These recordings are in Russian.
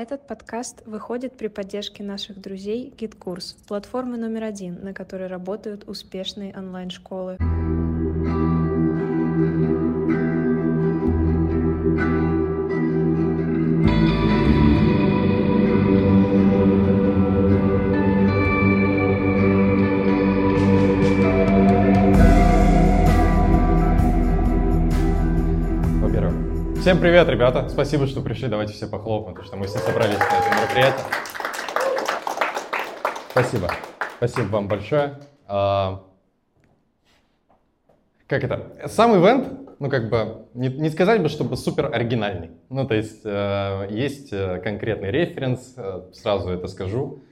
Этот подкаст выходит при поддержке наших друзей GitKurs, платформы номер один, на которой работают успешные онлайн-школы. Всем привет, ребята! Спасибо, что пришли. Давайте все похлопаем, потому что мы все собрались на это мероприятие. Спасибо. Спасибо вам большое. А, как это? Сам ивент, ну как бы, не, не сказать бы, чтобы супер оригинальный. Ну то есть э, есть э, конкретный референс, э, сразу это скажу.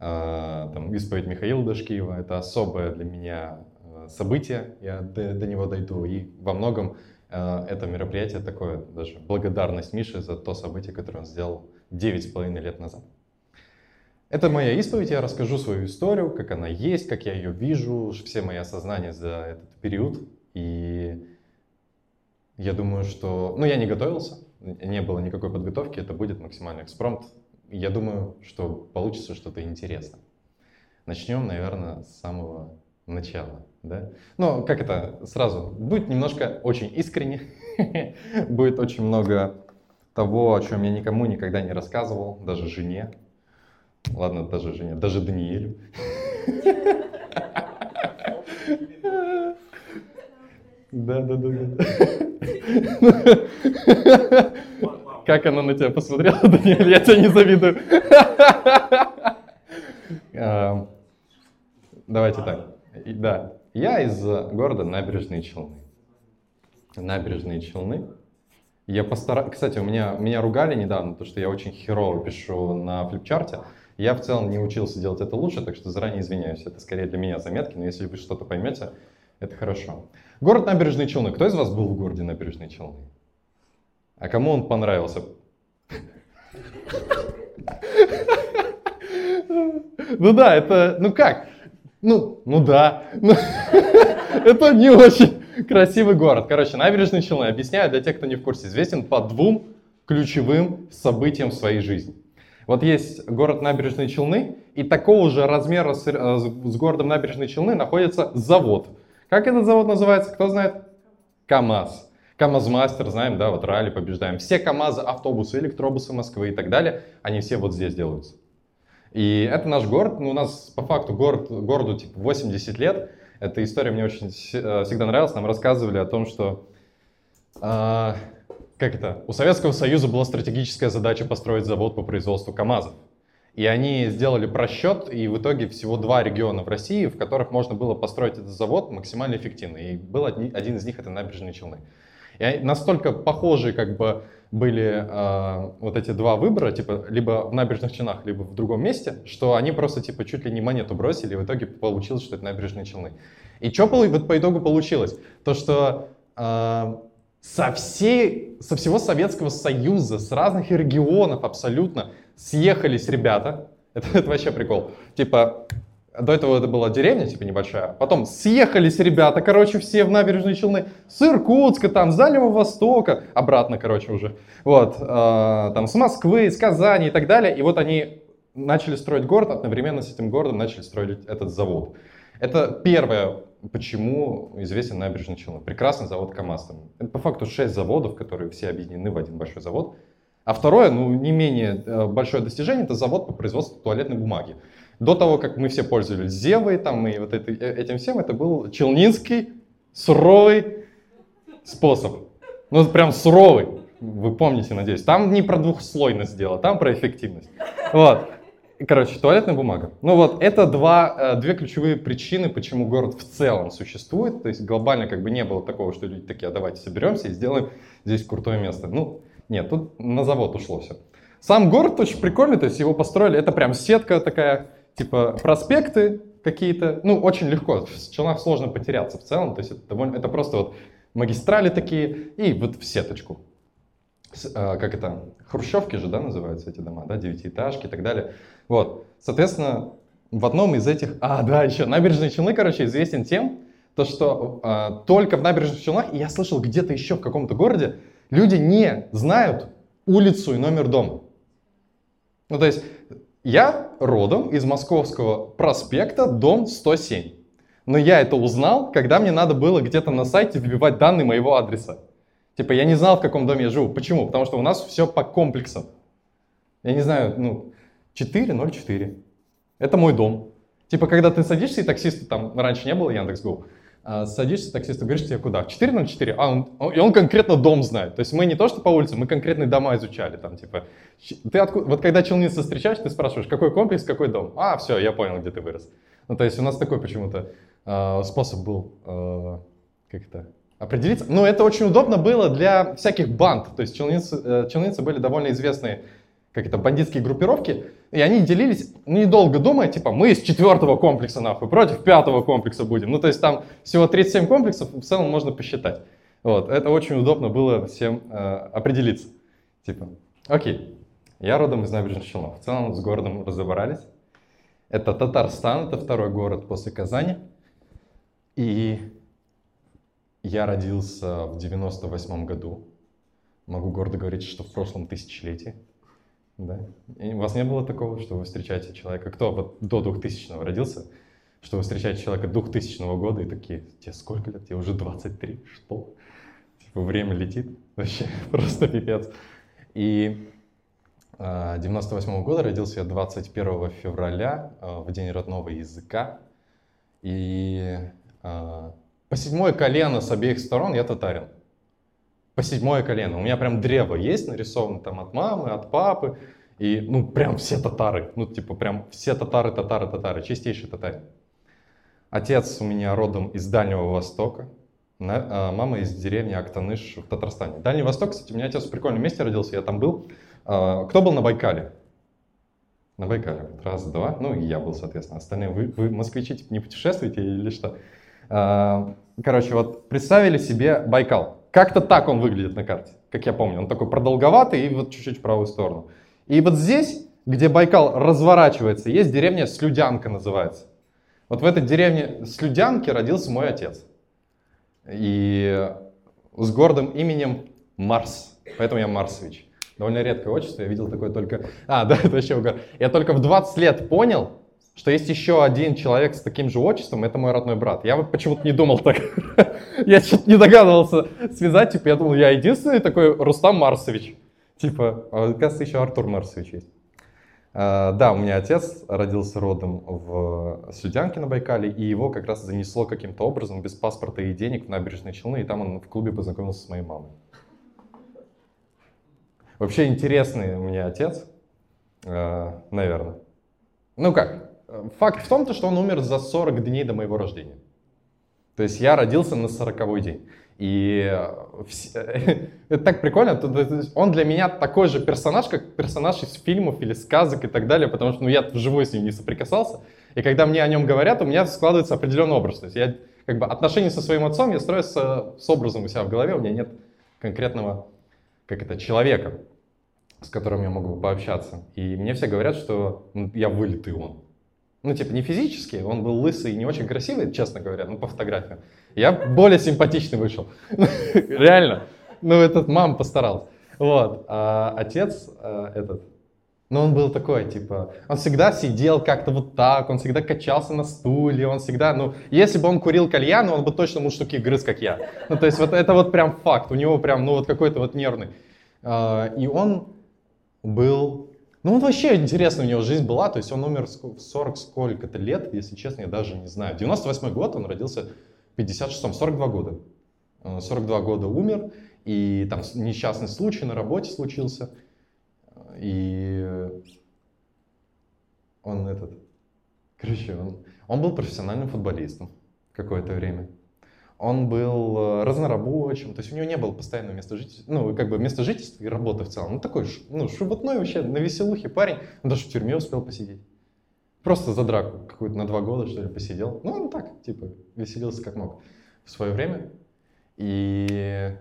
Э, там, исповедь Михаила Дашкиева, это особое для меня э, событие, я до, до него дойду. И во многом это мероприятие такое, даже благодарность Мише за то событие, которое он сделал 9,5 лет назад. Это моя исповедь, я расскажу свою историю, как она есть, как я ее вижу, все мои осознания за этот период. И я думаю, что... Ну, я не готовился, не было никакой подготовки, это будет максимальный экспромт. Я думаю, что получится что-то интересное. Начнем, наверное, с самого начала да? Ну, как это, сразу, будет немножко очень искренне, будет очень много того, о чем я никому никогда не рассказывал, даже жене. Ладно, даже жене, даже Даниэлю. Да, да, да, да. Как она на тебя посмотрела, Даниэль, я тебя не завидую. Давайте так. Да, я из города Набережные Челны. Набережные Челны. Я постараюсь... Кстати, у меня, меня ругали недавно, то, что я очень херово пишу на флипчарте. Я в целом не учился делать это лучше, так что заранее извиняюсь. Это скорее для меня заметки, но если вы что-то поймете, это хорошо. Город Набережные Челны. Кто из вас был в городе Набережные Челны? А кому он понравился? Ну да, это, ну как, ну, ну да. Ну, это не очень красивый город. Короче, набережные Челны, объясняю для тех, кто не в курсе, известен по двум ключевым событиям в своей жизни. Вот есть город Набережные Челны, и такого же размера с, э, с городом Набережные Челны находится завод. Как этот завод называется? Кто знает? КАМАЗ. КАМАЗ-мастер, знаем, да, вот ралли побеждаем. Все КАМАЗы, автобусы, электробусы Москвы и так далее, они все вот здесь делаются. И это наш город, ну, у нас по факту город, городу типа 80 лет. Эта история мне очень э, всегда нравилась. Нам рассказывали о том, что э, как это? У Советского Союза была стратегическая задача построить завод по производству КАМАЗов. И они сделали просчет, и в итоге всего два региона в России, в которых можно было построить этот завод максимально эффективно. И был один из них это набережные Челны. И настолько похожи как бы были э, вот эти два выбора, типа либо в набережных Челнах, либо в другом месте, что они просто типа чуть ли не монету бросили, и в итоге получилось, что это набережные Челны. И что вот по итогу получилось? То, что э, со, всей, со всего Советского Союза, с разных регионов абсолютно съехались ребята, это, это вообще прикол, типа до этого это была деревня, типа небольшая. Потом съехались ребята, короче, все в набережные Челны. С Иркутска, там, с Дальнего Востока. Обратно, короче, уже. Вот. Э, там, с Москвы, с Казани и так далее. И вот они начали строить город, одновременно с этим городом начали строить этот завод. Это первое, почему известен набережный Челны. Прекрасный завод КАМАЗ. Это по факту шесть заводов, которые все объединены в один большой завод. А второе, ну, не менее э, большое достижение, это завод по производству туалетной бумаги. До того, как мы все пользовались Зевой там, и вот это, э, этим всем, это был челнинский суровый способ. Ну, прям суровый. Вы помните, надеюсь. Там не про двухслойность дело, там про эффективность. Вот. Короче, туалетная бумага. Ну вот, это два, э, две ключевые причины, почему город в целом существует. То есть глобально как бы не было такого, что люди такие, а давайте соберемся и сделаем здесь крутое место. Ну, нет, тут на завод ушло все. Сам город очень прикольный, то есть его построили, это прям сетка такая типа проспекты какие-то, ну, очень легко, в Челнах сложно потеряться в целом, то есть это, довольно, это просто вот магистрали такие и вот в сеточку. С, а, как это, хрущевки же, да, называются эти дома, да, девятиэтажки и так далее. Вот, соответственно, в одном из этих, а, да, еще набережные Челны, короче, известен тем, то, что а, только в набережных Челнах, и я слышал где-то еще в каком-то городе, люди не знают улицу и номер дома. Ну, то есть, я родом из Московского проспекта, дом 107. Но я это узнал, когда мне надо было где-то на сайте вбивать данные моего адреса. Типа, я не знал, в каком доме я живу. Почему? Потому что у нас все по комплексам. Я не знаю, ну, 404. Это мой дом. Типа, когда ты садишься, и таксиста там раньше не было Яндекс.Го, а, садишься, таксист говоришь тебе куда? 404? А, он, и он конкретно дом знает. То есть мы не то, что по улице, мы конкретные дома изучали. Там, типа, ты откуда, вот когда челница встречаешь, ты спрашиваешь, какой комплекс, какой дом? А, все, я понял, где ты вырос. Ну, то есть у нас такой почему-то э, способ был, э, как это, определиться. Но это очень удобно было для всяких банд. То есть челницы, э, челницы были довольно известные как это, бандитские группировки, и они делились, недолго думая, типа, мы из четвертого комплекса, нахуй, против пятого комплекса будем. Ну, то есть там всего 37 комплексов, в целом можно посчитать. Вот, это очень удобно было всем э, определиться. Типа, окей, я родом из набережных Челнов. В целом с городом разобрались. Это Татарстан, это второй город после Казани. И я родился в 98 году. Могу гордо говорить, что в прошлом тысячелетии. Да. И у вас не было такого, что вы встречаете человека, кто вот до 2000 родился, что вы встречаете человека 2000 года и такие, тебе сколько лет? Тебе уже 23, что? Типа время летит, вообще просто пипец. И 98 -го года родился я 21 февраля, а, в день родного языка. И а, по седьмое колено с обеих сторон я татарин по седьмое колено. У меня прям древо есть нарисовано там от мамы, от папы. И, ну, прям все татары. Ну, типа, прям все татары, татары, татары. Чистейший татарин. Отец у меня родом из Дальнего Востока. А, мама из деревни Актаныш в Татарстане. Дальний Восток, кстати, у меня отец в прикольном месте родился, я там был. А, кто был на Байкале? На Байкале. Раз, два. Ну, и я был, соответственно. Остальные, вы, вы москвичи, типа, не путешествуете или что? А, короче, вот представили себе Байкал. Как-то так он выглядит на карте, как я помню. Он такой продолговатый и вот чуть-чуть в правую сторону. И вот здесь, где Байкал разворачивается, есть деревня Слюдянка называется. Вот в этой деревне Слюдянки родился мой отец. И с гордым именем Марс. Поэтому я Марсович. Довольно редкое отчество, я видел такое только... А, да, это вообще угар. Я только в 20 лет понял, что есть еще один человек с таким же отчеством, это мой родной брат. Я вот почему-то не думал так. я что-то не догадывался связать, типа, я думал, я единственный такой Рустам Марсович. Типа, а, оказывается, еще Артур Марсович есть. А, да, у меня отец родился родом в Судянке на Байкале, и его как раз занесло каким-то образом без паспорта и денег в набережные Челны, и там он в клубе познакомился с моей мамой. Вообще интересный у меня отец, а, наверное. Ну как, Факт в том, что он умер за 40 дней до моего рождения. То есть я родился на 40 день. И это так прикольно. Он для меня такой же персонаж, как персонаж из фильмов или сказок и так далее, потому что ну, я вживую с ним не соприкасался. И когда мне о нем говорят, у меня складывается определенный образ. То есть я как бы отношения со своим отцом я строю с, с образом у себя в голове, у меня нет конкретного как это, человека, с которым я могу пообщаться. И мне все говорят, что ну, я вылитый он. Ну, типа, не физически, он был лысый и не очень красивый, честно говоря, ну, по фотографиям. Я более симпатичный вышел. Реально. Ну, этот мам постарался. Вот. А отец а, этот, ну, он был такой, типа, он всегда сидел как-то вот так, он всегда качался на стуле, он всегда, ну, если бы он курил кальян, он бы точно муштуки грыз, как я. Ну, то есть вот это вот прям факт, у него прям, ну, вот какой-то вот нервный. А, и он был ну, он вообще интересно у него жизнь была, то есть он умер в 40 сколько-то лет, если честно, я даже не знаю. 98 год, он родился в 56-м, 42 года. 42 года умер, и там несчастный случай на работе случился. И он этот, короче, он, он был профессиональным футболистом какое-то время он был э, разнорабочим, то есть у него не было постоянного места жительства, ну, как бы места жительства и работы в целом. Ну, такой, ну, шебутной вообще, на веселухе парень, он даже в тюрьме успел посидеть. Просто за драку какую-то на два года, что ли, посидел. Ну, он так, типа, веселился как мог в свое время. И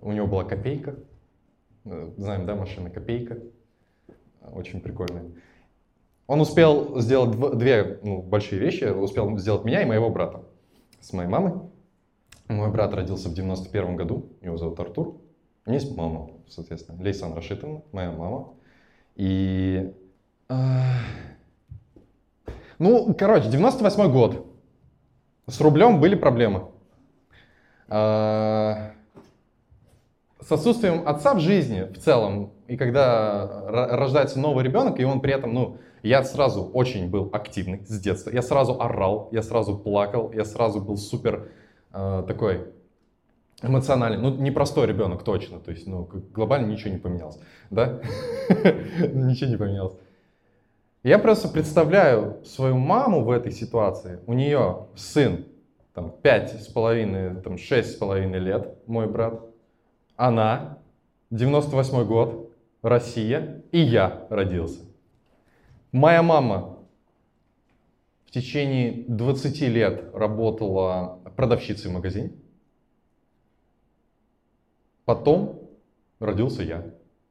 у него была копейка. Э, знаем, да, машина копейка. Очень прикольная. Он успел сделать две ну, большие вещи. Успел сделать меня и моего брата с моей мамой. Мой брат родился в 91 году, его зовут Артур. У меня есть мама, соответственно, Лейсан Рашитовна, моя мама. И... э, Ну, короче, 98 год. С рублем были проблемы. Э, С отсутствием отца в жизни в целом, и когда ро- рождается новый ребенок, и он при этом, ну, я сразу очень был активный с детства. Я сразу орал, я сразу плакал, я сразу был супер э, такой эмоциональный. Ну, непростой ребенок точно, то есть, ну, глобально ничего не поменялось, да? Ничего не поменялось. Я просто представляю свою маму в этой ситуации. У нее сын, там, пять с половиной, там, шесть с половиной лет, мой брат. Она, 98 год, Россия, и я родился. Моя мама в течение 20 лет работала продавщицей в магазине. Потом родился я.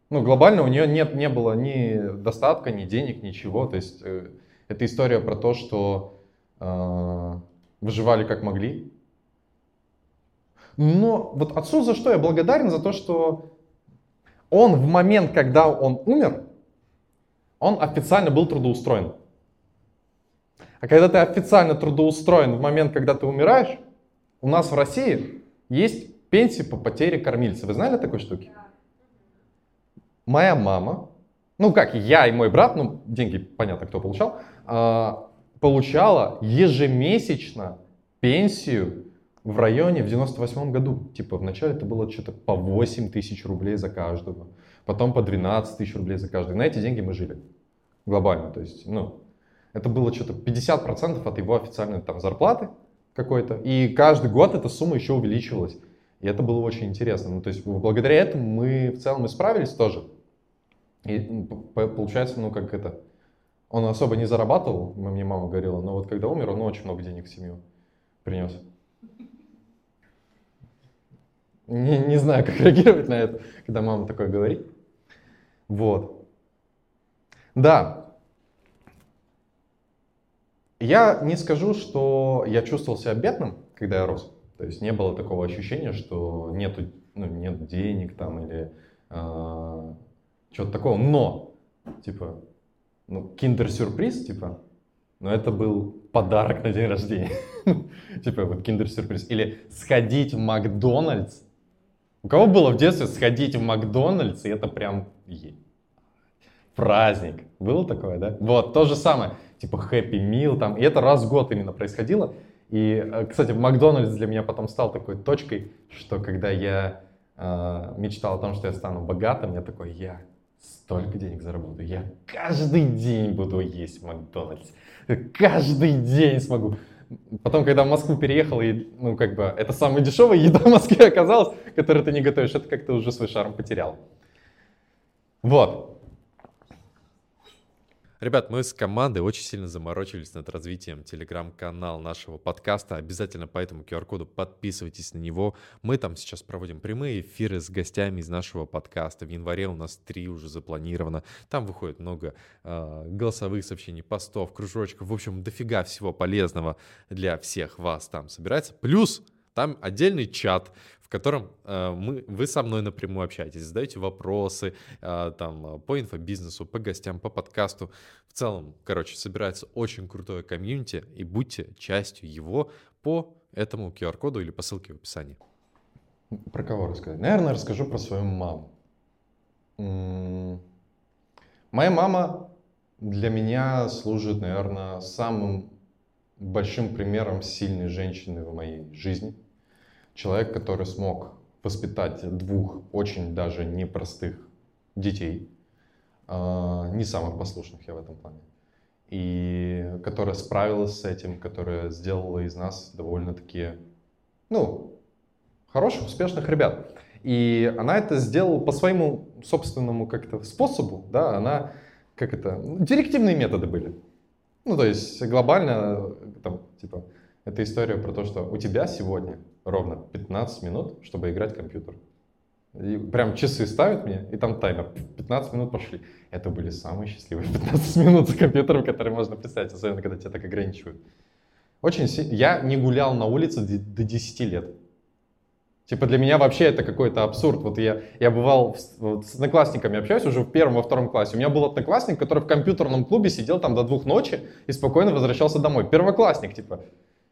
Ну, глобально у нее нет, не было ни достатка, ни денег, ничего. То есть э, это история про то, что э, выживали как могли. Но вот отцу за что я благодарен? За то, что он в момент, когда он умер, он официально был трудоустроен. А когда ты официально трудоустроен в момент, когда ты умираешь, у нас в России есть пенсия по потере кормильца. Вы знали о такой штуке? Моя мама, ну как, я и мой брат, ну деньги, понятно, кто получал, а, получала ежемесячно пенсию в районе в 98 году. Типа вначале это было что-то по 8 тысяч рублей за каждого, потом по 12 тысяч рублей за каждого. На эти деньги мы жили глобально. То есть, ну, это было что-то 50% от его официальной там зарплаты какой-то. И каждый год эта сумма еще увеличивалась. И это было очень интересно. Ну, то есть благодаря этому мы в целом и справились тоже. И получается, ну как это, он особо не зарабатывал, мне мама говорила, но вот когда умер, он очень много денег в семью принес. Не, не знаю, как реагировать на это, когда мама такое говорит. Вот. Да. Я не скажу, что я чувствовал себя бедным, когда я рос. То есть не было такого ощущения, что нету, ну, нет денег там или э, чего-то такого. Но, типа, ну, киндер-сюрприз, типа, но это был подарок на день рождения. Типа, вот киндер-сюрприз. Или сходить в Макдональдс. У кого было в детстве сходить в Макдональдс, и это прям праздник. Было такое, да? Вот, то же самое. Типа Happy Meal там. И это раз в год именно происходило. И, э, кстати, Макдональдс для меня потом стал такой точкой, что когда я э, мечтал о том, что я стану богатым, я такой, я столько денег заработаю, я каждый день буду есть Макдональдс, каждый день смогу. Потом, когда в Москву переехал, и, ну, как бы, это самая дешевая еда в Москве оказалась, которую ты не готовишь, это как-то уже свой шарм потерял. Вот. Ребят, мы с командой очень сильно заморочились над развитием телеграм-канала нашего подкаста. Обязательно по этому QR-коду подписывайтесь на него. Мы там сейчас проводим прямые эфиры с гостями из нашего подкаста. В январе у нас три уже запланировано. Там выходит много э, голосовых сообщений, постов, кружочков. В общем, дофига всего полезного для всех вас там собирается. Плюс там отдельный чат, в котором э, мы, вы со мной напрямую общаетесь, задаете вопросы э, там, по инфобизнесу, по гостям, по подкасту. В целом, короче, собирается очень крутое комьюнити, и будьте частью его по этому QR-коду или по ссылке в описании. Про кого рассказать? Наверное, расскажу про свою маму. М, Моя мама для меня служит, наверное, самым большим примером сильной женщины в моей жизни. Человек, который смог воспитать двух очень даже непростых детей, а, не самых послушных я в этом плане, и которая справилась с этим, которая сделала из нас довольно-таки, ну, хороших, успешных ребят. И она это сделала по своему собственному как-то способу, да, она, как это, директивные методы были. Ну, то есть глобально, там, типа, это история про то, что у тебя сегодня ровно 15 минут, чтобы играть в компьютер. И прям часы ставят мне, и там таймер. 15 минут пошли. Это были самые счастливые 15 минут за компьютером, которые можно представить, особенно когда тебя так ограничивают. Очень си- Я не гулял на улице до 10 лет. Типа для меня вообще это какой-то абсурд. Вот я, я бывал в- вот с одноклассниками общаюсь уже в первом, во втором классе. У меня был одноклассник, который в компьютерном клубе сидел там до двух ночи и спокойно возвращался домой. Первоклассник, типа.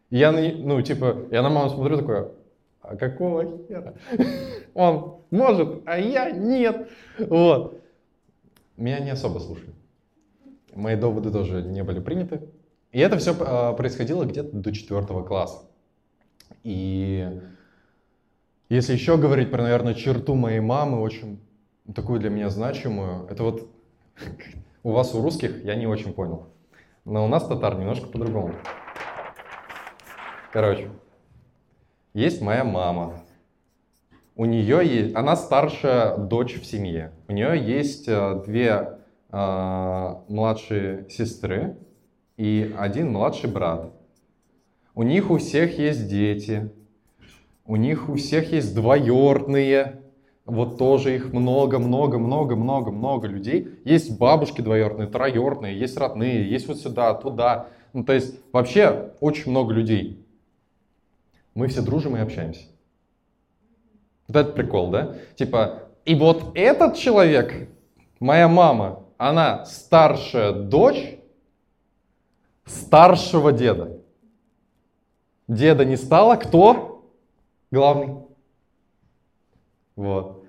И Я, на ну, типа, я на маму смотрю такой, а какого хера? Он может, а я нет. Вот. Меня не особо слушали. Мои доводы тоже не были приняты. И это все происходило где-то до четвертого класса. И если еще говорить про, наверное, черту моей мамы, очень такую для меня значимую, это вот у вас, у русских, я не очень понял. Но у нас, татар, немножко по-другому. Короче, есть моя мама. У нее есть, она старшая дочь в семье. У нее есть э, две э, младшие сестры и один младший брат. У них у всех есть дети. У них у всех есть двоюродные. Вот тоже их много, много, много, много, много людей. Есть бабушки двоюродные, троюродные, есть родные, есть вот сюда, туда. Ну, то есть вообще очень много людей. Мы все дружим и общаемся. Вот это прикол, да? Типа, и вот этот человек, моя мама, она старшая дочь старшего деда. Деда не стало, кто главный? Вот.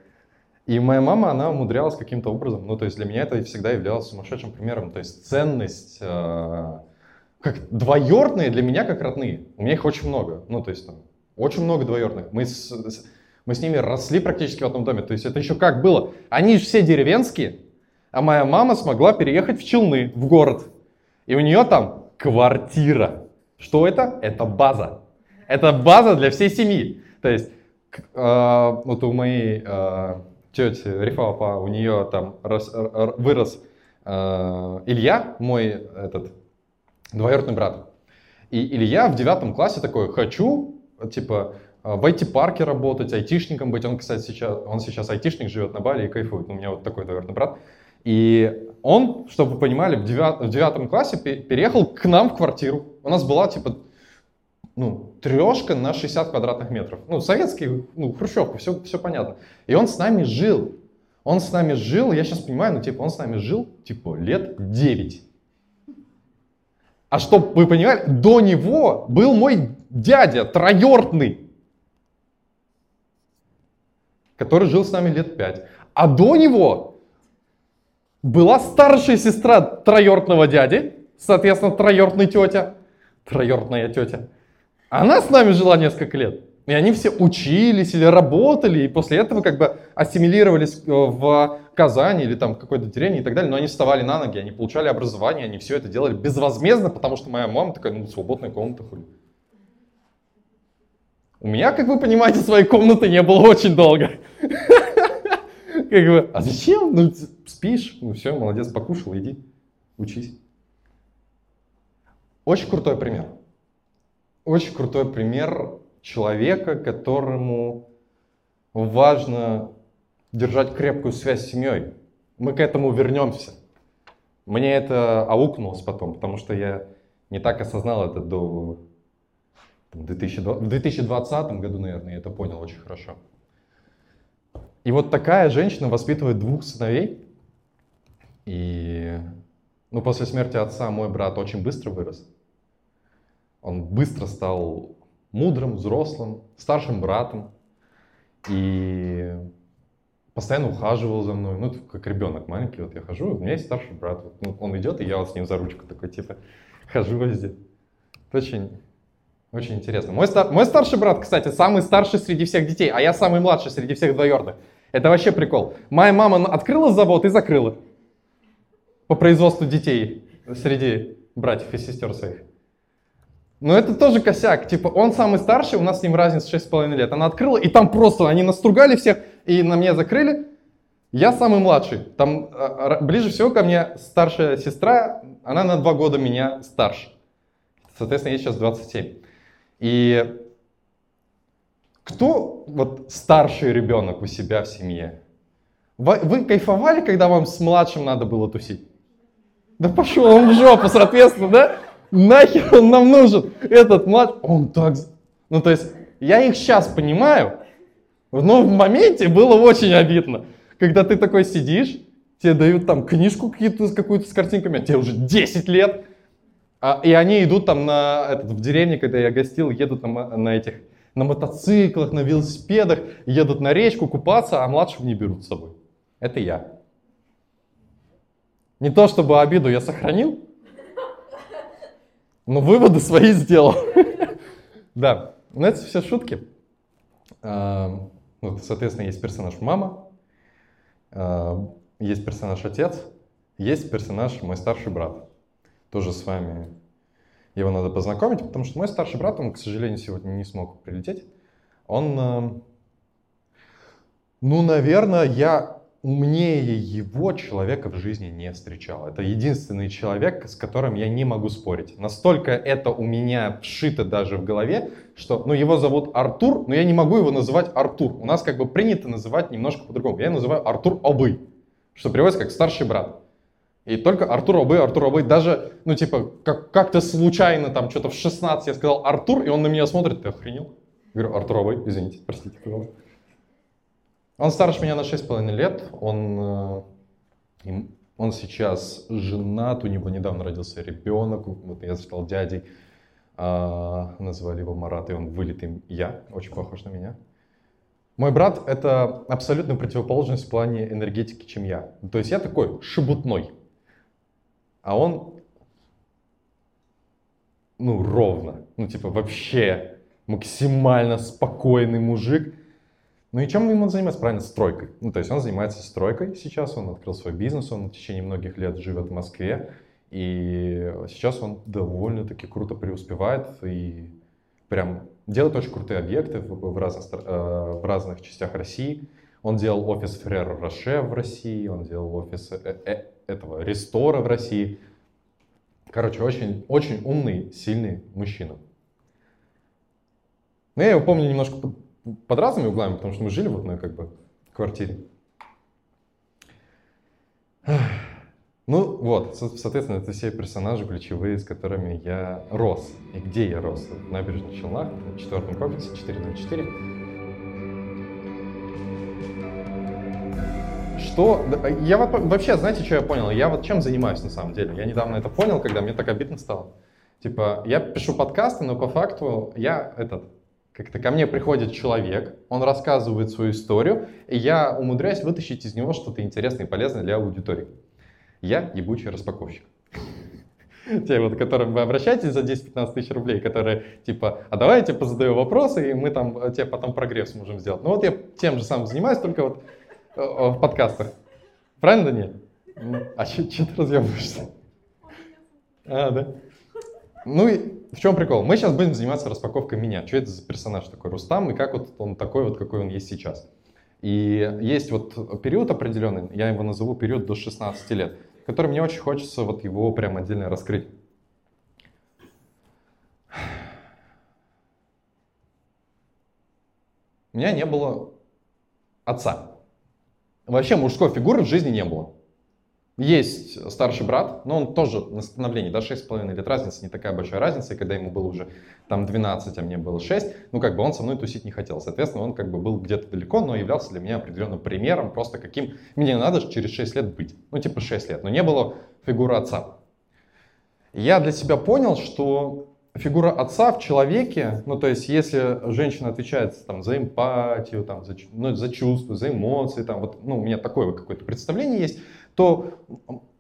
И моя мама, она умудрялась каким-то образом, ну, то есть для меня это всегда являлось сумасшедшим примером. То есть ценность, э, как двоюродные для меня как родные. У меня их очень много. Ну, то есть там, очень много двоюродных. Мы с, с- мы с ними росли практически в одном доме. То есть это еще как было? Они же все деревенские, а моя мама смогла переехать в Челны, в город. И у нее там квартира. Что это? Это база. Это база для всей семьи. То есть э, вот у моей э, тети Рифапа, у нее там рос- вырос э, Илья, мой этот двоюродный брат. И Илья в девятом классе такой, хочу, типа, э, в IT-парке работать, айтишником быть. Он, кстати, сейчас, он сейчас айтишник, живет на Бали и кайфует. У меня вот такой двоюродный брат. И он, чтобы вы понимали, в, девят- в девятом классе пе- переехал к нам в квартиру. У нас была, типа, ну, трешка на 60 квадратных метров. Ну, советский, ну, хрущевка, все, все понятно. И он с нами жил. Он с нами жил, я сейчас понимаю, ну, типа, он с нами жил, типа, лет 9. А чтобы вы понимали, до него был мой дядя, троюродный, который жил с нами лет 5. А до него была старшая сестра троюродного дяди, соответственно, троюродная тетя, троюродная тетя. Она с нами жила несколько лет. И они все учились или работали, и после этого как бы ассимилировались э, в Казани или там какой-то деревне и так далее. Но они вставали на ноги, они получали образование, они все это делали безвозмездно, потому что моя мама такая, ну, свободная комната, хули. У меня, как вы понимаете, своей комнаты не было очень долго. Как бы, а зачем? Ну, спишь, ну все, молодец, покушал, иди, учись. Очень крутой пример. Очень крутой пример человека, которому важно держать крепкую связь с семьей. Мы к этому вернемся. Мне это аукнулось потом, потому что я не так осознал это до там, 2020, в 2020 году, наверное, я это понял очень хорошо. И вот такая женщина воспитывает двух сыновей. И ну, после смерти отца мой брат очень быстро вырос. Он быстро стал мудрым, взрослым, старшим братом. И постоянно ухаживал за мной. Ну, как ребенок маленький, вот я хожу, у меня есть старший брат. Вот, ну, он идет, и я вот с ним за ручку такой, типа, хожу везде. Это очень, очень интересно. Мой, стар- мой старший брат, кстати, самый старший среди всех детей, а я самый младший среди всех двоюродных. Это вообще прикол. Моя мама на- открыла завод и закрыла. По производству детей среди братьев и сестер своих. Но это тоже косяк. Типа, он самый старший, у нас с ним разница 6,5 лет. Она открыла, и там просто они настругали всех, и на меня закрыли. Я самый младший. Там а, р- ближе всего ко мне старшая сестра, она на два года меня старше. Соответственно, ей сейчас 27. И кто вот старший ребенок у себя в семье? Вы, кайфовали, когда вам с младшим надо было тусить? Да пошел он в жопу, соответственно, да? Нахер он нам нужен? Этот младший, он так... Ну, то есть, я их сейчас понимаю, Но в моменте было очень обидно, когда ты такой сидишь, тебе дают там книжку какую-то, какую-то с картинками, а тебе уже 10 лет, а, и они идут там на, этот, в деревне, когда я гостил, едут на, на этих, на мотоциклах, на велосипедах, едут на речку купаться, а младших не берут с собой. Это я. Не то чтобы обиду я сохранил, но выводы свои сделал. Да, но это все шутки. Вот, соответственно, есть персонаж мама, а, есть персонаж отец, есть персонаж мой старший брат. Тоже с вами его надо познакомить, потому что мой старший брат, он, к сожалению, сегодня не смог прилететь. Он, а, ну, наверное, я умнее его человека в жизни не встречал. Это единственный человек, с которым я не могу спорить. Настолько это у меня вшито даже в голове, что, ну, его зовут Артур, но я не могу его называть Артур. У нас как бы принято называть немножко по-другому. Я называю Артур Обы, что переводится как старший брат. И только Артур Обы, Артур Обы, даже, ну, типа, как- как-то случайно, там, что-то в 16 я сказал Артур, и он на меня смотрит, ты охренел? Я говорю, Артур Обы, извините, простите, пожалуйста. Он старше меня на 6,5 лет. Он, э, он сейчас женат, у него недавно родился ребенок. Вот я стал дядей. А, называли его Марат, и он вылитый я, очень похож на меня. Мой брат — это абсолютно противоположность в плане энергетики, чем я. То есть я такой шебутной, а он, ну, ровно, ну, типа, вообще максимально спокойный мужик — ну и чем он занимается? Правильно, стройкой. Ну, то есть он занимается стройкой сейчас, он открыл свой бизнес, он в течение многих лет живет в Москве, и сейчас он довольно-таки круто преуспевает и прям делает очень крутые объекты в, в, разных, э, в разных частях России. Он делал офис Ферреро Роше в России, он делал офис э, э, этого Рестора в России. Короче, очень, очень умный, сильный мужчина. Но я его помню немножко под разными углами, потому что мы жили в одной как бы квартире. Ну вот, соответственно, это все персонажи ключевые, с которыми я рос. И где я рос? В набережных Челнах, в четвертом комплексе 404. Что? Я вообще, знаете, что я понял? Я вот чем занимаюсь на самом деле? Я недавно это понял, когда мне так обидно стало. Типа, я пишу подкасты, но по факту я этот как-то ко мне приходит человек, он рассказывает свою историю, и я умудряюсь вытащить из него что-то интересное и полезное для аудитории. Я ебучий распаковщик. Те, вот, к которым вы обращаетесь за 10-15 тысяч рублей, которые типа, а давайте позадаю вопросы, и мы там э, тебе потом прогресс можем сделать. Ну вот я тем же самым занимаюсь, только вот э, в подкастах. Правильно, Даниэль? А что ты разъебываешься? А, да? Ну и в чем прикол? Мы сейчас будем заниматься распаковкой меня. Что это за персонаж такой Рустам и как вот он такой вот, какой он есть сейчас. И есть вот период определенный, я его назову период до 16 лет, который мне очень хочется вот его прям отдельно раскрыть. У меня не было отца. Вообще мужской фигуры в жизни не было. Есть старший брат, но он тоже на становлении, да, 6,5 лет разницы, не такая большая разница, и когда ему было уже там 12, а мне было 6, ну как бы он со мной тусить не хотел, соответственно, он как бы был где-то далеко, но являлся для меня определенным примером, просто каким мне надо через 6 лет быть, ну типа 6 лет, но не было фигуры отца. Я для себя понял, что фигура отца в человеке, ну то есть если женщина отвечает там, за эмпатию, там, за, ну, за чувства, за эмоции, там, вот, ну, у меня такое какое-то представление есть, то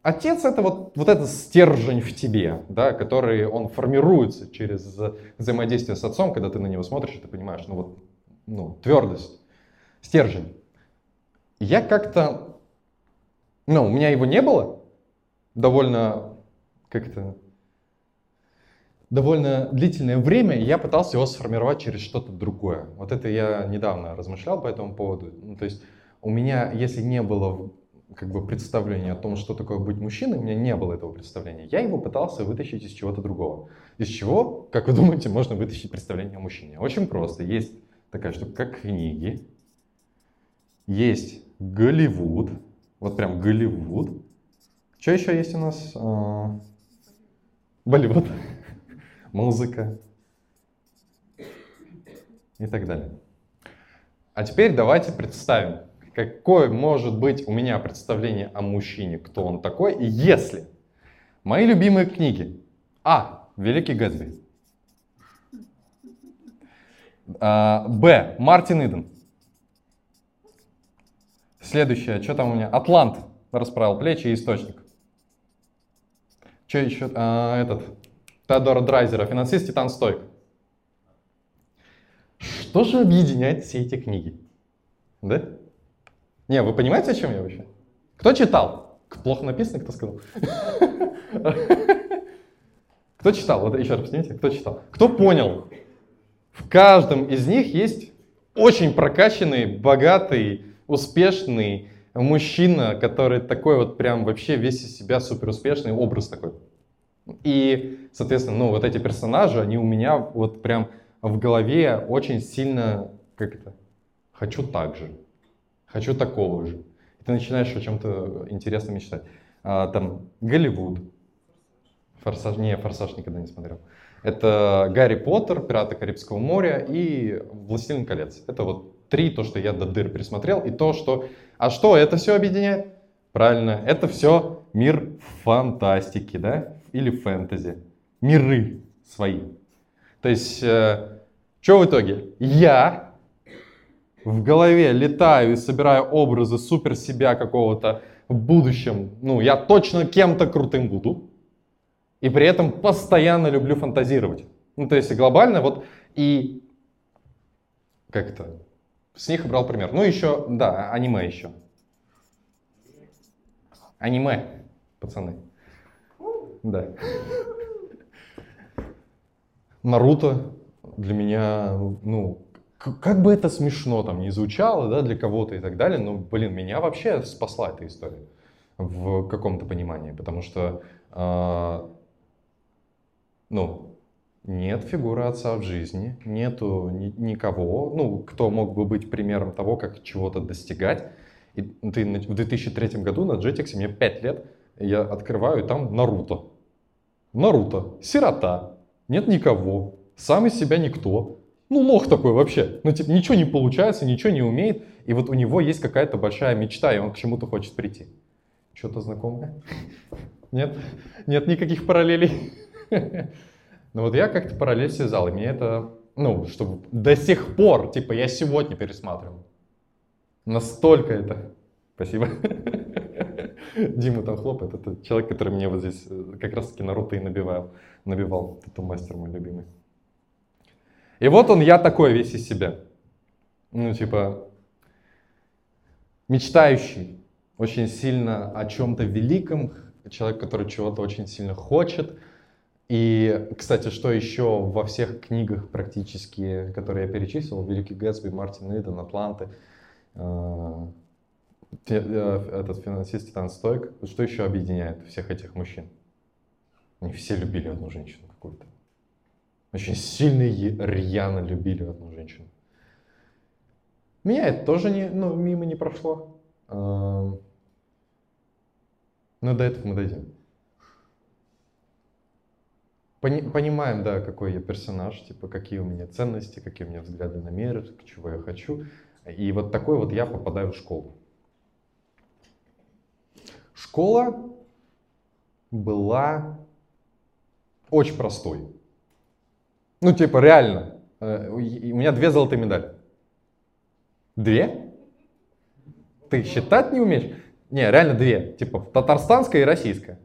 отец это вот, вот этот стержень в тебе, да, который он формируется через взаимодействие с отцом, когда ты на него смотришь, и ты понимаешь, ну вот, ну, твердость, стержень. Я как-то, ну, у меня его не было довольно, как это, довольно длительное время, я пытался его сформировать через что-то другое. Вот это я недавно размышлял по этому поводу. Ну, то есть у меня, если не было как бы представление о том, что такое быть мужчиной, у меня не было этого представления. Я его пытался вытащить из чего-то другого. Из чего, как вы думаете, можно вытащить представление о мужчине? Очень просто. Есть такая штука, как книги, есть Голливуд, вот прям Голливуд. Что еще есть у нас? А, Болливуд, музыка и так далее. А теперь давайте представим, какое может быть у меня представление о мужчине, кто он такой, если мои любимые книги. А. Великий Гэтсби. А, Б. Мартин Иден. Следующее, что там у меня? Атлант расправил плечи и источник. Что еще? А, этот. Теодора Драйзера, финансист Титан Стойк. Что же объединяет все эти книги? Да? Не, вы понимаете, о чем я вообще? Кто читал? Плохо написано, кто сказал? Кто читал? Вот еще раз посмотрите, кто читал? Кто понял? В каждом из них есть очень прокачанный, богатый, успешный мужчина, который такой вот прям вообще весь из себя супер успешный образ такой. И, соответственно, ну вот эти персонажи, они у меня вот прям в голове очень сильно, как это, хочу так же, хочу такого же. И ты начинаешь о чем-то интересном мечтать. А, там Голливуд, Форсаж, не, Форсаж никогда не смотрел. Это Гарри Поттер, Пираты Карибского моря и Властелин колец. Это вот три, то, что я до дыр пересмотрел, и то, что... А что это все объединяет? Правильно, это все мир фантастики, да? Или фэнтези. Миры свои. То есть, э, что в итоге? Я в голове летаю и собираю образы супер себя какого-то в будущем. Ну, я точно кем-то крутым буду. И при этом постоянно люблю фантазировать. Ну, то есть глобально вот и как это? С них брал пример. Ну, еще, да, аниме еще. Аниме, пацаны. Да. Наруто для меня, ну, как бы это смешно там не звучало, да, для кого-то и так далее, но, блин, меня вообще спасла эта история в каком-то понимании, потому что, э, ну, нет фигуры отца в жизни, нету ни, никого, ну, кто мог бы быть примером того, как чего-то достигать. И ты в 2003 году на Jetix, мне 5 лет, я открываю, и там Наруто. Наруто, сирота, нет никого, сам из себя никто. Ну, лох такой вообще. Ну, типа, ничего не получается, ничего не умеет. И вот у него есть какая-то большая мечта, и он к чему-то хочет прийти. Что-то знакомое? Нет? Нет никаких параллелей? Ну вот я как-то параллель связал, и мне это, ну, чтобы до сих пор, типа, я сегодня пересматривал. Настолько это. Спасибо. Дима там хлопает, это человек, который мне вот здесь э, как раз-таки Наруто и набивал, набивал. Это мастер мой любимый. И вот он, я такой весь из себя. Ну, типа, мечтающий очень сильно о чем-то великом, человек, который чего-то очень сильно хочет. И, кстати, что еще во всех книгах практически, которые я перечислил, Великий Гэтсби, Мартин Иден, Атланты, э, э, этот финансист Титан Стойк, что еще объединяет всех этих мужчин? Они все любили одну женщину какую-то. Очень сильно и рьяно любили одну женщину. Меня это тоже не, ну, мимо не прошло. Но до этого мы дойдем. Пони, понимаем, да, какой я персонаж, типа, какие у меня ценности, какие у меня взгляды на мир, чего я хочу. И вот такой вот я попадаю в школу. Школа была очень простой. Ну, типа, реально. Э, у меня две золотые медали. Две? Ты считать не умеешь? Не, реально две. Типа, татарстанская и российская.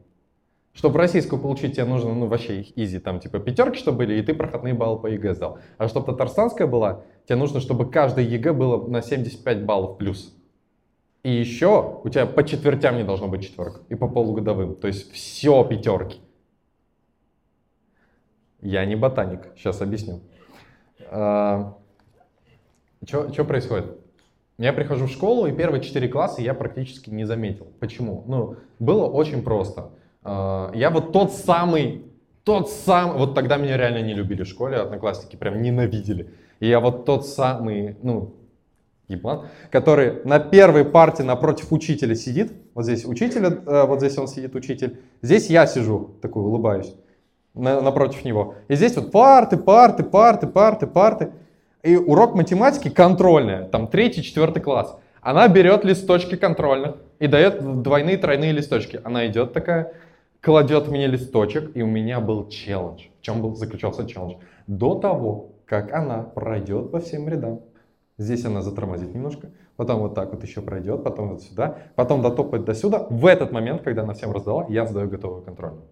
Чтобы российскую получить, тебе нужно, ну, вообще easy, там, типа, пятерки, чтобы были, и ты проходные баллы по ЕГЭ сдал. А чтобы татарстанская была, тебе нужно, чтобы каждый ЕГЭ было на 75 баллов плюс. И еще у тебя по четвертям не должно быть четверка, и по полугодовым. То есть все пятерки. Я не ботаник, сейчас объясню. А, что происходит? Я прихожу в школу, и первые четыре класса я практически не заметил. Почему? Ну, было очень просто. А, я вот тот самый, тот самый, вот тогда меня реально не любили в школе, одноклассники прям ненавидели. И я вот тот самый, ну, еблан, который на первой парте напротив учителя сидит. Вот здесь учитель, э, вот здесь он сидит, учитель. Здесь я сижу, такой улыбаюсь на, напротив него. И здесь вот парты, парты, парты, парты, парты. И урок математики контрольная, там третий, четвертый класс. Она берет листочки контрольных и дает двойные, тройные листочки. Она идет такая, кладет мне листочек, и у меня был челлендж. В чем был, заключался челлендж? До того, как она пройдет по всем рядам, здесь она затормозит немножко, потом вот так вот еще пройдет, потом вот сюда, потом дотопает до сюда. В этот момент, когда она всем раздала, я сдаю готовую контрольную.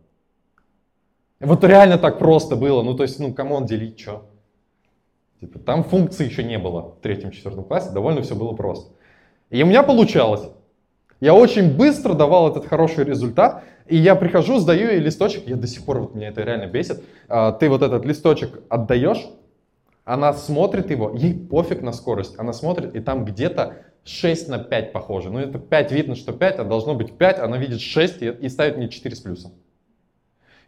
Вот реально так просто было. Ну, то есть, ну, кому он делить, что? Типа, там функции еще не было в третьем-четвертом классе, довольно все было просто. И у меня получалось. Я очень быстро давал этот хороший результат, и я прихожу, сдаю ей листочек, я до сих пор, вот меня это реально бесит, а, ты вот этот листочек отдаешь, она смотрит его, ей пофиг на скорость, она смотрит, и там где-то 6 на 5 похоже. Ну, это 5 видно, что 5, а должно быть 5, она видит 6 и, и ставит мне 4 с плюсом.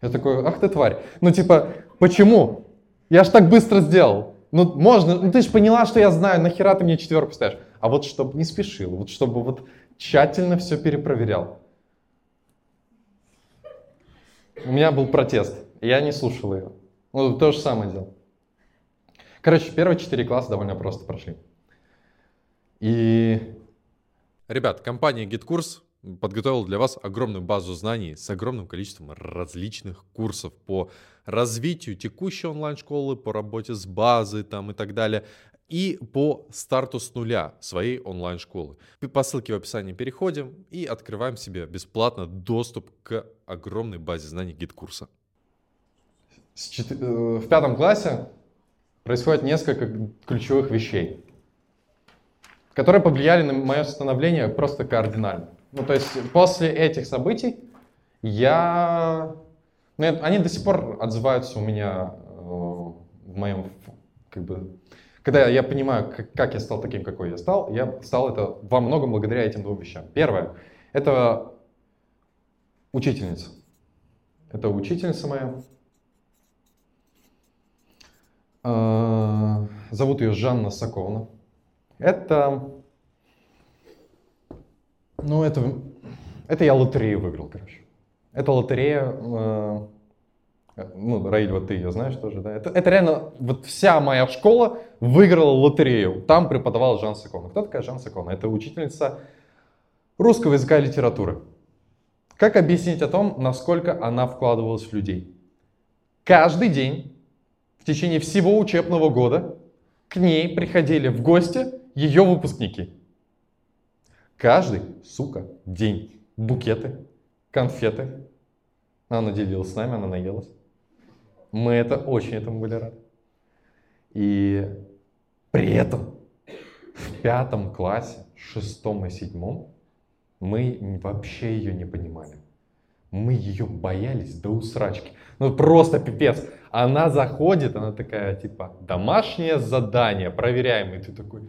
Я такой, ах ты тварь. Ну, типа, почему? Я ж так быстро сделал. Ну, можно, ну ты же поняла, что я знаю, нахера ты мне четверку ставишь? А вот чтобы не спешил, вот чтобы вот тщательно все перепроверял. У меня был протест, я не слушал ее. Ну, то же самое делал. Короче, первые четыре класса довольно просто прошли. И... Ребят, компания GitKurs подготовила для вас огромную базу знаний с огромным количеством различных курсов по развитию текущей онлайн-школы, по работе с базой там и так далее и по старту с нуля своей онлайн-школы. По ссылке в описании переходим и открываем себе бесплатно доступ к огромной базе знаний GetCourse. Э, в пятом классе происходит несколько ключевых вещей, которые повлияли на мое становление просто кардинально. Ну, то есть после этих событий я... Ну, они до сих пор отзываются у меня э, в моем как бы, когда я понимаю, как, я стал таким, какой я стал, я стал это во многом благодаря этим двум вещам. Первое, это учительница. Это учительница моя. А, зовут ее Жанна Саковна. Это, ну это, это я лотерею выиграл, короче. Это лотерея э, ну, Раиль, вот ты ее знаешь тоже, да? Это, это реально, вот вся моя школа выиграла лотерею. Там преподавал Жан Сакона. Кто такая Жан Сакона? Это учительница русского языка и литературы. Как объяснить о том, насколько она вкладывалась в людей? Каждый день, в течение всего учебного года, к ней приходили в гости ее выпускники. Каждый, сука, день. Букеты, конфеты. Она делилась с нами, она наелась. Мы это очень этому были рады. И при этом в пятом классе, шестом и седьмом, мы вообще ее не понимали. Мы ее боялись до усрачки. Ну просто пипец. Она заходит, она такая, типа, домашнее задание, проверяем. И ты такой,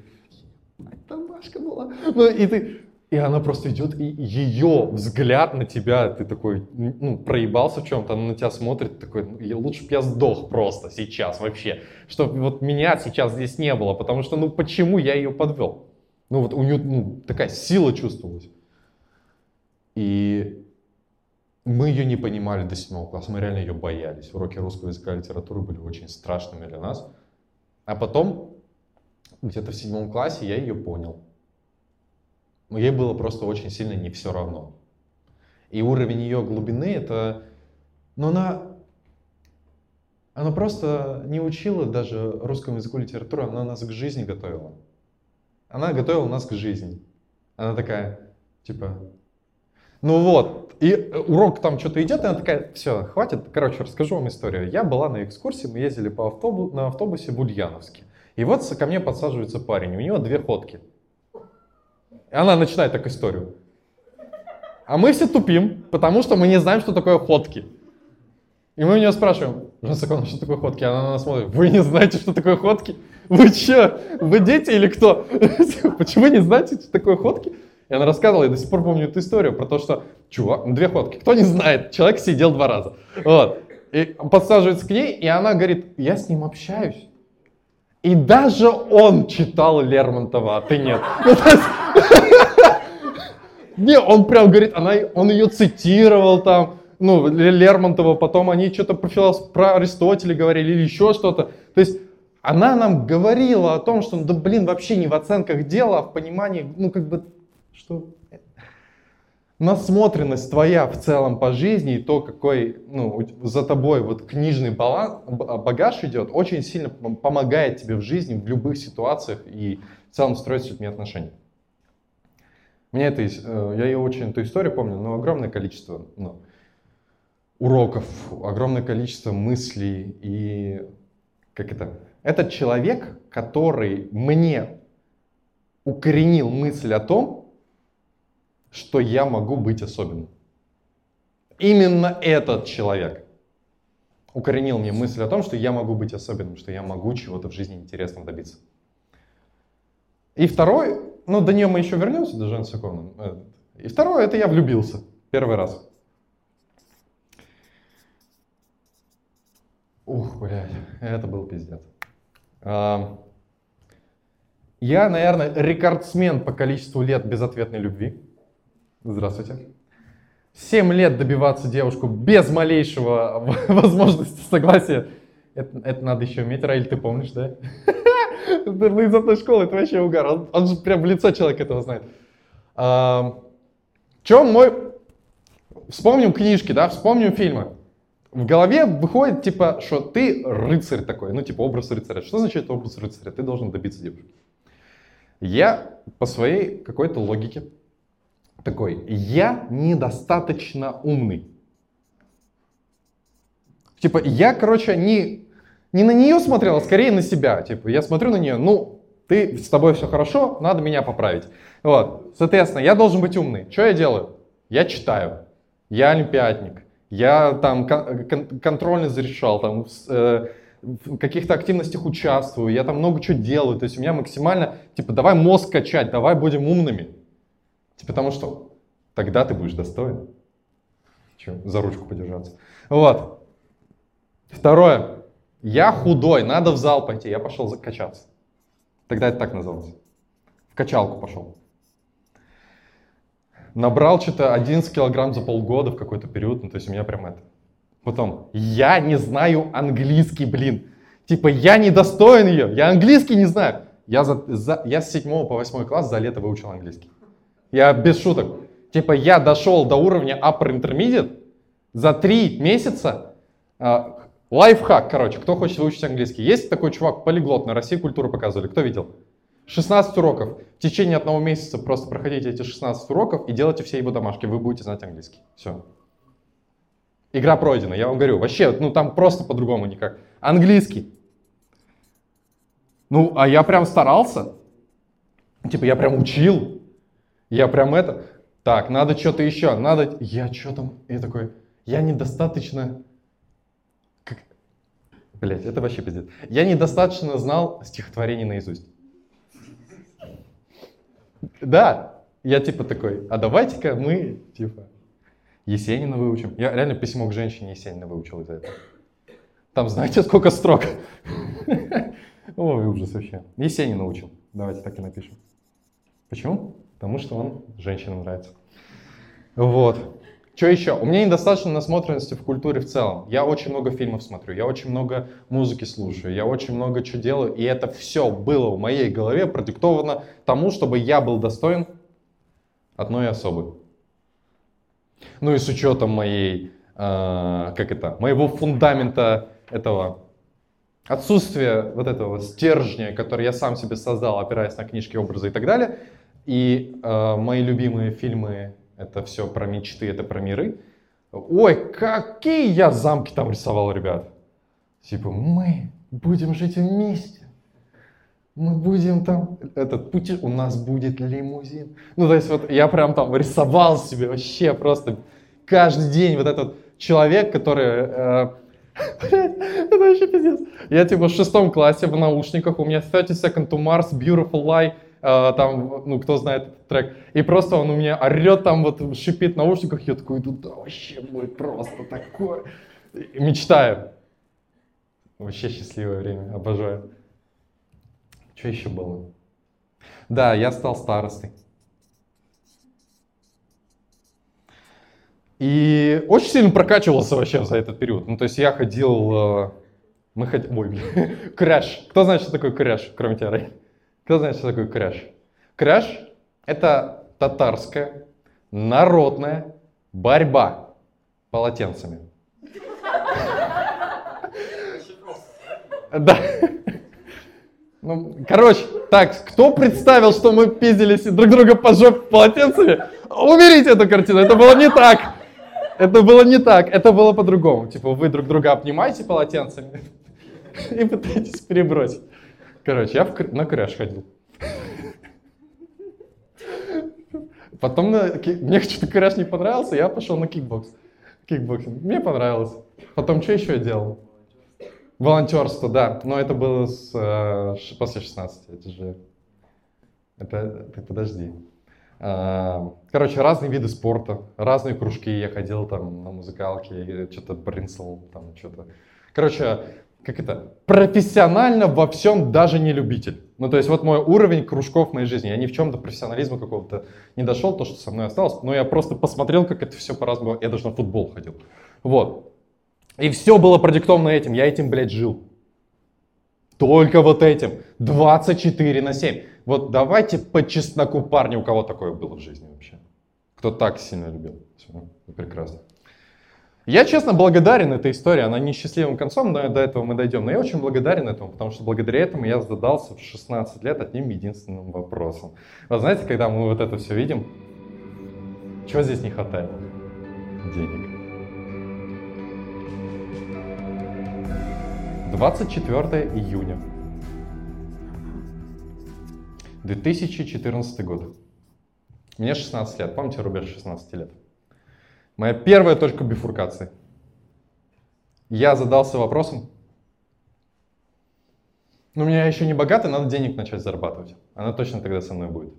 домашка была. Ну и ты, и она просто идет, и ее взгляд на тебя, ты такой, ну, проебался в чем-то, она на тебя смотрит, такой, ну, лучше бы я сдох просто сейчас вообще, чтобы вот меня сейчас здесь не было, потому что, ну, почему я ее подвел? Ну, вот у нее ну, такая сила чувствовалась. И мы ее не понимали до седьмого класса, мы реально ее боялись. Уроки русского языка и литературы были очень страшными для нас. А потом, где-то в седьмом классе я ее понял ей было просто очень сильно не все равно. И уровень ее глубины это... Но она... Она просто не учила даже русскому языку литературу, она нас к жизни готовила. Она готовила нас к жизни. Она такая, типа, ну вот, и урок там что-то идет, и она такая, все, хватит, короче, расскажу вам историю. Я была на экскурсии, мы ездили по автобу, на автобусе в Ульяновске. И вот ко мне подсаживается парень, у него две ходки. И она начинает так историю. А мы все тупим, потому что мы не знаем, что такое ходки. И мы у нее спрашиваем, Жан что такое ходки? Она на нас смотрит, вы не знаете, что такое ходки? Вы че? Вы дети или кто? Почему не знаете, что такое ходки? И она рассказывала, я до сих пор помню эту историю про то, что, чувак, две ходки, кто не знает, человек сидел два раза. Вот. И подсаживается к ней, и она говорит, я с ним общаюсь. И даже он читал Лермонтова, а ты нет. Не, он прям говорит, она, он ее цитировал там, ну, Лермонтова, потом они что-то про, про Аристотеля говорили или еще что-то. То есть Она нам говорила о том, что, да блин, вообще не в оценках дела, а в понимании, ну как бы, что насмотренность твоя в целом по жизни и то, какой ну, за тобой вот книжный баланс, багаж идет, очень сильно помогает тебе в жизни в любых ситуациях и в целом строить с людьми отношения. Мне это, э, я ее очень, эту историю помню, но огромное количество ну, уроков, огромное количество мыслей и как это? Этот человек, который мне укоренил мысль о том, что я могу быть особенным. Именно этот человек укоренил мне мысль о том, что я могу быть особенным, что я могу чего-то в жизни интересного добиться. И второй, ну до нее мы еще вернемся, до Жены Соковны. И второе, это я влюбился первый раз. Ух, блядь, это был пиздец. Я, наверное, рекордсмен по количеству лет безответной любви. Здравствуйте. Семь лет добиваться девушку без малейшего возможности согласия. Это, это надо еще уметь, Раиль, ты помнишь, да? Вы из одной школы, это вообще угар. Он, он же прям в лицо человек этого знает. А, чем мой... Вспомним книжки, да, вспомним фильмы в голове выходит, типа, что ты рыцарь такой, ну, типа, образ рыцаря. Что значит образ рыцаря? Ты должен добиться девушки. Я по своей какой-то логике такой, я недостаточно умный. Типа, я, короче, не, не на нее смотрел, а скорее на себя. Типа, я смотрю на нее, ну, ты, с тобой все хорошо, надо меня поправить. Вот, соответственно, я должен быть умный. Что я делаю? Я читаю. Я олимпиадник. Я там кон- контрольно зарешал, там э, в каких-то активностях участвую, я там много чего делаю. То есть у меня максимально, типа, давай мозг качать, давай будем умными. Потому что тогда ты будешь достоин. Чем? За ручку подержаться. Вот. Второе. Я худой, надо в зал пойти. Я пошел закачаться. Тогда это так называлось. В качалку пошел. Набрал что-то 11 килограмм за полгода в какой-то период, ну то есть у меня прям это. Потом, я не знаю английский, блин. Типа, я не достоин ее, я английский не знаю. Я, за, за, я с 7 по 8 класс за лето выучил английский. Я без шуток. Типа, я дошел до уровня upper intermediate за 3 месяца. Э, лайфхак, короче, кто хочет выучить английский. Есть такой чувак, полиглот, на России культуру показывали. Кто видел? 16 уроков. В течение одного месяца просто проходите эти 16 уроков и делайте все его домашки. Вы будете знать английский. Все. Игра пройдена, я вам говорю. Вообще, ну там просто по-другому никак. Английский. Ну, а я прям старался. Типа, я прям учил. Я прям это... Так, надо что-то еще. Надо... Я что там... Я такой... Я недостаточно... Как... Блять, это вообще пиздец. Я недостаточно знал стихотворение наизусть. Да, я типа такой, а давайте-ка мы, типа, Есенина выучим. Я реально письмо к женщине Есенина выучил из-за этого. Там знаете, сколько строк? Ой, ужас вообще. Есенина учил. Давайте так и напишем. Почему? Потому что он женщинам нравится. Вот. Что еще? У меня недостаточно насмотренности в культуре в целом. Я очень много фильмов смотрю, я очень много музыки слушаю, я очень много чего делаю. И это все было в моей голове продиктовано тому, чтобы я был достоин одной особы. Ну и с учетом моей, э, как это, моего фундамента этого отсутствия вот этого стержня, который я сам себе создал, опираясь на книжки, образы и так далее. И э, мои любимые фильмы это все про мечты, это про миры. Ой, какие я замки там рисовал, ребят. Типа, мы будем жить вместе. Мы будем там, этот пути, у нас будет лимузин. Ну, то есть вот я прям там рисовал себе вообще просто каждый день вот этот человек, который... Э, это вообще пиздец. Я типа в шестом классе в наушниках, у меня 30 Second to Mars, Beautiful Lie, там, ну, кто знает этот трек, и просто он у меня орет там, вот шипит в наушниках, я такой, иду, да вообще будет просто такое. И мечтаю. Вообще счастливое время, обожаю. Что еще было? Да, я стал старостой. И очень сильно прокачивался вообще за этот период. Ну, то есть я ходил, э, Мы хотим... Ой, блин. Кряж. Кто знает, что такое кряж, кроме тебя, Рэй? Кто знает, что такое кряж? Кряж – это татарская народная борьба полотенцами. Да. Ну, короче, так, кто представил, что мы пиздились друг друга по жопе полотенцами? Уберите эту картину, это было не так. Это было не так, это было по-другому. Типа вы друг друга обнимаете полотенцами и пытаетесь перебросить. Короче, я в, на корэш ходил. Потом на, мне что-то корэш не понравился, я пошел на кикбокс. Кикбоксинг. Мне понравилось. Потом что еще я делал? Волонтерство, да. Но это было с, э, после 16. Это же... Это, ты подожди. А, короче, разные виды спорта, разные кружки. Я ходил там на музыкалке, что-то бринсел, там что-то. Короче, как это, профессионально во всем даже не любитель. Ну, то есть вот мой уровень кружков в моей жизни. Я ни в чем до профессионализма какого-то не дошел, то, что со мной осталось, но я просто посмотрел, как это все по-разному. Я даже на футбол ходил. Вот. И все было продиктовано этим. Я этим, блядь, жил. Только вот этим. 24 на 7. Вот давайте по чесноку парни, у кого такое было в жизни вообще. Кто так сильно любил. Все, прекрасно. Я, честно, благодарен этой истории. Она не счастливым концом, но до этого мы дойдем. Но я очень благодарен этому, потому что благодаря этому я задался в 16 лет одним единственным вопросом. Вы знаете, когда мы вот это все видим, чего здесь не хватает? Денег. 24 июня 2014 год. Мне 16 лет. Помните рубеж 16 лет? Моя первая точка бифуркации. Я задался вопросом, ну, у меня еще не богатый, надо денег начать зарабатывать. Она точно тогда со мной будет.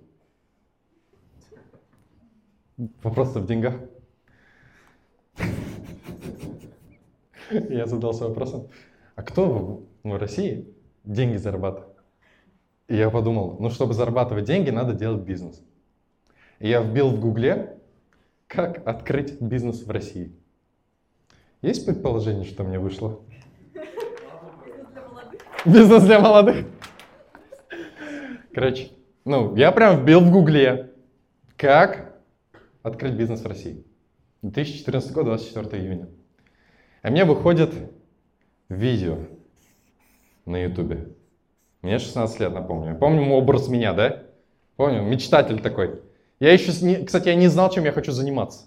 вопрос в деньгах. Я задался вопросом, а кто в России деньги зарабатывает? И я подумал, ну, чтобы зарабатывать деньги, надо делать бизнес. И я вбил в Гугле как открыть бизнес в России? Есть предположение, что мне вышло? Бизнес для молодых. Короче, ну, я прям вбил в гугле, как открыть бизнес в России. 2014 год, 24 июня. А мне выходит видео на ютубе. Мне 16 лет, напомню. Помню образ меня, да? Помню, мечтатель такой. Я еще, кстати, я не знал, чем я хочу заниматься.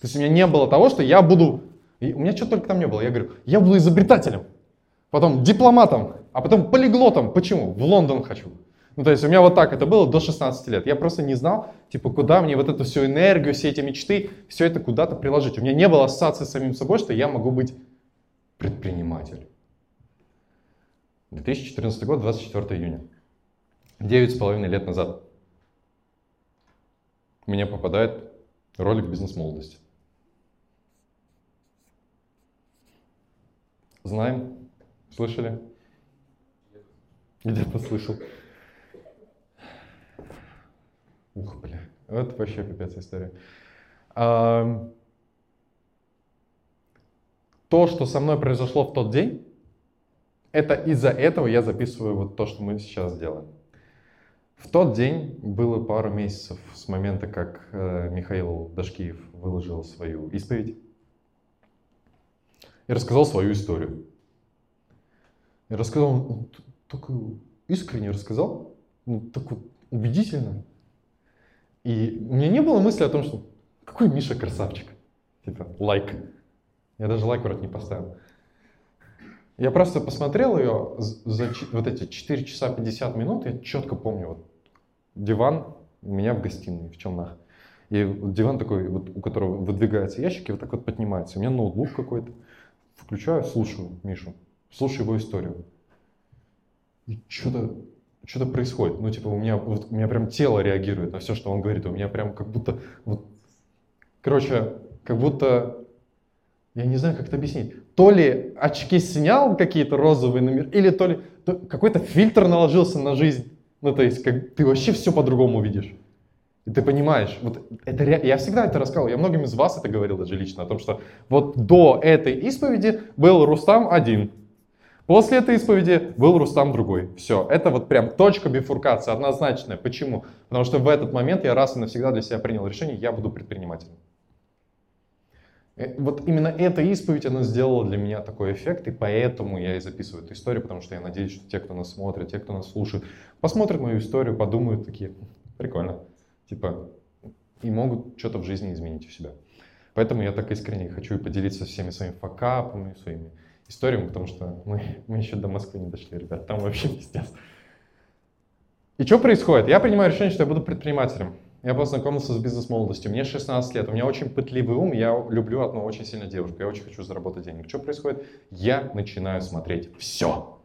То есть у меня не было того, что я буду... У меня что только там не было. Я говорю, я буду изобретателем, потом дипломатом, а потом полиглотом. Почему? В Лондон хочу. Ну, то есть у меня вот так это было до 16 лет. Я просто не знал, типа, куда мне вот эту всю энергию, все эти мечты, все это куда-то приложить. У меня не было ассоциации с самим собой, что я могу быть предпринимателем. 2014 год, 24 июня. Девять с половиной лет назад мне попадает ролик «Бизнес-молодость». Знаем? Слышали? Где-то слышал. Ух, бля. Это вообще пипец история. А, то, что со мной произошло в тот день, это из-за этого я записываю вот то, что мы сейчас делаем. В тот день было пару месяцев с момента, как э, Михаил Дашкиев выложил свою исповедь и рассказал свою историю. И рассказал, он только искренне рассказал, ну, так вот убедительно. И у меня не было мысли о том, что какой Миша красавчик. Типа, лайк. Я даже лайк вроде не поставил. Я просто посмотрел ее за вот эти 4 часа 50 минут, я четко помню, вот диван у меня в гостиной, в Челнах. И диван такой, вот, у которого выдвигаются ящики, вот так вот поднимается. У меня ноутбук какой-то. Включаю, слушаю Мишу, слушаю его историю. И что-то что-то происходит. Ну, типа, у меня, вот, у меня прям тело реагирует на все, что он говорит. У меня прям как будто, вот, короче, как будто, я не знаю, как это объяснить. То ли очки снял какие-то розовые номер, или то ли то, какой-то фильтр наложился на жизнь. Ну, то есть, как, ты вообще все по-другому видишь. И ты понимаешь, вот это я всегда это рассказывал, я многим из вас это говорил даже лично, о том, что вот до этой исповеди был Рустам один, После этой исповеди был Рустам другой. Все, это вот прям точка бифуркации, однозначная. Почему? Потому что в этот момент я раз и навсегда для себя принял решение, я буду предпринимателем. Э, вот именно эта исповедь, она сделала для меня такой эффект, и поэтому я и записываю эту историю, потому что я надеюсь, что те, кто нас смотрит, те, кто нас слушает, посмотрят мою историю, подумают такие, прикольно, типа, и могут что-то в жизни изменить у себя. Поэтому я так искренне хочу и поделиться всеми своими факапами, своими историями, потому что мы, мы еще до Москвы не дошли, ребят, там вообще пиздец. И что происходит? Я принимаю решение, что я буду предпринимателем. Я познакомился с бизнес-молодостью. Мне 16 лет. У меня очень пытливый ум. Я люблю одну очень сильно девушку. Я очень хочу заработать денег. Что происходит? Я начинаю смотреть все.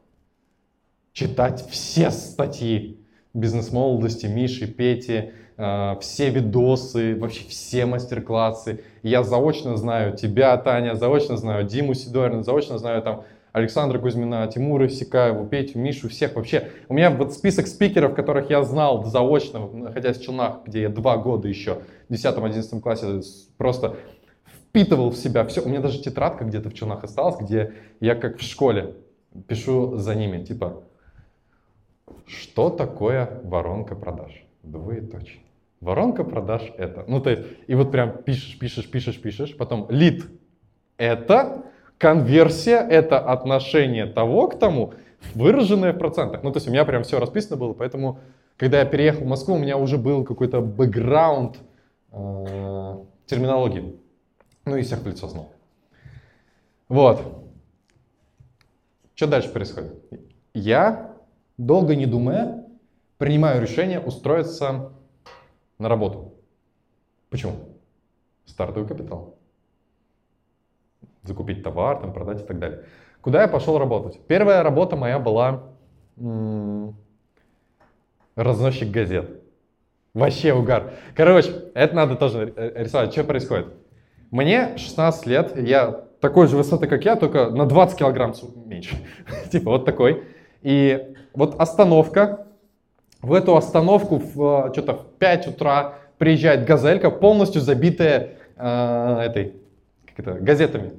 Читать все статьи бизнес-молодости, Миши, Пети, э, все видосы, вообще все мастер-классы. Я заочно знаю тебя, Таня, заочно знаю Диму Сидорина, заочно знаю там Александра Кузьмина, Тимура Сикаева, Петю, Мишу, всех вообще. У меня вот список спикеров, которых я знал заочно, находясь в Челнах, где я два года еще, в 10-11 классе, просто впитывал в себя все. У меня даже тетрадка где-то в Челнах осталась, где я как в школе пишу за ними, типа, что такое воронка продаж? Двоеточие. Воронка продаж это. Ну, то есть, и вот прям пишешь, пишешь, пишешь, пишешь, потом лид это, Конверсия — это отношение того к тому, выраженное в процентах. Ну, то есть у меня прям все расписано было, поэтому, когда я переехал в Москву, у меня уже был какой-то бэкграунд э, терминологии. Ну и всех в лицо знал. Вот. Что дальше происходит? Я, долго не думая, принимаю решение устроиться на работу. Почему? Стартовый капитал закупить товар, там, продать и так далее. Куда я пошел работать? Первая работа моя была м- разносчик газет. Вообще угар. Короче, это надо тоже рисовать. Что происходит? Мне 16 лет, я такой же высоты, как я, только на 20 килограмм меньше. типа вот такой. И вот остановка. В эту остановку в, что-то в 5 утра приезжает газелька, полностью забитая э, этой, как это, газетами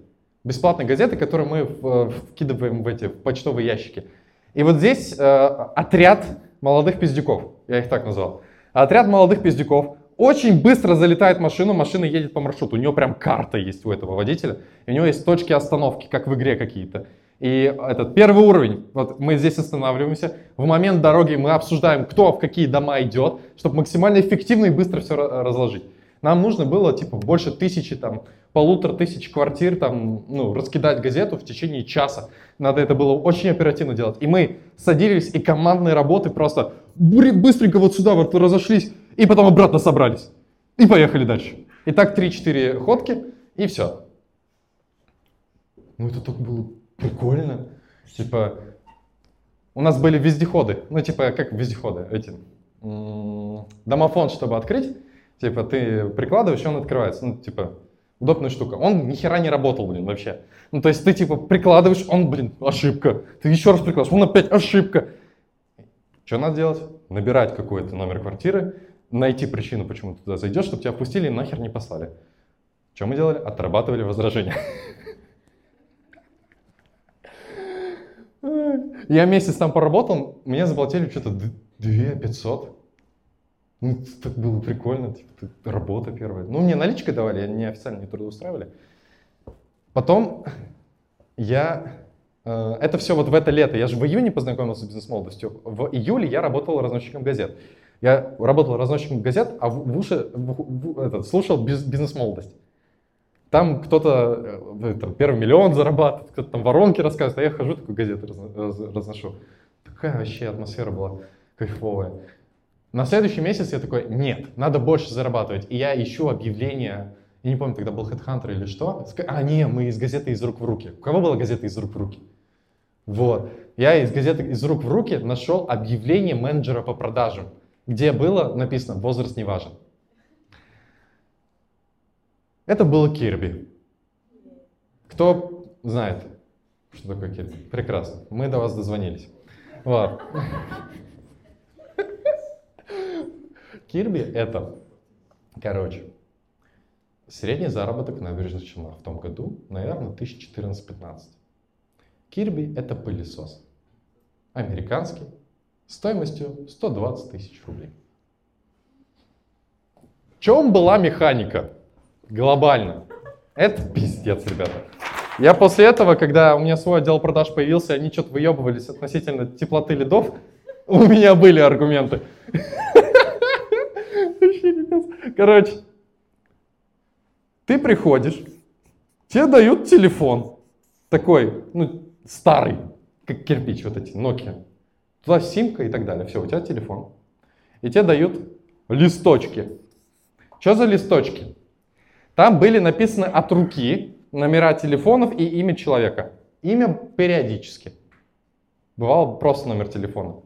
бесплатные газеты, которые мы вкидываем в эти почтовые ящики. И вот здесь э, отряд молодых пиздюков, я их так назвал. Отряд молодых пиздюков очень быстро залетает в машину, машина едет по маршруту, у него прям карта есть у этого водителя, и у него есть точки остановки, как в игре какие-то. И этот первый уровень, вот мы здесь останавливаемся, в момент дороги мы обсуждаем, кто в какие дома идет, чтобы максимально эффективно и быстро все разложить. Нам нужно было типа больше тысячи, там, полутора тысяч квартир, там, ну, раскидать газету в течение часа. Надо это было очень оперативно делать. И мы садились, и командные работы просто быстренько вот сюда вот разошлись, и потом обратно собрались. И поехали дальше. И так 3-4 ходки, и все. Ну, это так было прикольно. Типа, у нас были вездеходы. Ну, типа, как вездеходы? Эти, домофон, чтобы открыть Типа ты прикладываешь, и он открывается. Ну, типа, удобная штука. Он ни хера не работал, блин, вообще. Ну, то есть ты, типа, прикладываешь, он, блин, ошибка. Ты еще раз прикладываешь, он опять ошибка. Что надо делать? Набирать какой-то номер квартиры, найти причину, почему ты туда зайдешь, чтобы тебя впустили и нахер не послали. Что мы делали? Отрабатывали возражения. Я месяц там поработал, мне заплатили что-то 2 500. Ну, так было прикольно, типа, работа первая. Ну, мне наличкой давали, не официально не трудоустраивали. Потом я... Э, это все вот в это лето. Я же в июне познакомился с бизнес-молодостью. В июле я работал разносчиком газет. Я работал разносчиком газет, а в, в уши в, в, этот, слушал бизнес-молодость. Там кто-то э, там, первый миллион зарабатывает, кто-то там воронки рассказывает, а я хожу, такую газету разношу. Такая вообще атмосфера была кайфовая. На следующий месяц я такой, нет, надо больше зарабатывать. И я ищу объявление, я не помню, тогда был HeadHunter или что. А, не, мы из газеты «Из рук в руки». У кого была газета «Из рук в руки»? Вот. Я из газеты «Из рук в руки» нашел объявление менеджера по продажам, где было написано «Возраст не важен». Это было Кирби. Кто знает, что такое Кирби? Прекрасно. Мы до вас дозвонились. Вот. Кирби это, короче, средний заработок на набережных Челнах в том году, наверное, 1014-15. Кирби это пылесос. Американский, стоимостью 120 тысяч рублей. В чем была механика? Глобально. Это пиздец, ребята. Я после этого, когда у меня свой отдел продаж появился, они что-то выебывались относительно теплоты лидов, у меня были аргументы. Короче, ты приходишь, тебе дают телефон, такой, ну, старый, как кирпич, вот эти, Nokia. Туда симка и так далее. Все, у тебя телефон. И тебе дают листочки. Что за листочки? Там были написаны от руки номера телефонов и имя человека. Имя периодически. Бывало просто номер телефона.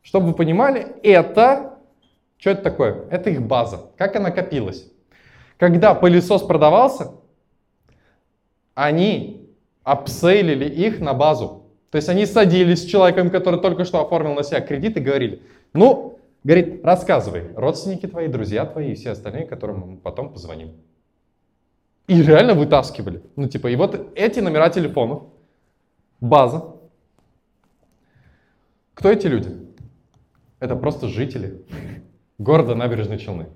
Чтобы вы понимали, это, что это такое? Это их база. Как она копилась? Когда пылесос продавался, они апсейлили их на базу. То есть они садились с человеком, который только что оформил на себя кредит и говорили, ну, говорит, рассказывай, родственники твои, друзья твои и все остальные, которым мы потом позвоним. И реально вытаскивали. Ну, типа, и вот эти номера телефонов, база. Кто эти люди? Это просто жители города Набережной Челны.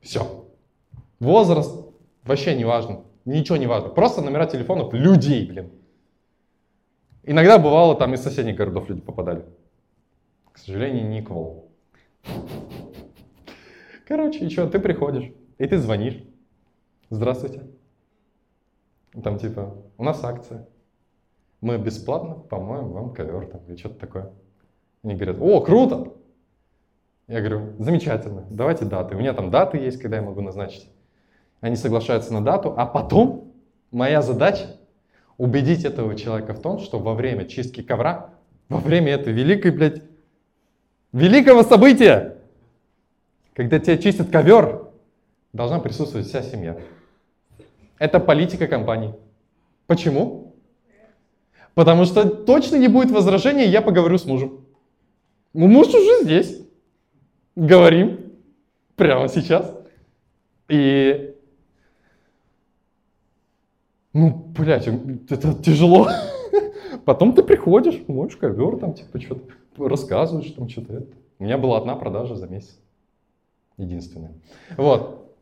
Все. Возраст вообще не важно. Ничего не важно. Просто номера телефонов людей, блин. Иногда бывало, там из соседних городов люди попадали. К сожалению, не к Волу. Короче, и что, ты приходишь, и ты звонишь. Здравствуйте. Там типа, у нас акция. Мы бесплатно помоем вам ковер там или что-то такое. Они говорят, о, круто! Я говорю, замечательно, давайте даты. У меня там даты есть, когда я могу назначить. Они соглашаются на дату, а потом моя задача убедить этого человека в том, что во время чистки ковра, во время этой великой, блядь, великого события, когда тебя чистят ковер, должна присутствовать вся семья. Это политика компании. Почему? Потому что точно не будет возражения, я поговорю с мужем. Ну, муж уже здесь. Говорим. Прямо сейчас. И... Ну, блядь, это тяжело. Потом ты приходишь, моешь ковер, там, типа, что-то рассказываешь, там, что-то У меня была одна продажа за месяц. Единственная. Вот.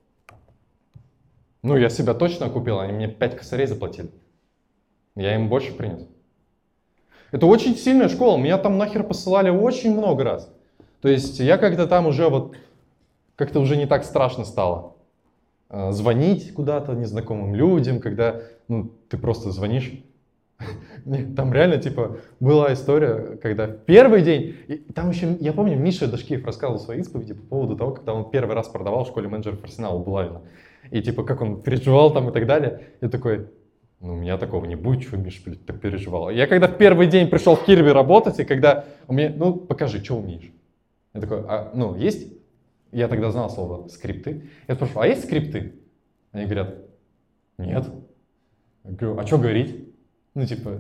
Ну, я себя точно купил, они мне 5 косарей заплатили. Я им больше принес. Это очень сильная школа, меня там нахер посылали очень много раз. То есть я как-то там уже вот, как-то уже не так страшно стало. А, звонить куда-то незнакомым людям, когда ну, ты просто звонишь. Там реально, типа, была история, когда первый день, и там еще, я помню, Миша Дашкиев рассказывал свои исповеди по поводу того, когда он первый раз продавал в школе менеджеров Арсенала Булавина и типа как он переживал там и так далее. Я такой, ну, у меня такого не будет, что Миш, блядь, так переживал. Я когда в первый день пришел в Кирби работать, и когда у меня, ну, покажи, что умеешь. Я такой, а, ну, есть? Я тогда знал слово скрипты. Я спрашиваю, а есть скрипты? Они говорят, нет. Я говорю, а что говорить? Ну, типа,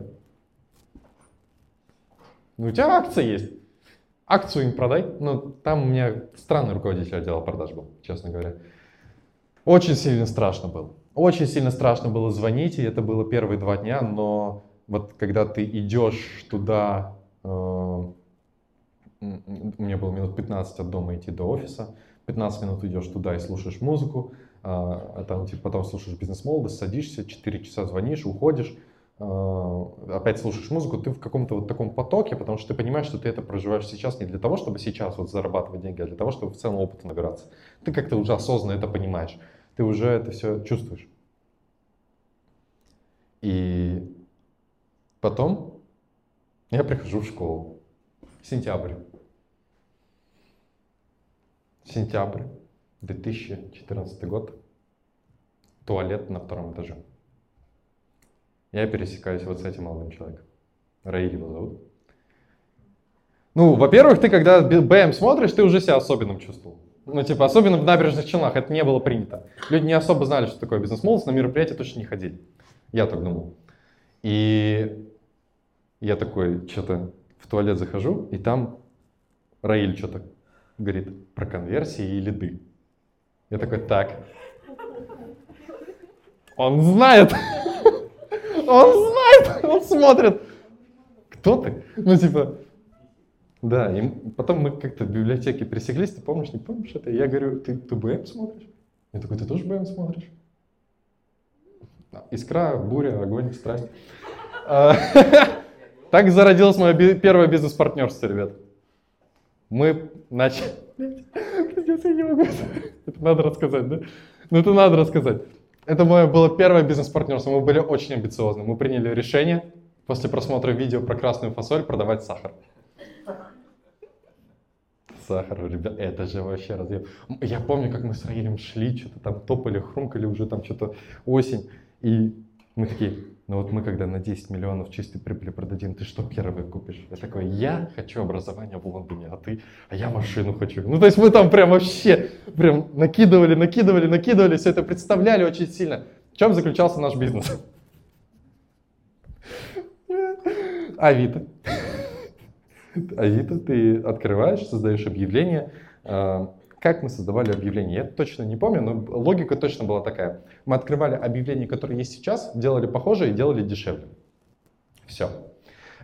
ну, у тебя акция есть. Акцию им продай. Ну, там у меня странный руководитель отдела продаж был, честно говоря. Очень сильно страшно было. Очень сильно страшно было звонить, и это было первые два дня, но вот когда ты идешь туда, э, меня было минут 15 от дома идти до офиса, 15 минут идешь туда и слушаешь музыку, а там типа, потом слушаешь бизнес-молодость, садишься, 4 часа звонишь, уходишь, э, опять слушаешь музыку, ты в каком-то вот таком потоке, потому что ты понимаешь, что ты это проживаешь сейчас не для того, чтобы сейчас вот зарабатывать деньги, а для того, чтобы в целом опыт набираться. Ты как-то уже осознанно это понимаешь ты уже это все чувствуешь. И потом я прихожу в школу. Сентябрь. Сентябрь, 2014 год. Туалет на втором этаже. Я пересекаюсь вот с этим молодым человеком. Раиль его зовут. Ну, во-первых, ты когда БМ смотришь, ты уже себя особенным чувствовал. Ну, типа, особенно в набережных Челнах это не было принято. Люди не особо знали, что такое бизнес-молодость, на мероприятия точно не ходили. Я так думал. И я такой, что-то в туалет захожу, и там Раиль что-то говорит про конверсии и лиды. Я такой, так. Он знает. он знает, он смотрит. Кто ты? Ну, типа, да, и потом мы как-то в библиотеке пересеклись, ты помнишь, не помнишь это? Я говорю, ты, ты БМ смотришь? Я такой, ты тоже БМ смотришь? Искра, буря, огонь, страсть. А, так зародилось мое первое бизнес-партнерство, ребят. Мы начали... Я не могу. Это надо рассказать, да? Ну, это надо рассказать. Это мое было первое бизнес-партнерство. Мы были очень амбициозны. Мы приняли решение после просмотра видео про красную фасоль продавать сахар. Сахар, ребят, это же вообще разъем. Я помню, как мы с Раилем шли, что-то там топали, хрумкали, уже там что-то осень. И мы такие, ну вот мы когда на 10 миллионов чистой прибыли продадим, ты что первый купишь? Я такой, я хочу образование в Лондоне, а ты, а я машину хочу. Ну то есть мы там прям вообще, прям накидывали, накидывали, накидывали, все это представляли очень сильно. В чем заключался наш бизнес? Авито. Авито, ты открываешь, создаешь объявление, а, как мы создавали объявления, я точно не помню, но логика точно была такая. Мы открывали объявления, которые есть сейчас, делали похожие и делали дешевле. Все.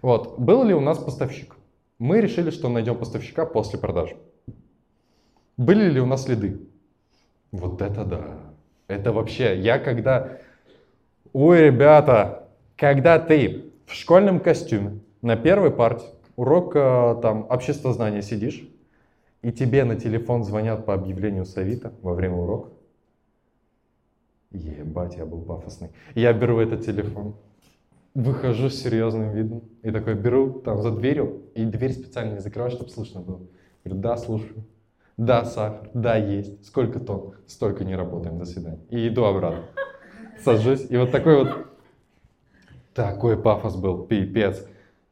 Вот. Был ли у нас поставщик? Мы решили, что найдем поставщика после продажи. Были ли у нас следы? Вот это да. Это вообще, я когда... Ой, ребята, когда ты в школьном костюме на первой партии, урок там обществознания сидишь, и тебе на телефон звонят по объявлению совета во время урока. Ебать, я был пафосный. Я беру этот телефон, выхожу с серьезным видом и такой беру там за дверью, и дверь специально не закрываю, чтобы слышно было. Говорю, да, слушаю. Да, сахар, да, есть. Сколько тонн? Столько не работаем, до свидания. И иду обратно. Сажусь, и вот такой вот, такой пафос был, пипец.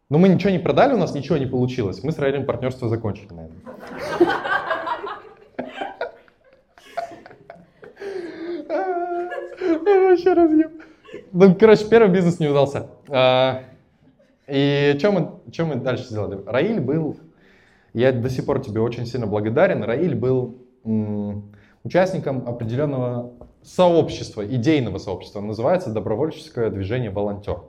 Но мы ничего не продали, у нас ничего не получилось. Мы с Раилем партнерство закончили, наверное. Вообще разъем. Ну, короче, первый бизнес не удался. А, и что мы, что мы дальше сделали? Раиль был, я до сих пор тебе очень сильно благодарен, Раиль был участником определенного сообщества, идейного сообщества, называется добровольческое движение «Волонтер».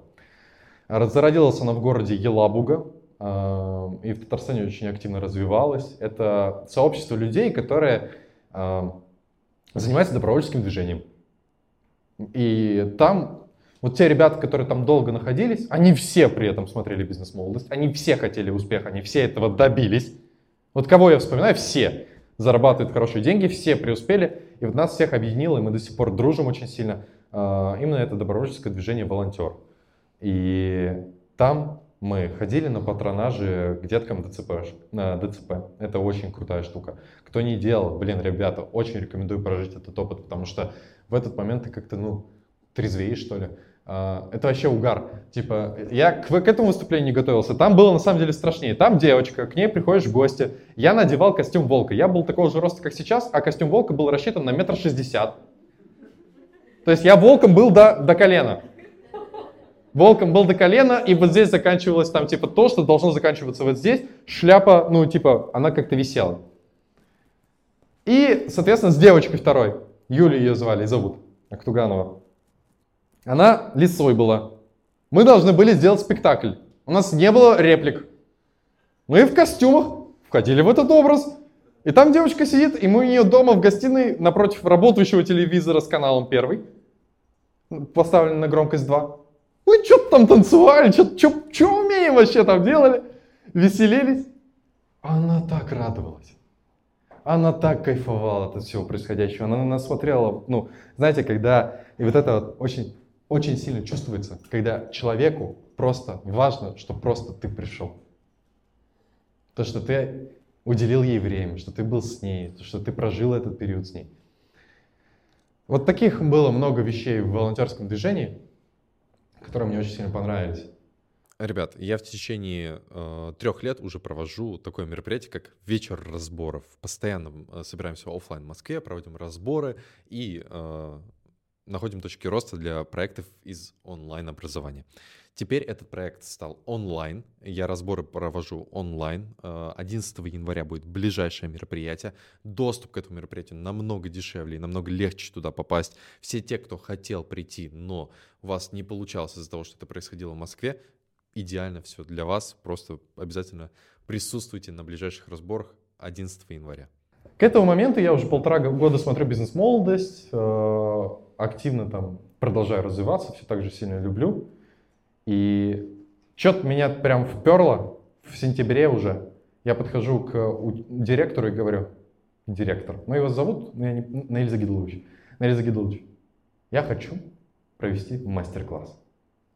Зародилась она в городе Елабуга, и в Татарстане очень активно развивалась. Это сообщество людей, которые а, занимаются добровольческим движением. И там вот те ребята, которые там долго находились, они все при этом смотрели «Бизнес-молодость», они все хотели успеха, они все этого добились. Вот кого я вспоминаю, все зарабатывают хорошие деньги, все преуспели, и вот нас всех объединило, и мы до сих пор дружим очень сильно. А, именно это добровольческое движение «Волонтер». И там мы ходили на патронажи к деткам ДЦП, на ДЦП. Это очень крутая штука. Кто не делал, блин, ребята, очень рекомендую прожить этот опыт, потому что в этот момент ты как-то, ну, трезвеешь, что ли. А, это вообще угар. Типа, я к, к этому выступлению не готовился. Там было на самом деле страшнее. Там девочка, к ней приходишь в гости. Я надевал костюм волка. Я был такого же роста, как сейчас, а костюм волка был рассчитан на метр шестьдесят. То есть я волком был до, до колена. Волком был до колена, и вот здесь заканчивалось там типа то, что должно заканчиваться вот здесь. Шляпа, ну типа, она как-то висела. И, соответственно, с девочкой второй, Юлия ее звали, зовут, Актуганова. Она лисой была. Мы должны были сделать спектакль. У нас не было реплик. Мы в костюмах входили в этот образ. И там девочка сидит, и мы у нее дома в гостиной напротив работающего телевизора с каналом первый, поставлен на громкость 2. Мы что-то там танцевали, что умеем вообще там делали, веселились. Она так радовалась. Она так кайфовала от всего происходящего. Она на нас смотрела, ну, знаете, когда, и вот это вот очень, очень сильно чувствуется, когда человеку просто важно, что просто ты пришел. То, что ты уделил ей время, что ты был с ней, то, что ты прожил этот период с ней. Вот таких было много вещей в волонтерском движении которые мне очень сильно понравились. Ребят, я в течение э, трех лет уже провожу такое мероприятие, как вечер разборов. Постоянно э, собираемся офлайн в Москве, проводим разборы и э, находим точки роста для проектов из онлайн-образования. Теперь этот проект стал онлайн. Я разборы провожу онлайн. 11 э, января будет ближайшее мероприятие. Доступ к этому мероприятию намного дешевле и намного легче туда попасть. Все те, кто хотел прийти, но у вас не получалось из-за того, что это происходило в Москве, идеально все для вас. Просто обязательно присутствуйте на ближайших разборах 11 января. К этому моменту я уже полтора года смотрю «Бизнес-молодость», э, активно там продолжаю развиваться, все так же сильно люблю. И что-то меня прям вперло в сентябре уже. Я подхожу к директору и говорю, директор, ну его зовут ну, я не, Наиль Загидулович. Наиль Загидулович, я хочу провести мастер-класс.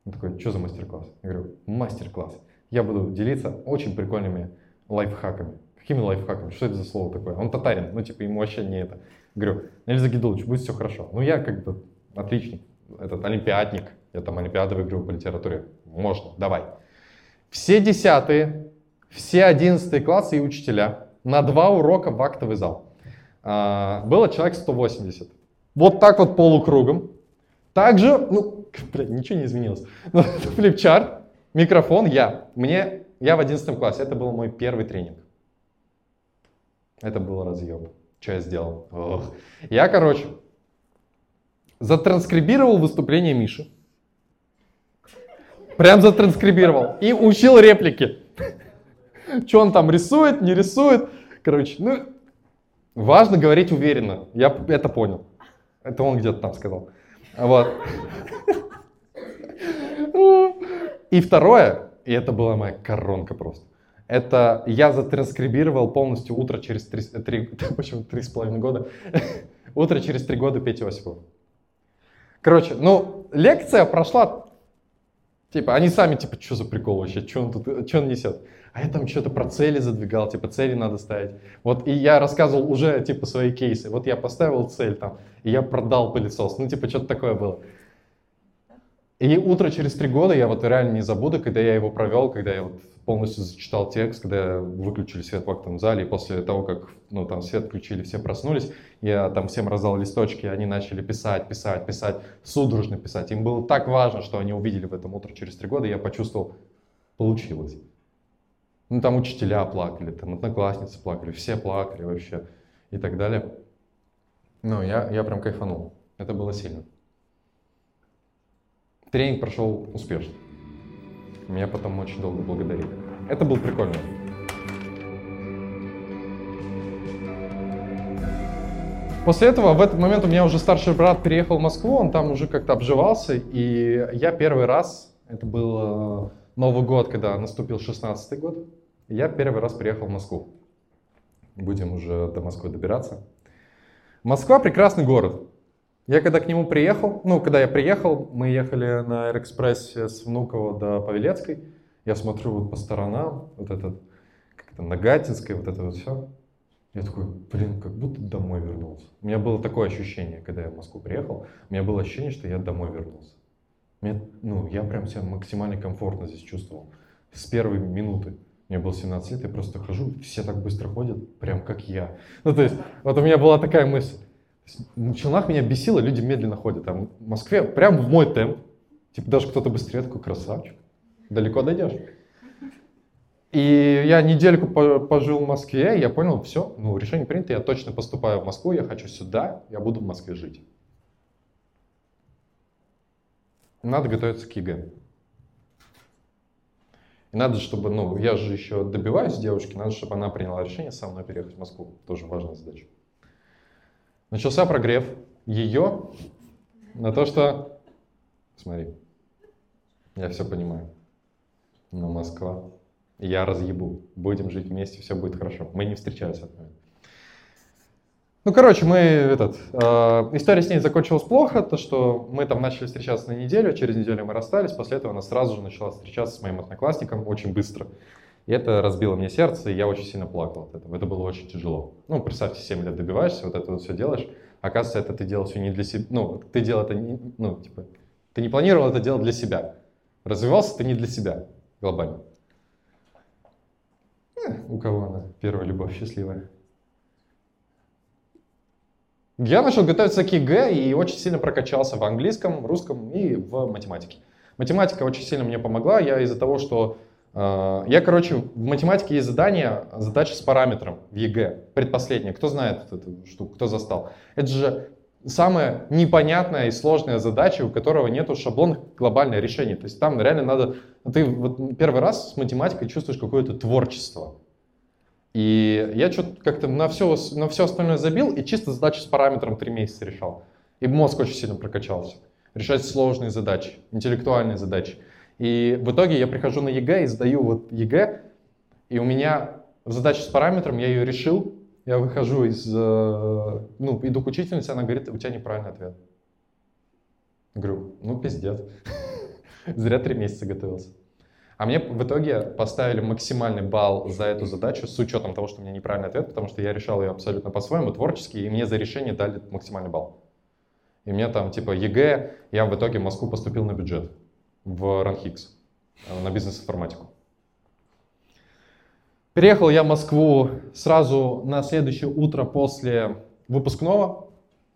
Он такой, что за мастер-класс? Я говорю, мастер-класс. Я буду делиться очень прикольными лайфхаками. Какими лайфхаками? Что это за слово такое? Он татарин, ну типа ему вообще не это. Говорю, Наиль Загидулович, будет все хорошо. Ну я как бы отличник, этот олимпиадник, я там олимпиады выиграл по литературе. Можно, давай. Все десятые, все одиннадцатые классы и учителя на два урока в актовый зал. А, было человек 180. Вот так вот полукругом. Также, ну, блядь, ничего не изменилось. Флипчарт, микрофон, я. Мне, я в одиннадцатом классе. Это был мой первый тренинг. Это был разъем. Что я сделал? Ох. Я, короче, затранскрибировал выступление Миши. Прям затранскрибировал. И учил реплики. Что он там рисует, не рисует. Короче, ну, важно говорить уверенно. Я это понял. Это он где-то там сказал. Вот. И второе, и это была моя коронка просто. Это я затранскрибировал полностью утро через три, три почему три с половиной года, утро через три года Пети Осипова. Короче, ну, лекция прошла, типа, они сами, типа, что за прикол вообще, что он тут, что он несет? А я там что-то про цели задвигал, типа, цели надо ставить. Вот, и я рассказывал уже, типа, свои кейсы. Вот я поставил цель там, и я продал пылесос. Ну, типа, что-то такое было. И утро через три года я вот реально не забуду, когда я его провел, когда я вот полностью зачитал текст, когда выключили свет в актовом зале, и после того, как ну, там свет включили, все проснулись, я там всем раздал листочки, они начали писать, писать, писать, судорожно писать. Им было так важно, что они увидели в этом утро через три года, и я почувствовал, получилось. Ну, там учителя плакали, там одноклассницы плакали, все плакали вообще и так далее. Ну, я, я прям кайфанул. Это было сильно. Тренинг прошел успешно. Меня потом очень долго благодарили. Это был прикольно. После этого, в этот момент у меня уже старший брат переехал в Москву, он там уже как-то обживался, и я первый раз, это был э, Новый год, когда наступил 16 год, я первый раз приехал в Москву. Будем уже до Москвы добираться. Москва прекрасный город. Я когда к нему приехал, ну, когда я приехал, мы ехали на Аэроэкспрессе с Внуково до Павелецкой. Я смотрю вот по сторонам, вот этот, как-то Нагатинская, вот это вот все. Я такой, блин, как будто домой вернулся. У меня было такое ощущение, когда я в Москву приехал, у меня было ощущение, что я домой вернулся. Мне, ну, я прям себя максимально комфортно здесь чувствовал. С первой минуты. Мне было 17 лет, я просто хожу, все так быстро ходят, прям как я. Ну, то есть, вот у меня была такая мысль. В Челнах меня бесило, люди медленно ходят. Там в Москве прям в мой темп. Типа даже кто-то быстрее, такой красавчик. Далеко дойдешь. И я недельку пожил в Москве, и я понял, все, ну, решение принято, я точно поступаю в Москву, я хочу сюда, я буду в Москве жить. Надо готовиться к ЕГЭ. И надо, чтобы, ну, я же еще добиваюсь девушки, надо, чтобы она приняла решение со мной переехать в Москву. Тоже важная задача. Начался прогрев ее на то, что, смотри, я все понимаю, но Москва, я разъебу, будем жить вместе, все будет хорошо. Мы не встречались от этого. Ну, короче, мы этот, э, история с ней закончилась плохо, то что мы там начали встречаться на неделю, через неделю мы расстались, после этого она сразу же начала встречаться с моим одноклассником очень быстро. И это разбило мне сердце, и я очень сильно плакал от этого. Это было очень тяжело. Ну, представьте, 7 лет добиваешься, вот это вот все делаешь. Оказывается, это ты делал все не для себя. Ну, ты делал это, не, ну, типа, ты не планировал это делать для себя. Развивался ты не для себя глобально. Э, у кого она первая любовь счастливая? Я начал готовиться к ЕГЭ и очень сильно прокачался в английском, русском и в математике. Математика очень сильно мне помогла. Я из-за того, что я, короче, в математике есть задание, задача с параметром в ЕГЭ, предпоследняя. Кто знает эту штуку, кто застал? Это же самая непонятная и сложная задача, у которого нету шаблонных глобальных решений. То есть там реально надо... Ты вот первый раз с математикой чувствуешь какое-то творчество. И я что-то как-то на все, на все остальное забил и чисто задачу с параметром три месяца решал. И мозг очень сильно прокачался. Решать сложные задачи, интеллектуальные задачи. И в итоге я прихожу на ЕГЭ и сдаю вот ЕГЭ, и у меня задача с параметром, я ее решил, я выхожу из, э, ну, иду к учительнице, она говорит, у тебя неправильный ответ. Говорю, ну пиздец. Зря три месяца готовился. А мне в итоге поставили максимальный балл за эту задачу с учетом того, что у меня неправильный ответ, потому что я решал ее абсолютно по-своему, творчески, и мне за решение дали максимальный балл. И мне там типа ЕГЭ, я в итоге в Москву поступил на бюджет в РАНХиГС, э, на бизнес-информатику. Переехал я в Москву сразу на следующее утро после выпускного,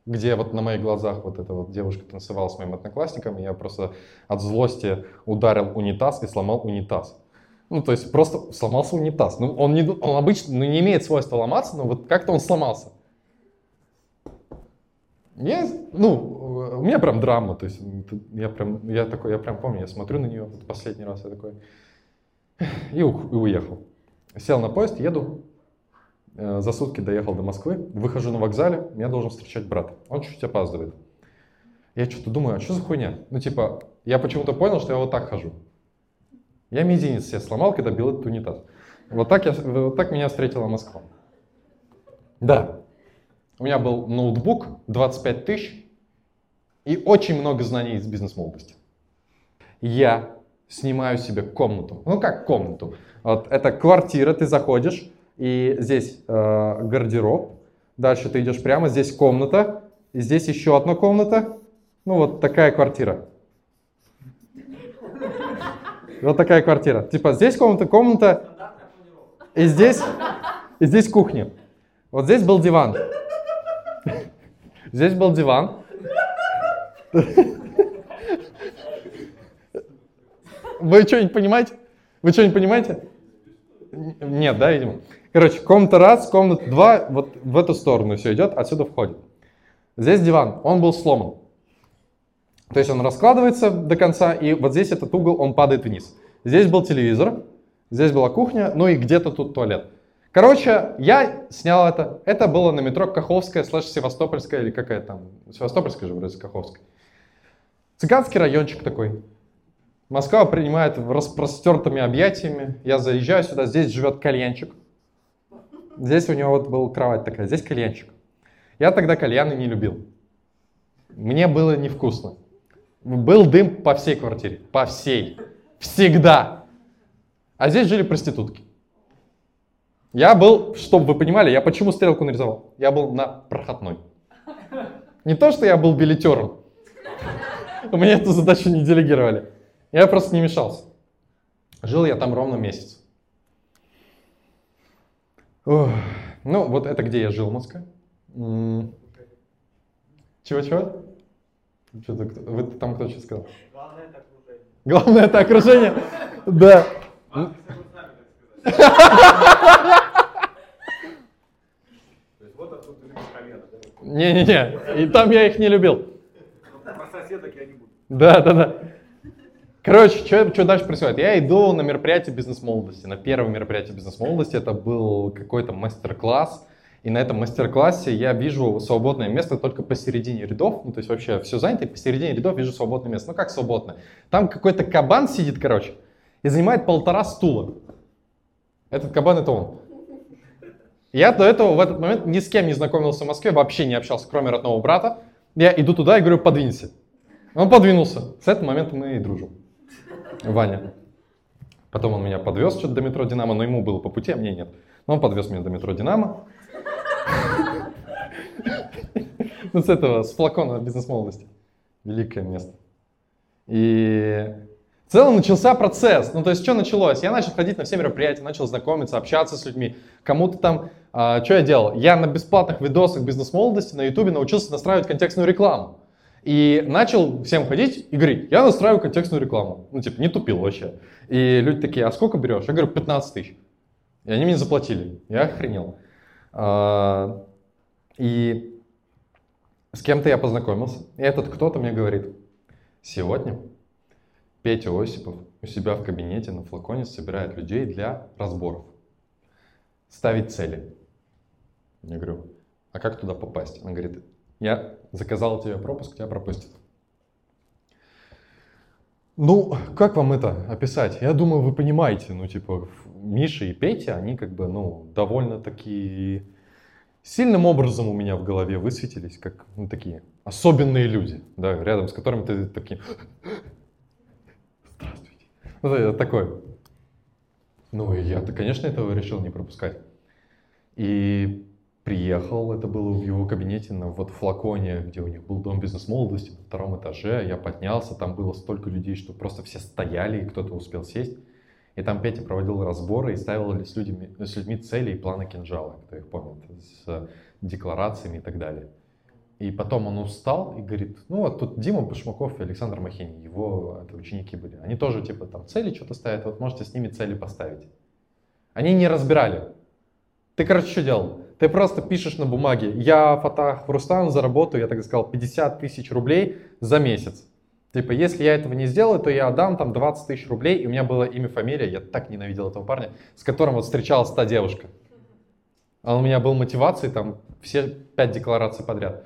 где вот на моих глазах вот эта вот девушка танцевала с моим одноклассником, и я просто от злости ударил унитаз и сломал унитаз. Ну, то есть просто сломался унитаз. Ну, он, не, он обычно ну, не имеет свойства ломаться, но вот как-то он сломался. Я, ну, у меня прям драма, то есть я прям, я такой, я прям помню, я смотрю на нее, вот последний раз я такой, и, у, и уехал. Сел на поезд, еду, Э, за сутки доехал до Москвы, выхожу на вокзале, меня должен встречать брат. Он чуть-чуть опаздывает. Я что-то думаю, а что за хуйня? Ну, типа, я почему-то понял, что я вот так хожу. Я мизинец себе сломал, когда бил этот унитаз. Вот так, я, вот так меня встретила Москва. Да. У меня был ноутбук, 25 тысяч и очень много знаний из бизнес-молодости. Я снимаю себе комнату. Ну как комнату? Вот это квартира, ты заходишь, и здесь э, гардероб. Дальше ты идешь прямо, здесь комната, и здесь еще одна комната. Ну вот такая квартира. Вот такая квартира. Типа здесь комната, комната, и здесь, и здесь кухня. Вот здесь был диван. Здесь был диван. Вы что-нибудь понимаете? Вы что-нибудь понимаете? Нет, да, видимо. Короче, комната раз, комната два, вот в эту сторону все идет, отсюда входит. Здесь диван, он был сломан. То есть он раскладывается до конца, и вот здесь этот угол, он падает вниз. Здесь был телевизор, здесь была кухня, ну и где-то тут туалет. Короче, я снял это. Это было на метро Каховская слэш Севастопольская, или какая там, Севастопольская же вроде Каховская. Цыганский райончик такой. Москва принимает распростертыми объятиями. Я заезжаю сюда, здесь живет кальянчик. Здесь у него вот была кровать такая, здесь кальянчик. Я тогда кальяны не любил. Мне было невкусно. Был дым по всей квартире. По всей. Всегда. А здесь жили проститутки. Я был, чтобы вы понимали, я почему стрелку нарисовал? Я был на проходной. Не то, что я был билетером. Меня эту задачу не делегировали. Я просто не мешался. Жил я там ровно месяц. Ох, ну, вот это где я жил в Москве. Чего-чего? Что-то, вы там кто что сказал? Главное это окружение. Главное это окружение? Да. Не-не-не, и там я их не любил. Про соседок. Да, да, да. Короче, что, дальше происходит? Я иду на мероприятие бизнес-молодости, на первое мероприятие бизнес-молодости. Это был какой-то мастер-класс. И на этом мастер-классе я вижу свободное место только посередине рядов. Ну, то есть вообще все занято, и посередине рядов вижу свободное место. Ну, как свободное? Там какой-то кабан сидит, короче, и занимает полтора стула. Этот кабан — это он. Я до этого в этот момент ни с кем не знакомился в Москве, вообще не общался, кроме родного брата. Я иду туда и говорю, подвинься. Он подвинулся. С этого момента мы и дружим. Ваня. Потом он меня подвез что-то до метро Динамо, но ему было по пути, а мне нет. Но он подвез меня до метро Динамо. Ну, с этого, с флакона бизнес-молодости. Великое место. И В целом начался процесс. Ну, то есть, что началось? Я начал ходить на все мероприятия, начал знакомиться, общаться с людьми. Кому-то там... А, что я делал? Я на бесплатных видосах бизнес-молодости на ютубе научился настраивать контекстную рекламу. И начал всем ходить и говорить, я настраиваю контекстную рекламу. Ну, типа, не тупил вообще. И люди такие, а сколько берешь? Я говорю, 15 тысяч. И они мне заплатили. Я охренел. А, и с кем-то я познакомился. И этот кто-то мне говорит, сегодня Петя Осипов у себя в кабинете на флаконе собирает людей для разборов. Ставить цели. Я говорю, а как туда попасть? Он говорит, я заказал тебе пропуск, тебя пропустят. Ну, как вам это описать? Я думаю, вы понимаете, ну, типа, Миша и Петя, они как бы, ну, довольно такие сильным образом у меня в голове высветились, как, ну, такие особенные люди, да, рядом с которыми ты такие, здравствуйте. Ну, это такое. Ну, и я-то, конечно, этого решил не пропускать. И приехал, это было в его кабинете на вот флаконе, где у них был дом бизнес-молодости на втором этаже. Я поднялся, там было столько людей, что просто все стояли, и кто-то успел сесть. И там Петя проводил разборы и ставил с людьми, с людьми цели и планы кинжала, кто их помнит, с декларациями и так далее. И потом он устал и говорит, ну вот тут Дима Башмаков и Александр Махини, его это ученики были. Они тоже типа там цели что-то ставят, вот можете с ними цели поставить. Они не разбирали. Ты, короче, что делал? Ты просто пишешь на бумаге, я Фатах Рустам заработаю, я так сказал, 50 тысяч рублей за месяц. Типа, если я этого не сделаю, то я отдам там 20 тысяч рублей, и у меня было имя, фамилия, я так ненавидел этого парня, с которым вот встречалась та девушка. А у меня был мотивацией там все пять деклараций подряд.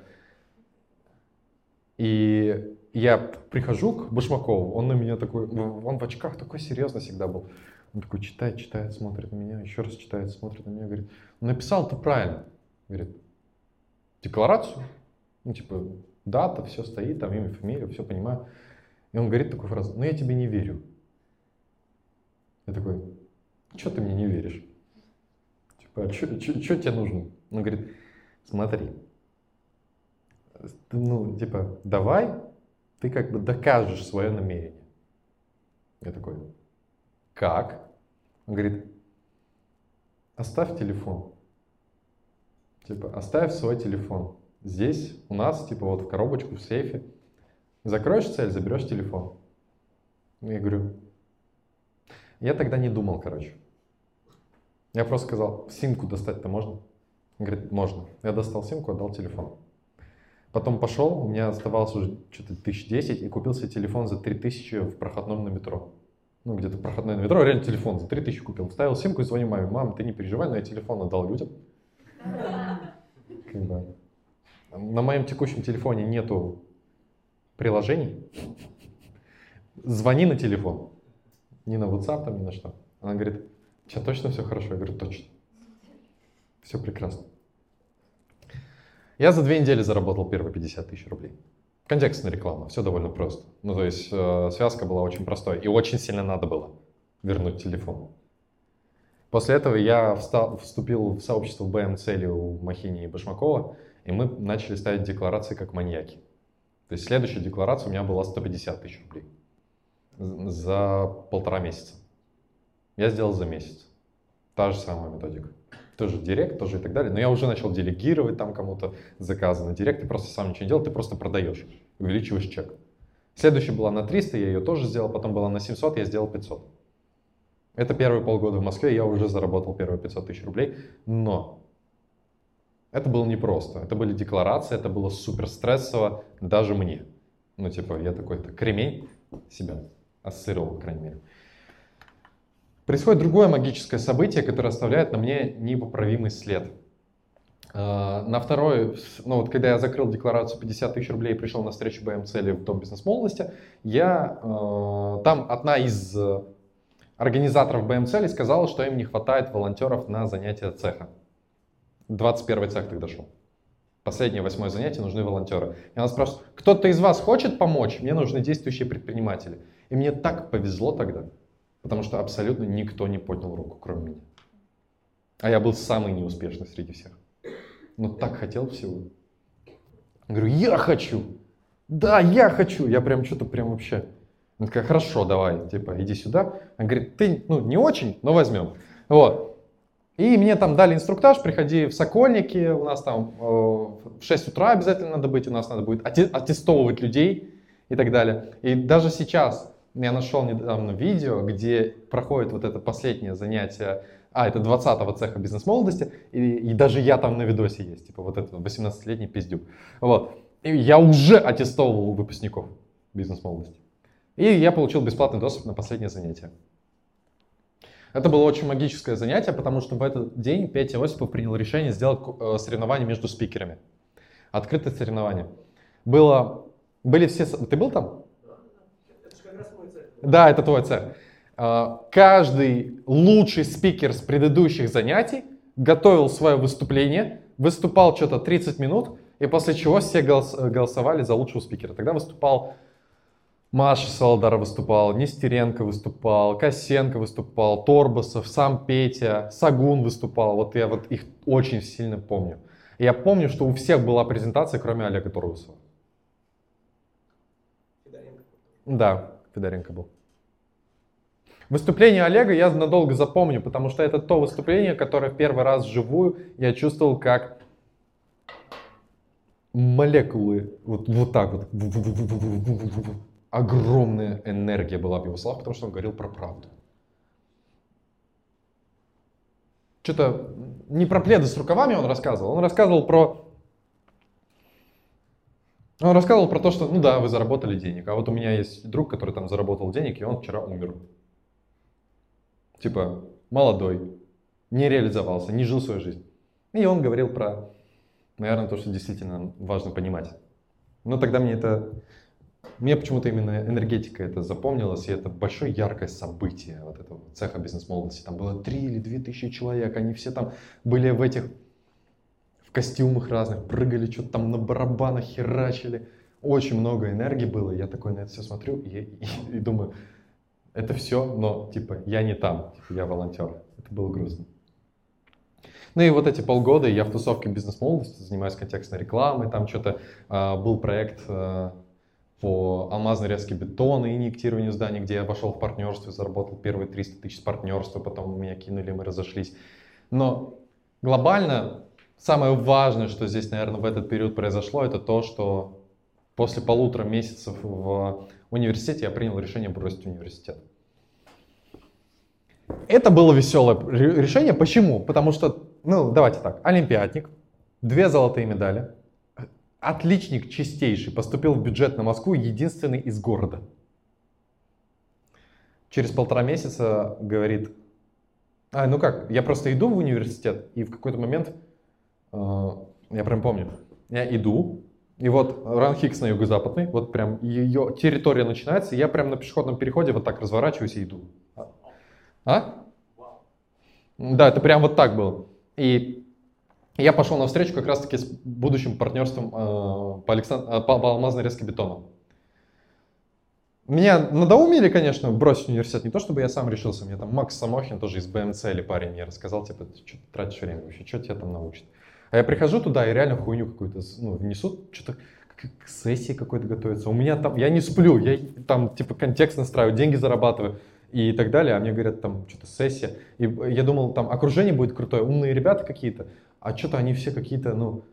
И я прихожу к Башмакову, он на меня такой, он в очках такой серьезный всегда был. Он такой читает, читает, смотрит на меня, еще раз читает, смотрит на меня, говорит, написал ты правильно. Говорит, декларацию, ну типа дата, все стоит, там имя, фамилия, все понимаю. И он говорит такую фразу, ну я тебе не верю. Я такой, что ты мне не веришь? Типа, а что тебе нужно? Он говорит, смотри, ну, типа, давай ты как бы докажешь свое намерение. Я такой, как? Он говорит, оставь телефон. Типа, оставь свой телефон. Здесь у нас, типа, вот в коробочку, в сейфе. Закроешь цель, заберешь телефон. Я говорю, я тогда не думал, короче. Я просто сказал, симку достать-то можно? Он говорит, можно. Я достал симку, отдал телефон. Потом пошел, у меня оставалось уже что-то тысяч десять, и купил себе телефон за 3000 в проходном на метро ну, где-то проходной на метро, реально телефон за 3000 купил. Вставил симку и звоню маме, мам, ты не переживай, но я телефон отдал людям. На моем текущем телефоне нету приложений. Звони на телефон. Не на WhatsApp, там, ни на что. Она говорит, у тебя точно все хорошо? Я говорю, точно. Все прекрасно. Я за две недели заработал первые 50 тысяч рублей. Контекстная реклама, все довольно просто. Ну, то есть э, связка была очень простой, и очень сильно надо было вернуть телефон. После этого я встал, вступил в сообщество БМ цели у Махини и Башмакова, и мы начали ставить декларации как маньяки. То есть следующая декларация у меня была 150 тысяч рублей за полтора месяца. Я сделал за месяц. Та же самая методика тоже директ, тоже и так далее. Но я уже начал делегировать там кому-то заказы на директ, ты просто сам ничего не делал, ты просто продаешь, увеличиваешь чек. Следующая была на 300, я ее тоже сделал, потом была на 700, я сделал 500. Это первые полгода в Москве, я уже заработал первые 500 тысяч рублей, но это было непросто. Это были декларации, это было супер стрессово даже мне. Ну, типа, я такой-то кремень себя ассоциировал, по крайней мере. Происходит другое магическое событие, которое оставляет на мне непоправимый след. А, на второй, ну вот когда я закрыл декларацию 50 тысяч рублей и пришел на встречу БМ-цели в Дом бизнес-молодости, я, э, там одна из организаторов БМ-цели сказала, что им не хватает волонтеров на занятия цеха. 21 цех тогда шел. Последнее, восьмое занятие, нужны волонтеры. И она спрашивает, кто-то из вас хочет помочь? Мне нужны действующие предприниматели. И мне так повезло тогда. Потому что абсолютно никто не поднял руку, кроме меня. А я был самый неуспешный среди всех. Но так хотел всего. Говорю, я хочу. Да, я хочу. Я прям что-то прям вообще. Он такая, хорошо, давай, типа, иди сюда. Он говорит, ты, ну, не очень, но возьмем. Вот. И мне там дали инструктаж, приходи в Сокольники, у нас там э, в 6 утра обязательно надо быть, у нас надо будет аттестовывать людей и так далее. И даже сейчас я нашел недавно видео, где проходит вот это последнее занятие, а, это 20-го цеха бизнес-молодости, и, и даже я там на видосе есть, типа вот этот 18-летний пиздюк. Вот. И я уже аттестовывал выпускников бизнес-молодости. И я получил бесплатный доступ на последнее занятие. Это было очень магическое занятие, потому что в этот день Петя Осипов принял решение сделать э, соревнование между спикерами. Открытое соревнование. Было, были все... Ты был там? Да, это твой цех. А, каждый лучший спикер с предыдущих занятий готовил свое выступление, выступал что-то 30 минут, и после чего все голосовали за лучшего спикера. Тогда выступал Маша Салдара выступал, Нестеренко выступал, Косенко выступал, Торбасов, сам Петя, Сагун выступал. Вот я вот их очень сильно помню. И я помню, что у всех была презентация, кроме Олега Торбасова. Федоренко. Да, Федоренко был. Выступление Олега я надолго запомню, потому что это то выступление, которое в первый раз вживую я чувствовал, как молекулы вот, вот так вот. Огромная энергия была в его словах, потому что он говорил про правду. Что-то не про пледы с рукавами он рассказывал, он рассказывал про он рассказывал про то, что, ну да, вы заработали денег, а вот у меня есть друг, который там заработал денег, и он вчера умер. Типа, молодой, не реализовался, не жил свою жизнь. И он говорил про, наверное, то, что действительно важно понимать. Но тогда мне это, мне почему-то именно энергетика это запомнилась, и это большое яркое событие вот этого цеха бизнес-молодости. Там было 3 или 2 тысячи человек, они все там были в этих, в костюмах разных, прыгали, что-то там на барабанах херачили. Очень много энергии было, я такой на это все смотрю и, и, и думаю, это все, но типа я не там, типа, я волонтер. Это было грустно. Ну и вот эти полгода я в тусовке бизнес-молодости занимаюсь контекстной рекламой, там что-то э, был проект э, по алмазной резке бетона и инъектированию зданий, где я вошел в партнерство, заработал первые 300 тысяч с партнерства, потом меня кинули, мы разошлись. Но глобально самое важное, что здесь, наверное, в этот период произошло, это то, что после полутора месяцев в университете я принял решение бросить университет. Это было веселое решение. Почему? Потому что, ну, давайте так, олимпиадник, две золотые медали, отличник чистейший, поступил в бюджет на Москву, единственный из города. Через полтора месяца говорит, а, ну как, я просто иду в университет, и в какой-то момент, э, я прям помню, я иду, и вот Ранхикс на юго-западный, вот прям ее территория начинается, я прям на пешеходном переходе вот так разворачиваюсь и иду. А? Да, это прям вот так было. И я пошел на встречу как раз-таки с будущим партнерством э, по, Александ... Э, по, по алмазной резке бетона. Меня надоумили, конечно, бросить университет. Не то, чтобы я сам решился. Мне там Макс Самохин, тоже из БМЦ или парень, мне рассказал, типа, ты тратишь время вообще, что тебя там научат. А я прихожу туда и реально хуйню какую-то ну, несут, что-то к сессии какой-то готовится. У меня там, я не сплю, я там типа контекст настраиваю, деньги зарабатываю и так далее, а мне говорят там что-то сессия. И я думал, там окружение будет крутое, умные ребята какие-то, а что-то они все какие-то, ну,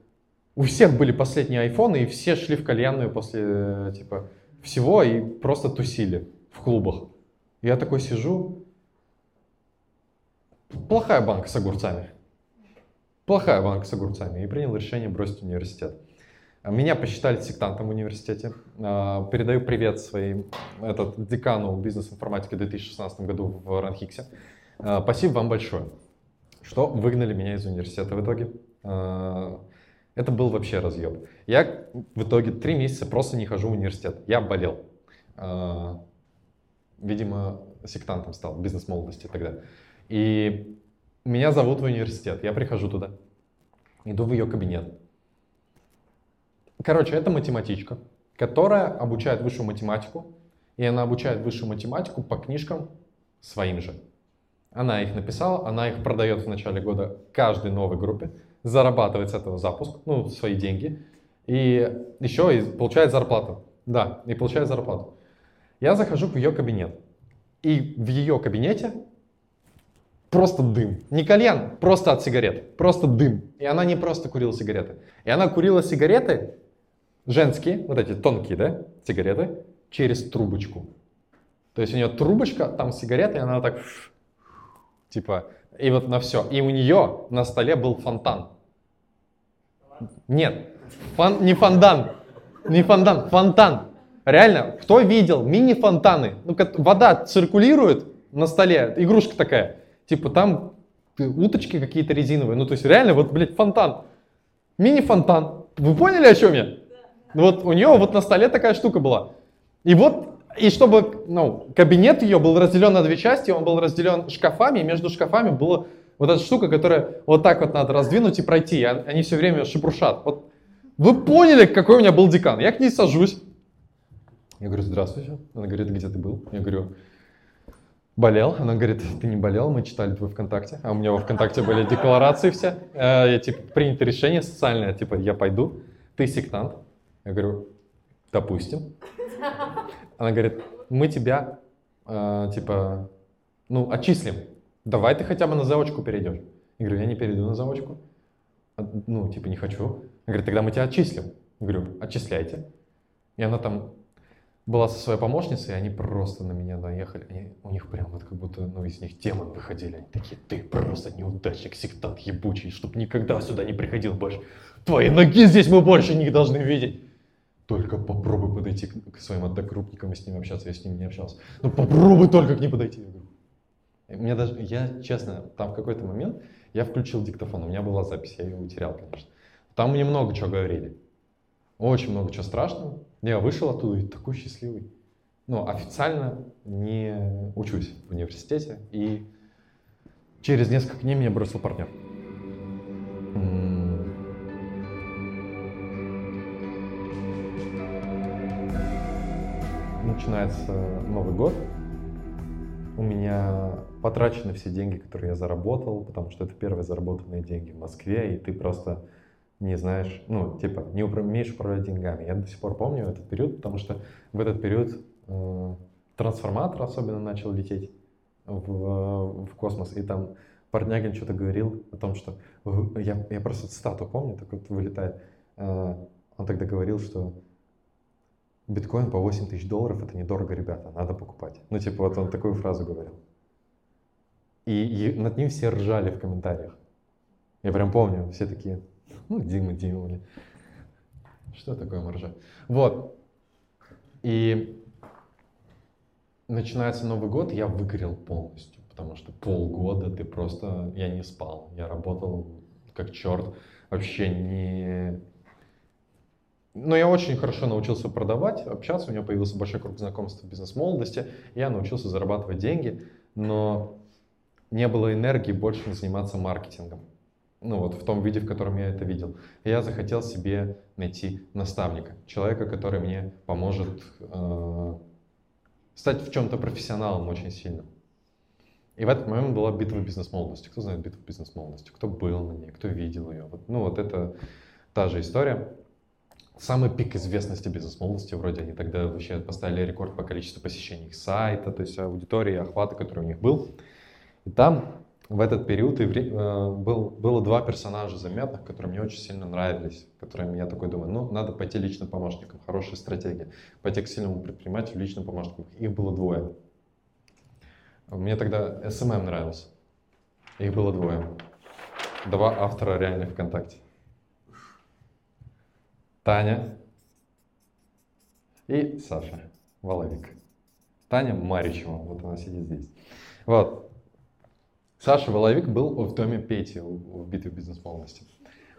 у всех были последние айфоны, и все шли в кальянную после, типа, всего и просто тусили в клубах. Я такой сижу, плохая банка с огурцами плохая банка с огурцами и принял решение бросить университет. Меня посчитали сектантом в университете. А, передаю привет своим этот, декану бизнес-информатики в 2016 году в Ранхиксе. А, спасибо вам большое, что выгнали меня из университета в итоге. А, это был вообще разъеб. Я в итоге три месяца просто не хожу в университет. Я болел. Видимо, сектантом стал, бизнес-молодости тогда. И меня зовут в университет, я прихожу туда, иду в ее кабинет. Короче, это математичка, которая обучает высшую математику, и она обучает высшую математику по книжкам своим же. Она их написала, она их продает в начале года каждой новой группе, зарабатывает с этого запуск, ну, свои деньги, и еще и получает зарплату. Да, и получает зарплату. Я захожу в ее кабинет. И в ее кабинете просто дым. Не кальян, просто от сигарет. Просто дым. И она не просто курила сигареты. И она курила сигареты женские, вот эти тонкие, да, сигареты, через трубочку. То есть у нее трубочка, там сигареты, и она так, типа, и вот на все. И у нее на столе был фонтан. Нет, фон, не фондан, не фонтан, фонтан. Реально, кто видел мини-фонтаны? Ну, вода циркулирует на столе, игрушка такая. Типа там уточки какие-то резиновые. Ну, то есть реально, вот, блядь, фонтан. Мини-фонтан. Вы поняли, о чем я? Вот у нее вот на столе такая штука была. И вот, и чтобы, ну, кабинет ее был разделен на две части, он был разделен шкафами, и между шкафами была вот эта штука, которая вот так вот надо раздвинуть и пройти. Они все время шебрушат. Вот вы поняли, какой у меня был декан? Я к ней сажусь. Я говорю, здравствуйте. Она говорит, где ты был? Я говорю, болел. Она говорит, ты не болел, мы читали твой ВКонтакте. А у меня во ВКонтакте были декларации все. Э, я, типа, принято решение социальное, типа, я пойду. Ты сектант. Я говорю, допустим. Она говорит, мы тебя, э, типа, ну, отчислим. Давай ты хотя бы на заочку перейдешь. Я говорю, я не перейду на заочку. А, ну, типа, не хочу. Она говорит, тогда мы тебя отчислим. Я говорю, отчисляйте. И она там была со своей помощницей, и они просто на меня наехали. Они, у них прям вот как будто, ну, из них демоны выходили. Они такие, ты просто неудачник, сектант ебучий, чтоб никогда сюда не приходил больше. Твои ноги здесь мы больше не должны видеть. Только попробуй подойти к, к своим одногруппникам и с ними общаться, я с ними не общался. Ну попробуй только к ним подойти. Я говорю, мне даже, я честно, там в какой-то момент я включил диктофон, у меня была запись, я ее утерял, конечно. Там мне много чего говорили. Очень много чего страшного. Я вышел оттуда и такой счастливый. Но официально не учусь в университете. И через несколько дней меня бросил партнер. Начинается Новый год. У меня потрачены все деньги, которые я заработал, потому что это первые заработанные деньги в Москве, и ты просто не знаешь, ну, типа, не умеешь управлять деньгами. Я до сих пор помню этот период, потому что в этот период э, трансформатор особенно начал лететь в, в космос, и там Парнягин что-то говорил о том, что я, я просто цитату помню, так вот вылетает. Э, он тогда говорил, что биткоин по 8 тысяч долларов это недорого, ребята, надо покупать. Ну, типа, вот он такую фразу говорил. И, и над ним все ржали в комментариях. Я прям помню, все такие, ну, Дима, блин. Что такое маржа? Вот. И начинается Новый год, я выгорел полностью, потому что полгода ты просто, я не спал, я работал как черт, вообще не... Но я очень хорошо научился продавать, общаться, у меня появился большой круг знакомств в бизнес-молодости, я научился зарабатывать деньги, но не было энергии больше заниматься маркетингом. Ну вот в том виде, в котором я это видел. я захотел себе найти наставника, человека, который мне поможет э, стать в чем-то профессионалом очень сильно. И в этот момент была битва бизнес-молодости. Кто знает битву бизнес-молодости? Кто был на ней? Кто видел ее? Вот, ну вот это та же история. Самый пик известности бизнес-молодости, вроде они тогда вообще поставили рекорд по количеству посещений их сайта, то есть аудитории, охвата, который у них был. И там в этот период и э, был, было два персонажа заметных, которые мне очень сильно нравились, которыми я такой думаю, ну, надо пойти личным помощником, хорошая стратегия. Пойти к сильному предпринимателю личным помощником. Их было двое. Мне тогда SMM нравился. Их было двое. Два автора реальных ВКонтакте. Таня и Саша Воловик. Таня Маричева, вот она сидит здесь. Вот, Саша Воловик был в доме Пети в битве бизнес-молодости.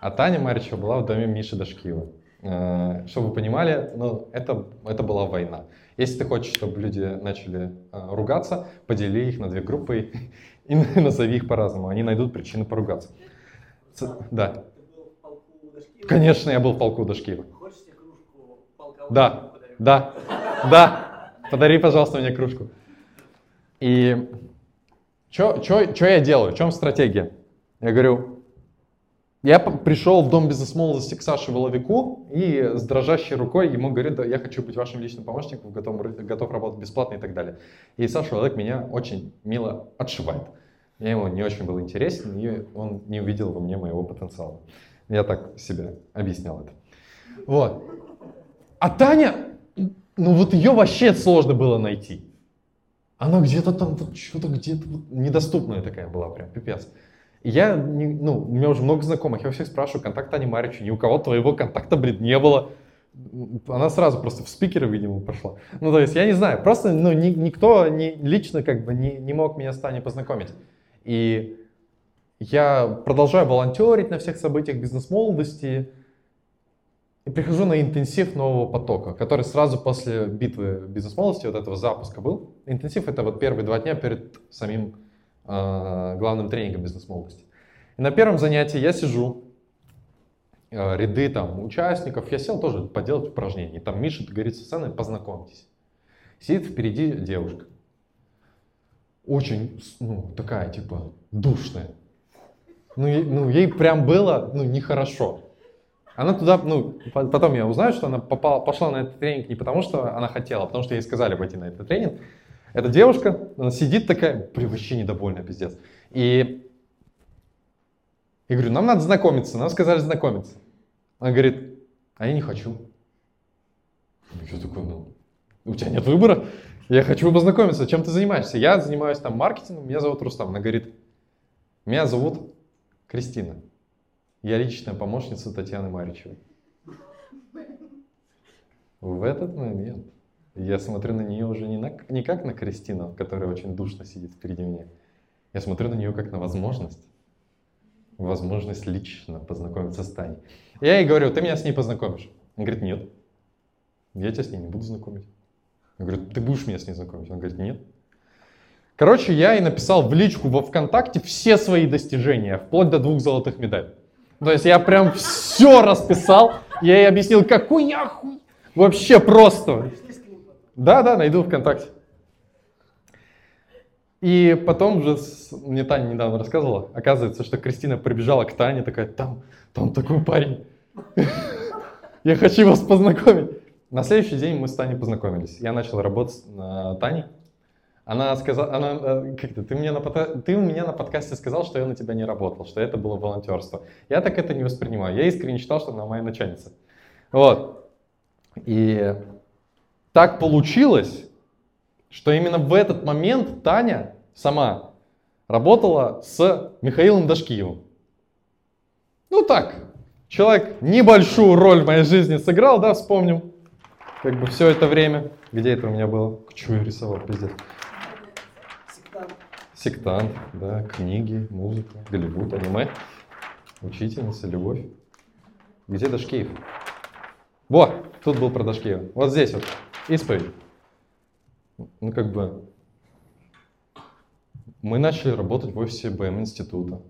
А Таня Маричева была в доме Миши Дашкиева. Э, чтобы вы понимали, ну, это, это была война. Если ты хочешь, чтобы люди начали э, ругаться, подели их на две группы и назови их по-разному. Они найдут причины поругаться. Да. Конечно, я был в полку Дашкиева. Хочешь себе кружку полка? Да, да, да. Подари, пожалуйста, мне кружку. И что я делаю? В чем стратегия? Я говорю, Я пришел в дом бизнес-молодости к Саше Воловику и с дрожащей рукой ему говорит, да, я хочу быть вашим личным помощником, готов, готов работать бесплатно и так далее. И Саша Воловик меня очень мило отшивает. Я ему не очень был интересен, и он не увидел во мне моего потенциала. Я так себе объяснял это. Вот. А Таня, ну вот ее вообще сложно было найти. Она где-то там, вот что-то где-то вот недоступная такая была, прям пипец. И я, не- ну, у меня уже много знакомых, я у всех спрашиваю контакт Ани Маричу, ни у кого твоего контакта, блин, не было. Она сразу просто в спикеры, видимо, пошла. Ну, то есть, я не знаю, просто, ну, ни- никто не, лично как бы не, не мог меня с Таней познакомить. И я продолжаю волонтерить на всех событиях бизнес-молодости и прихожу на интенсив нового потока, который сразу после битвы бизнес-молодости, вот этого запуска был. Интенсив — это вот первые два дня перед самим э, главным тренингом бизнес-молодости. И на первом занятии я сижу, э, ряды там участников, я сел тоже поделать упражнения. И там Миша говорит со сцены, познакомьтесь. Сидит впереди девушка. Очень, ну, такая, типа, душная. Ну, ну, ей прям было, ну, нехорошо. Она туда, ну, по- потом я узнаю, что она попала, пошла на этот тренинг не потому, что она хотела, а потому что ей сказали пойти на этот тренинг. Эта девушка, она сидит такая, блин, вообще недовольная, пиздец. И я говорю, нам надо знакомиться, нам сказали знакомиться. Она говорит, а я не хочу. Я такой, ну, у тебя нет выбора. Я хочу познакомиться, чем ты занимаешься? Я занимаюсь там маркетингом, меня зовут Рустам. Она говорит, меня зовут Кристина. Я личная помощница Татьяны Маричевой. В этот момент я смотрю на нее уже не, на, не как на Кристину, которая очень душно сидит впереди меня. Я смотрю на нее как на возможность. Возможность лично познакомиться с Таней. Я ей говорю, ты меня с ней познакомишь? Она говорит, нет. Я тебя с ней не буду знакомить. Я говорю, ты будешь меня с ней знакомить? Он говорит, нет. Короче, я ей написал в личку во ВКонтакте все свои достижения, вплоть до двух золотых медалей. То есть я прям все расписал, я ей объяснил, какой я хуй. Вообще просто. Да, да, найду ВКонтакте. И потом же, мне Таня недавно рассказывала, оказывается, что Кристина прибежала к Тане, такая, там, там такой парень. Я хочу вас познакомить. На следующий день мы с Таней познакомились. Я начал работать на Тане. Она сказала, она, э, как-то, ты, мне на, ты меня на подкасте сказал, что я на тебя не работал, что это было волонтерство. Я так это не воспринимаю. Я искренне считал, что она моя начальница. Вот. И так получилось, что именно в этот момент Таня сама работала с Михаилом Дашкиевым. Ну так, человек небольшую роль в моей жизни сыграл, да, вспомним. Как бы все это время. Где это у меня было? Что я рисовал, пиздец. Сектант, да, книги, музыка, Голливуд, аниме, учительница, любовь. Где Дашкиев? Вот, тут был про Дашкиева. Вот здесь вот, исповедь. Ну, как бы, мы начали работать в офисе БМ института.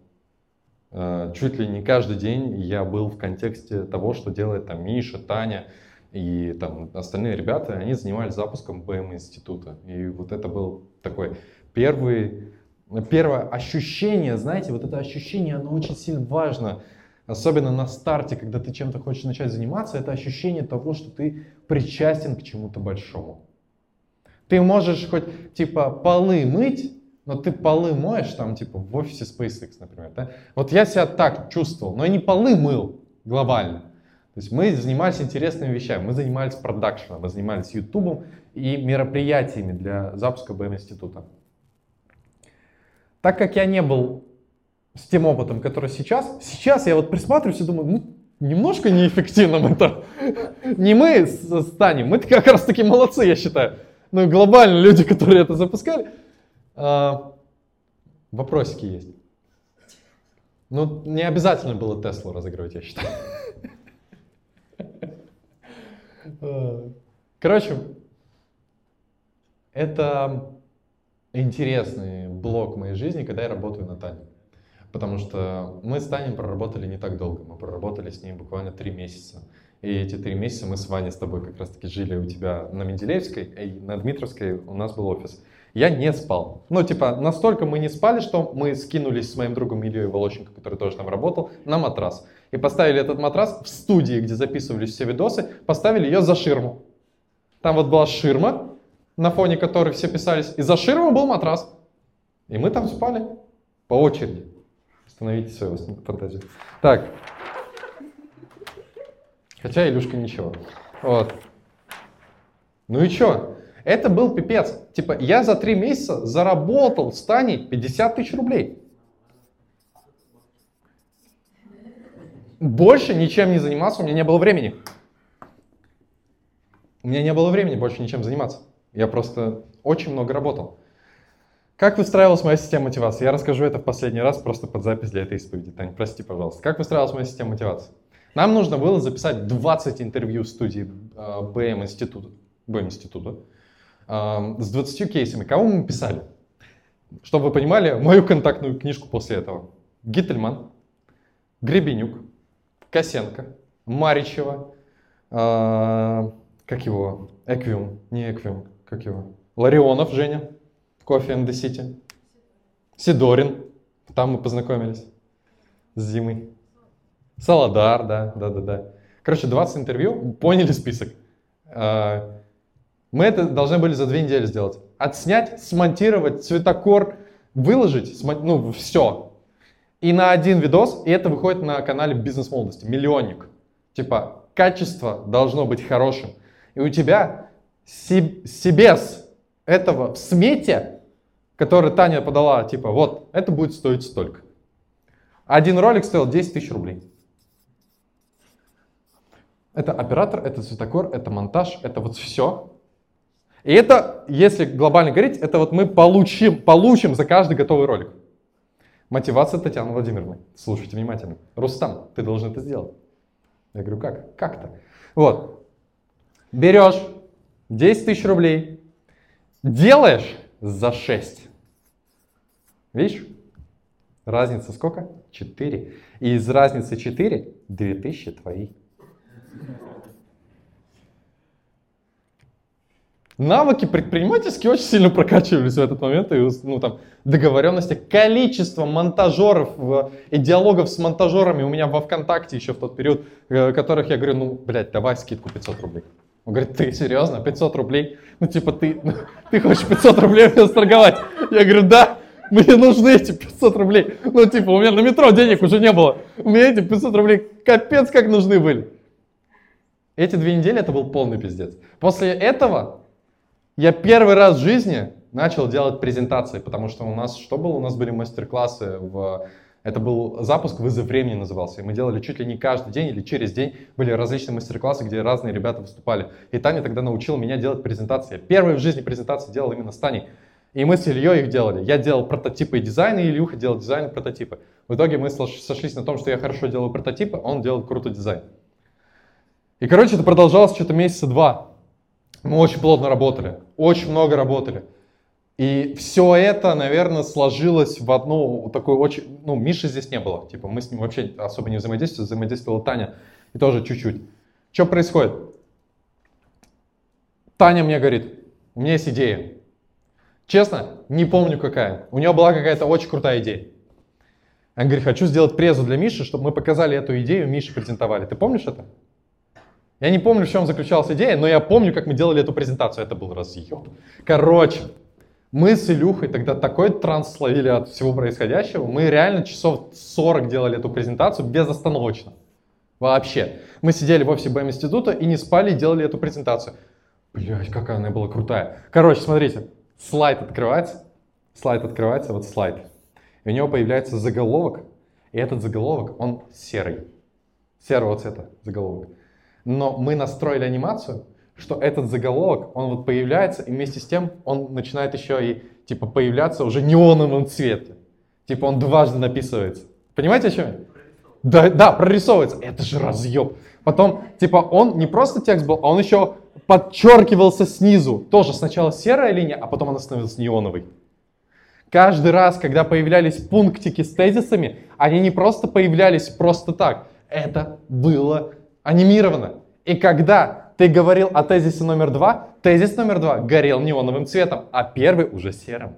Э, Чуть ли не каждый день я был в контексте того, что делает там Миша, Таня и там остальные ребята. Они занимались запуском БМ института. И вот это был такой первый, первое ощущение, знаете, вот это ощущение, оно очень сильно важно. Особенно на старте, когда ты чем-то хочешь начать заниматься, это ощущение того, что ты причастен к чему-то большому. Ты можешь хоть типа полы мыть, но ты полы моешь там типа в офисе SpaceX, например. Да? Вот я себя так чувствовал, но я не полы мыл глобально. То есть мы занимались интересными вещами, мы занимались продакшеном, мы занимались ютубом и мероприятиями для запуска БМ-института. Так как я не был с тем опытом, который сейчас, сейчас я вот присматриваюсь и думаю, ну, немножко неэффективным это. Не мы с с Таней, мы как раз таки молодцы, я считаю. Ну, глобально люди, которые это запускали. А, вопросики есть. Ну, не обязательно было Теслу разыгрывать, я считаю. А, Короче, это интересный блок моей жизни, когда я работаю на Тане. Потому что мы с Таней проработали не так долго, мы проработали с ней буквально три месяца. И эти три месяца мы с Ваней с тобой как раз таки жили у тебя на Менделеевской, и на Дмитровской у нас был офис. Я не спал. Ну, типа, настолько мы не спали, что мы скинулись с моим другом Ильей Волощенко, который тоже там работал, на матрас. И поставили этот матрас в студии, где записывались все видосы, поставили ее за ширму. Там вот была ширма, на фоне которой все писались, и за ширмой был матрас. И мы там спали по очереди. Остановите свою фантазию. Так. Хотя Илюшка ничего. Вот. Ну и что? Это был пипец. Типа, я за три месяца заработал в Стане 50 тысяч рублей. Больше ничем не заниматься, у меня не было времени. У меня не было времени больше ничем заниматься. Я просто очень много работал. Как выстраивалась моя система мотивации? Я расскажу это в последний раз просто под запись для этой исповеди. Тань, прости, пожалуйста. Как выстраивалась моя система мотивации? Нам нужно было записать 20 интервью в студии э, БМ института, БМ института э, с 20 кейсами. Кого мы писали? Чтобы вы понимали, мою контактную книжку после этого. Гиттельман, Гребенюк, Косенко, Маричева, э, как его, Эквиум, не Эквиум, как его, Ларионов Женя, Кофе and the City, Сидорин, там мы познакомились с Зимой, Саладар, да, да, да, да. Короче, 20 интервью, поняли список. А, мы это должны были за две недели сделать. Отснять, смонтировать, цветокор, выложить, ну, все. И на один видос, и это выходит на канале Бизнес Молодости, миллионник. Типа, качество должно быть хорошим. И у тебя себес этого в смете, который Таня подала, типа, вот, это будет стоить столько. Один ролик стоил 10 тысяч рублей. Это оператор, это цветокор, это монтаж, это вот все. И это, если глобально говорить, это вот мы получим, получим за каждый готовый ролик. Мотивация Татьяны Владимировны. Слушайте внимательно. Рустам, ты должен это сделать. Я говорю, как? Как-то. Вот берешь 10 тысяч рублей, делаешь за 6. Видишь? Разница сколько? 4. И из разницы 4 2000 твои. Навыки предпринимательские очень сильно прокачивались в этот момент, и ну, там, договоренности. Количество монтажеров и диалогов с монтажерами у меня во ВКонтакте еще в тот период, э, которых я говорю, ну, блядь, давай скидку 500 рублей. Он говорит, ты серьезно? 500 рублей? Ну, типа, ты, ты хочешь 500 рублей мне сторговать? Я говорю, да, мне нужны эти 500 рублей. Ну, типа, у меня на метро денег уже не было. У меня эти 500 рублей капец как нужны были. Эти две недели это был полный пиздец. После этого я первый раз в жизни начал делать презентации, потому что у нас, что было? У нас были мастер-классы в это был запуск «Вызов времени» назывался. И мы делали чуть ли не каждый день или через день. Были различные мастер-классы, где разные ребята выступали. И Таня тогда научила меня делать презентации. Первые в жизни презентации делал именно с Таней. И мы с Ильей их делали. Я делал прототипы и дизайны, и Илюха делал дизайн и прототипы. В итоге мы сошлись на том, что я хорошо делаю прототипы, он делает крутой дизайн. И, короче, это продолжалось что-то месяца два. Мы очень плотно работали, очень много работали. И все это, наверное, сложилось в одну такую очень... Ну, Миши здесь не было. Типа мы с ним вообще особо не взаимодействовали, взаимодействовала Таня. И тоже чуть-чуть. Что происходит? Таня мне говорит, у меня есть идея. Честно, не помню какая. У нее была какая-то очень крутая идея. Она говорит, хочу сделать презу для Миши, чтобы мы показали эту идею, Мише презентовали. Ты помнишь это? Я не помню, в чем заключалась идея, но я помню, как мы делали эту презентацию. Это был разъеб. Короче, мы с Илюхой тогда такой транс словили от всего происходящего. Мы реально часов 40 делали эту презентацию безостановочно. Вообще. Мы сидели в офисе БМ института и не спали делали эту презентацию. Блять, какая она была крутая. Короче, смотрите. Слайд открывается. Слайд открывается, вот слайд. И у него появляется заголовок. И этот заголовок, он серый. Серого цвета заголовок. Но мы настроили анимацию, что этот заголовок, он вот появляется, и вместе с тем он начинает еще и типа появляться уже неоновым цвете. Типа он дважды написывается. Понимаете, о чем я? Да, да, прорисовывается. Это же разъеб. Потом, типа, он не просто текст был, а он еще подчеркивался снизу. Тоже сначала серая линия, а потом она становилась неоновой. Каждый раз, когда появлялись пунктики с тезисами, они не просто появлялись просто так. Это было анимировано. И когда ты говорил о тезисе номер два, тезис номер два горел неоновым цветом, а первый уже серым.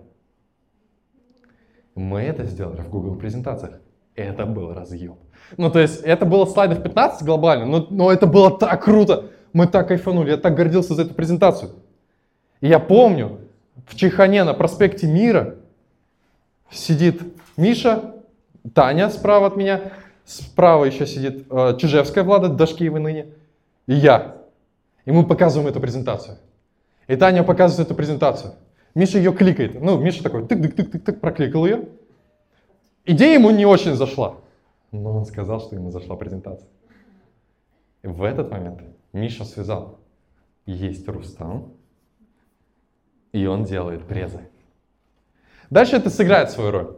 Мы это сделали в Google презентациях. Это был разъем. Ну, то есть, это было слайдов 15 глобально, но, но это было так круто. Мы так кайфанули, я так гордился за эту презентацию. И я помню, в Чехане на проспекте Мира сидит Миша, Таня справа от меня, справа еще сидит э, Чижевская Влада, Дашкиева ныне, и я. И мы показываем эту презентацию. И Таня показывает эту презентацию. Миша ее кликает. Ну, Миша такой тык-тык-тык-тык, прокликал ее. Идея ему не очень зашла. Но он сказал, что ему зашла презентация. И в этот момент Миша связал. Есть Рустам, и он делает презы. Дальше это сыграет свою роль.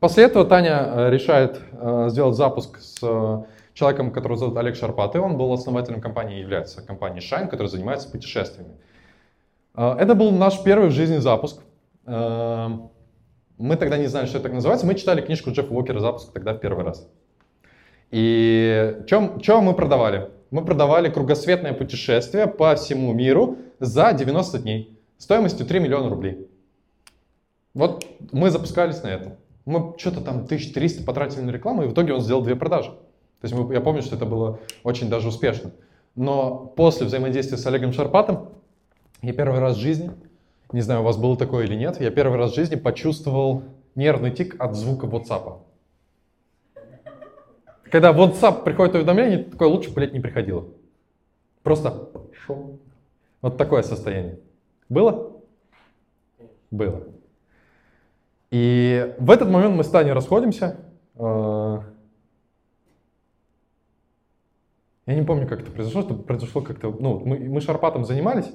После этого Таня э, решает э, сделать запуск с э, человеком, которого зовут Олег Шарпат, и он был основателем компании, является компанией Shine, которая занимается путешествиями. Это был наш первый в жизни запуск. Мы тогда не знали, что это так называется. Мы читали книжку Джеффа Уокера «Запуск» тогда в первый раз. И что мы продавали? Мы продавали кругосветное путешествие по всему миру за 90 дней стоимостью 3 миллиона рублей. Вот мы запускались на этом. Мы что-то там 1300 потратили на рекламу, и в итоге он сделал две продажи. То есть мы, я помню, что это было очень даже успешно. Но после взаимодействия с Олегом Шарпатом я первый раз в жизни, не знаю, у вас было такое или нет, я первый раз в жизни почувствовал нервный тик от звука WhatsApp. Когда в WhatsApp приходит уведомление, такое лучше, блядь, не приходило. Просто шел. Вот такое состояние. Было? Было. И в этот момент мы с Таней расходимся. Э, я не помню, как это произошло. Это произошло как-то... Ну, мы, мы шарпатом занимались,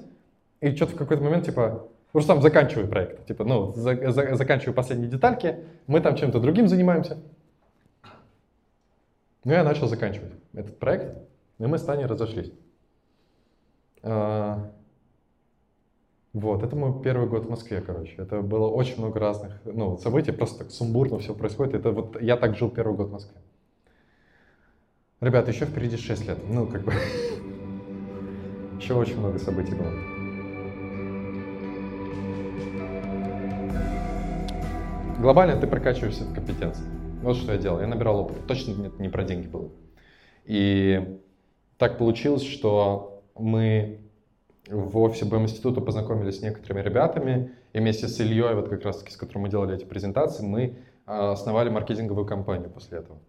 и что-то в какой-то момент, типа, просто там заканчиваю проект. Типа, ну, за, за, заканчиваю последние детальки, мы там чем-то другим занимаемся. Ну, я начал заканчивать этот проект, и мы с Таней разошлись. Э, вот, это мой первый год в Москве, короче. Это было очень много разных ну, событий, просто так сумбурно все происходит. Это вот я так жил первый год в Москве. Ребята, еще впереди 6 лет. Ну, как бы, еще очень много событий было. Глобально ты прокачиваешься в компетенции. Вот что я делал. Я набирал опыт. Точно нет, не про деньги было. И так получилось, что мы в офисе БМ-института познакомились с некоторыми ребятами, и вместе с Ильей, вот как раз таки, с которым мы делали эти презентации, мы а, основали маркетинговую компанию после этого.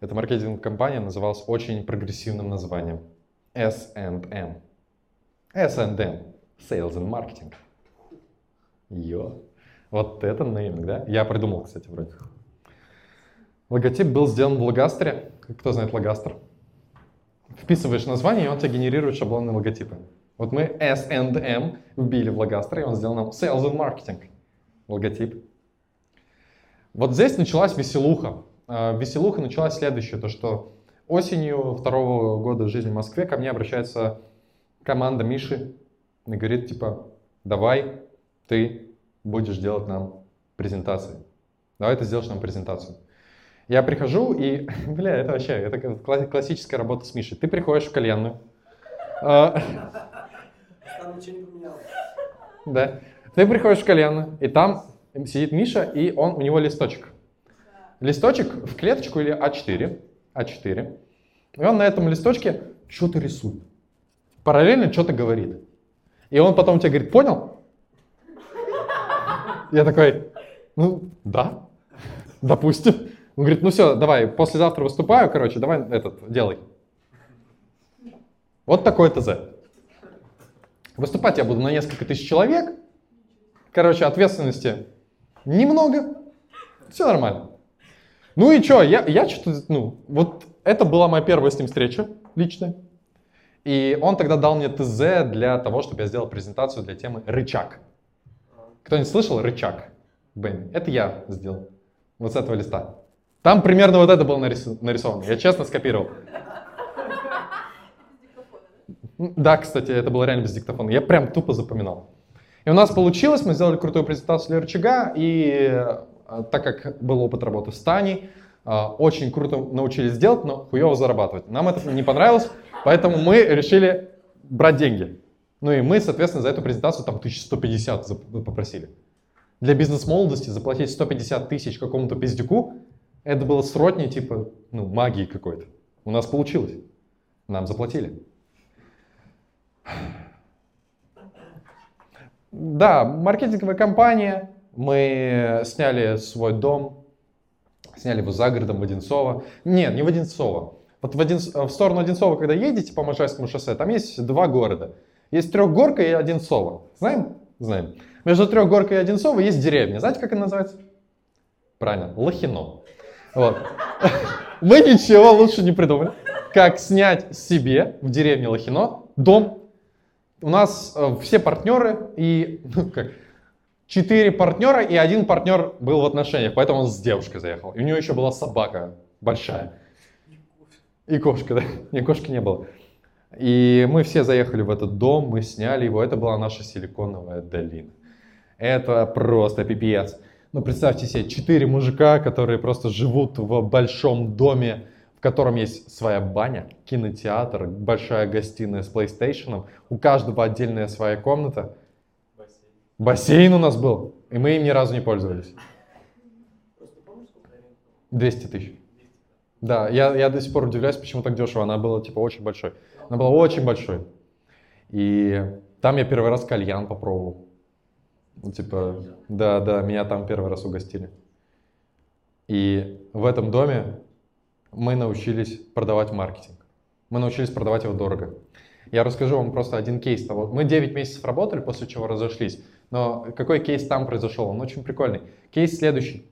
Эта маркетинговая компания называлась очень прогрессивным названием S&M. S&M. Sales and Marketing. Йо. Вот это нейминг, да? Я придумал, кстати, вроде. Логотип был сделан в Логастере. Кто знает Логастер? Вписываешь название, и он тебе генерирует шаблонные логотипы. Вот мы S&M вбили в Логастер, и он сделал нам Sales and Marketing логотип. Вот здесь началась веселуха. А, веселуха началась следующее, то что осенью второго года жизни в Москве ко мне обращается команда Миши и говорит, типа, давай ты будешь делать нам презентации. Давай ты сделаешь нам презентацию. Я прихожу и, бля, это вообще, это классическая работа с Мишей. Ты приходишь в кальянную, а, там ничего не поменялось. Да. Ты приходишь в кальянную, и там сидит Миша, и он, у него листочек. Листочек в клеточку или А4. А4. И он на этом листочке что-то рисует. Параллельно что-то говорит. И он потом тебе говорит, понял? Я такой, ну, да, допустим. Он говорит, ну все, давай, послезавтра выступаю, короче, давай этот, делай. Вот такой ТЗ. Выступать я буду на несколько тысяч человек. Короче, ответственности немного. Все нормально. Ну и что, я, я что-то, ну, вот это была моя первая с ним встреча личная. И он тогда дал мне ТЗ для того, чтобы я сделал презентацию для темы «Рычаг». Кто-нибудь слышал «Рычаг»? Бенни. Это я сделал. Вот с этого листа. Там примерно вот это было нарисовано. Я честно скопировал. Да, кстати, это было реально без диктофона. Я прям тупо запоминал. И у нас получилось, мы сделали крутую презентацию для рычага, и э, так как был опыт работы с Таней, э, очень круто научились делать, но хуево зарабатывать. Нам это не понравилось, поэтому мы решили брать деньги. Ну и мы, соответственно, за эту презентацию там 1150 зап- попросили. Для бизнес-молодости заплатить 150 тысяч какому-то пиздюку, это было сродни типа, ну, магии какой-то. У нас получилось. Нам заплатили. Да, маркетинговая компания. Мы сняли свой дом, сняли его за городом в Одинцово. Нет, не в Одинцово. Вот в, Один... в сторону Одинцова, когда едете по Можайскому шоссе, там есть два города. Есть Трехгорка и Одинцово. Знаем? Знаем. Между Трехгоркой и Одинцово есть деревня. Знаете, как она называется? Правильно, Лохино. Вот. Мы ничего лучше не придумали, как снять себе в деревне Лохино дом. У нас э, все партнеры и ну, как, четыре партнера и один партнер был в отношениях, поэтому он с девушкой заехал. И у него еще была собака большая. И кошка, да? Не, кошки не было. И мы все заехали в этот дом, мы сняли его. Это была наша силиконовая долина. Это просто пипец. Ну, представьте себе, четыре мужика, которые просто живут в большом доме, в котором есть своя баня, кинотеатр, большая гостиная с PlayStation, у каждого отдельная своя комната. Бассейн. Бассейн у нас был, и мы им ни разу не пользовались. 200 тысяч. Да, я, я до сих пор удивляюсь, почему так дешево. Она была типа очень большой. Она была очень большой. И там я первый раз кальян попробовал. Ну, типа, да, да, меня там первый раз угостили. И в этом доме мы научились продавать маркетинг. Мы научились продавать его дорого. Я расскажу вам просто один кейс того. Мы 9 месяцев работали, после чего разошлись. Но какой кейс там произошел? Он очень прикольный. Кейс следующий.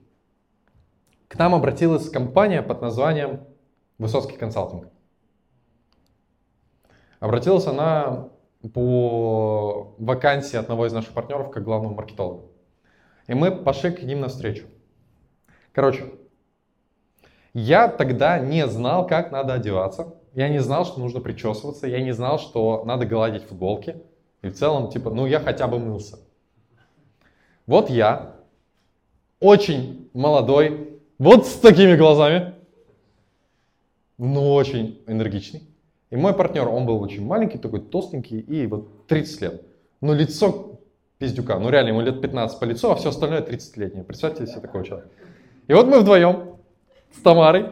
К нам обратилась компания под названием Высоцкий консалтинг. Обратилась она по вакансии одного из наших партнеров как главного маркетолога. И мы пошли к ним навстречу. Короче, я тогда не знал, как надо одеваться. Я не знал, что нужно причесываться. Я не знал, что надо гладить футболки. И в целом, типа, ну я хотя бы мылся. Вот я, очень молодой, вот с такими глазами, но очень энергичный. И мой партнер, он был очень маленький, такой толстенький, и вот 30 лет. Ну, лицо пиздюка, ну реально, ему лет 15 по лицу, а все остальное 30-летнее. Представьте себе такого человека. И вот мы вдвоем с Тамарой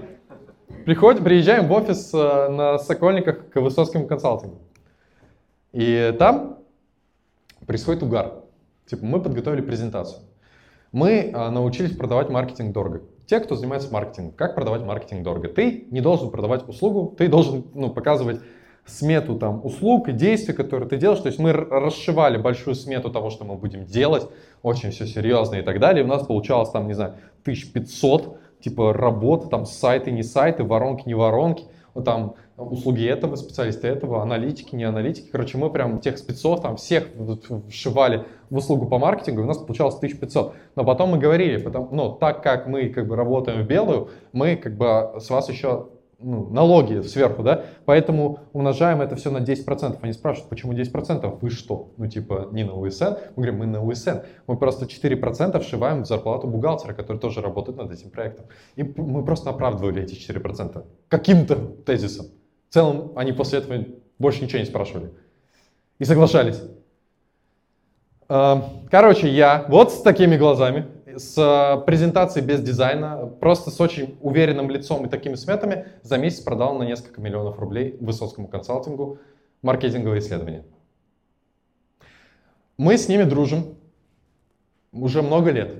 приходим, приезжаем в офис э, на Сокольниках к Высоцкому консалтингу. И там происходит угар. Типа мы подготовили презентацию. Мы а, научились продавать маркетинг дорого те, кто занимается маркетингом. Как продавать маркетинг дорого? Ты не должен продавать услугу, ты должен ну, показывать смету там услуг и действий, которые ты делаешь. То есть мы расшивали большую смету того, что мы будем делать, очень все серьезно и так далее. И у нас получалось там, не знаю, 1500 типа работ, там сайты, не сайты, воронки, не воронки ну, там услуги этого специалиста, этого, аналитики, не аналитики. Короче, мы прям тех спецов там всех вшивали в услугу по маркетингу, и у нас получалось 1500. Но потом мы говорили, потому, ну, так как мы как бы работаем в белую, мы как бы с вас еще ну, налоги сверху, да, поэтому умножаем это все на 10%. Они спрашивают, почему 10%? Вы что? Ну, типа, не на УСН? Мы говорим, мы на УСН. Мы просто 4% вшиваем в зарплату бухгалтера, который тоже работает над этим проектом. И мы просто оправдывали эти 4% каким-то тезисом. В целом, они после этого больше ничего не спрашивали. И соглашались. Короче, я вот с такими глазами, с э, презентацией без дизайна, просто с очень уверенным лицом и такими сметами за месяц продал на несколько миллионов рублей Высоцкому консалтингу маркетинговые исследования. Мы с ними дружим уже много лет,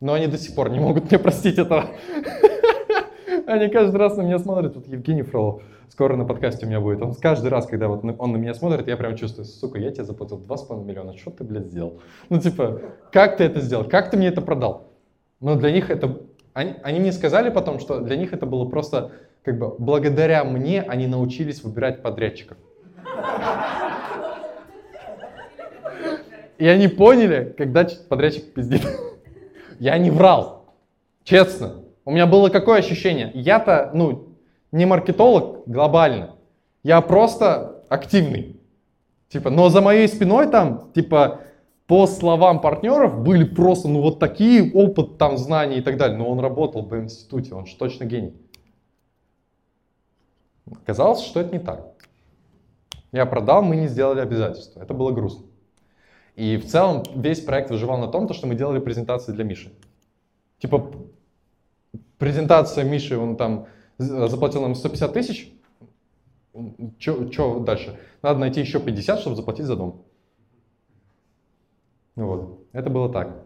но они до сих пор не могут мне простить этого. Они каждый раз на меня смотрят, вот Евгений Фролов, скоро на подкасте у меня будет. Он каждый раз, когда вот он на меня смотрит, я прям чувствую, сука, я тебе заплатил 2,5 миллиона, что ты, блядь, сделал? Ну, типа, как ты это сделал? Как ты мне это продал? Но для них это... Они, они мне сказали потом, что для них это было просто, как бы, благодаря мне они научились выбирать подрядчиков. И они поняли, когда подрядчик пиздит. Я не врал. Честно. У меня было какое ощущение? Я-то, ну, не маркетолог глобально. Я просто активный. Типа, но за моей спиной там, типа, по словам партнеров, были просто, ну, вот такие опыт, там, знаний и так далее. Но он работал в институте, он же точно гений. Оказалось, что это не так. Я продал, мы не сделали обязательства. Это было грустно. И в целом весь проект выживал на том, что мы делали презентации для Миши. Типа презентация Миши, он там заплатил нам 150 тысяч, что дальше? Надо найти еще 50, чтобы заплатить за дом. Вот. Это было так.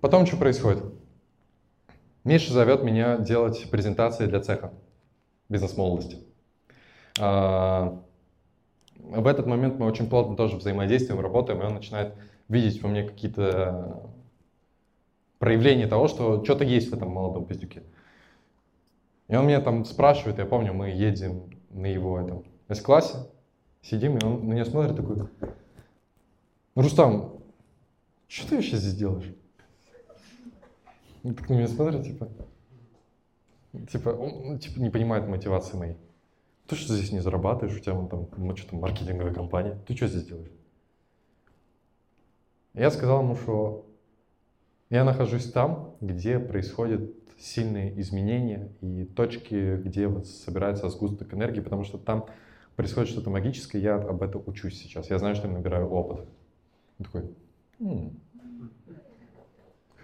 Потом что происходит? Миша зовет меня делать презентации для цеха бизнес-молодости. А, в этот момент мы очень плотно тоже взаимодействуем, работаем, и он начинает видеть во мне какие-то проявления того, что что-то есть в этом молодом пиздюке. И он меня там спрашивает, я помню, мы едем на его этом С-классе, сидим, и он на меня смотрит такой, Рустам, что ты вообще здесь делаешь? Он так на меня смотрит, типа, типа, он типа, не понимает мотивации моей. Ты что здесь не зарабатываешь, у тебя вон там, ну, что-то маркетинговая компания, ты что здесь делаешь? Я сказал ему, что я нахожусь там, где происходят сильные изменения и точки, где вот собирается сгусток энергии, потому что там происходит что-то магическое, я об этом учусь сейчас. Я знаю, что я набираю опыт. Он такой, м-м,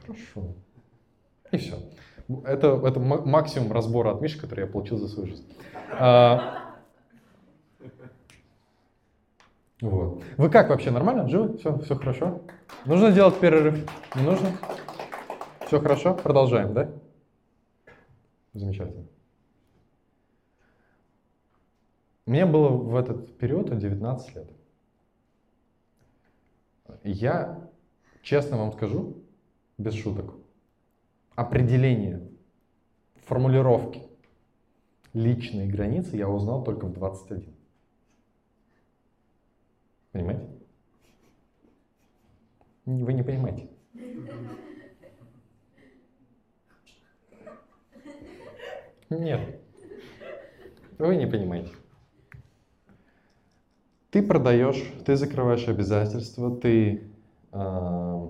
хорошо. И все. Это, это максимум разбора от Миши, который я получил за свою жизнь. А, вот. Вы как вообще, нормально? Живы? Все, все хорошо? Нужно делать перерыв? Не нужно? Все хорошо? Продолжаем, да? Замечательно. Мне было в этот период 19 лет. Я, честно вам скажу, без шуток, определение, формулировки личные границы я узнал только в 21. Понимаете? Вы не понимаете. Нет. Вы не понимаете. Ты продаешь, ты закрываешь обязательства, ты э,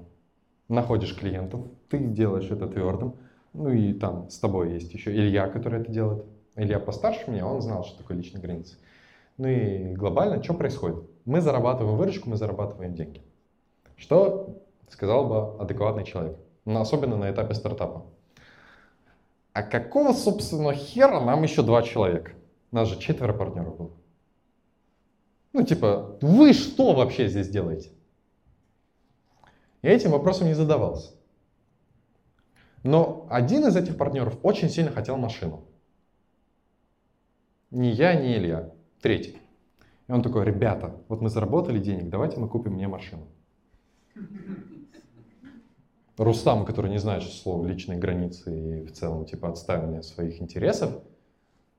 находишь клиентов, ты делаешь это твердым. Ну и там с тобой есть еще Илья, который это делает. Илья постарше меня, он знал, что такое личные границы. Ну и глобально, что происходит? Мы зарабатываем выручку, мы зарабатываем деньги. Что сказал бы адекватный человек? Ну, особенно на этапе стартапа а какого, собственно, хера нам еще два человека? Нас же четверо партнеров было. Ну, типа, вы что вообще здесь делаете? Я этим вопросом не задавался. Но один из этих партнеров очень сильно хотел машину. Ни я, ни Илья. Третий. И он такой, ребята, вот мы заработали денег, давайте мы купим мне машину. Рустам, который не знает слова личные границы и в целом типа отставление своих интересов,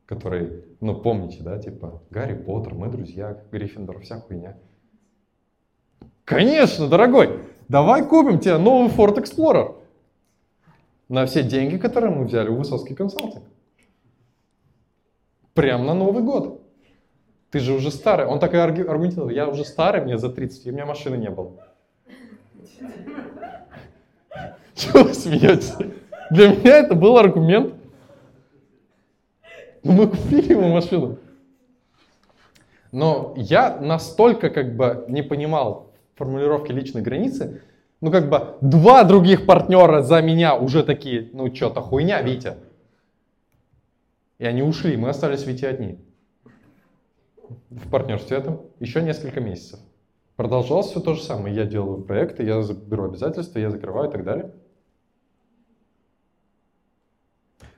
который, ну помните, да, типа Гарри Поттер, мы друзья, Гриффиндор, вся хуйня. Конечно, дорогой, давай купим тебе новый Ford Explorer на все деньги, которые мы взяли у Высоцкий консалтинг. Прям на Новый год. Ты же уже старый. Он так и аргументировал, я уже старый, мне за 30, и у меня машины не было. Чего вы смеетесь? Для меня это был аргумент. Ну, мы купили ему машину. Но я настолько как бы не понимал формулировки личной границы, ну как бы два других партнера за меня уже такие, ну что-то хуйня, Витя. И они ушли, мы остались Витя одни. В партнерстве этом еще несколько месяцев. Продолжалось все то же самое. Я делаю проекты, я беру обязательства, я закрываю и так далее.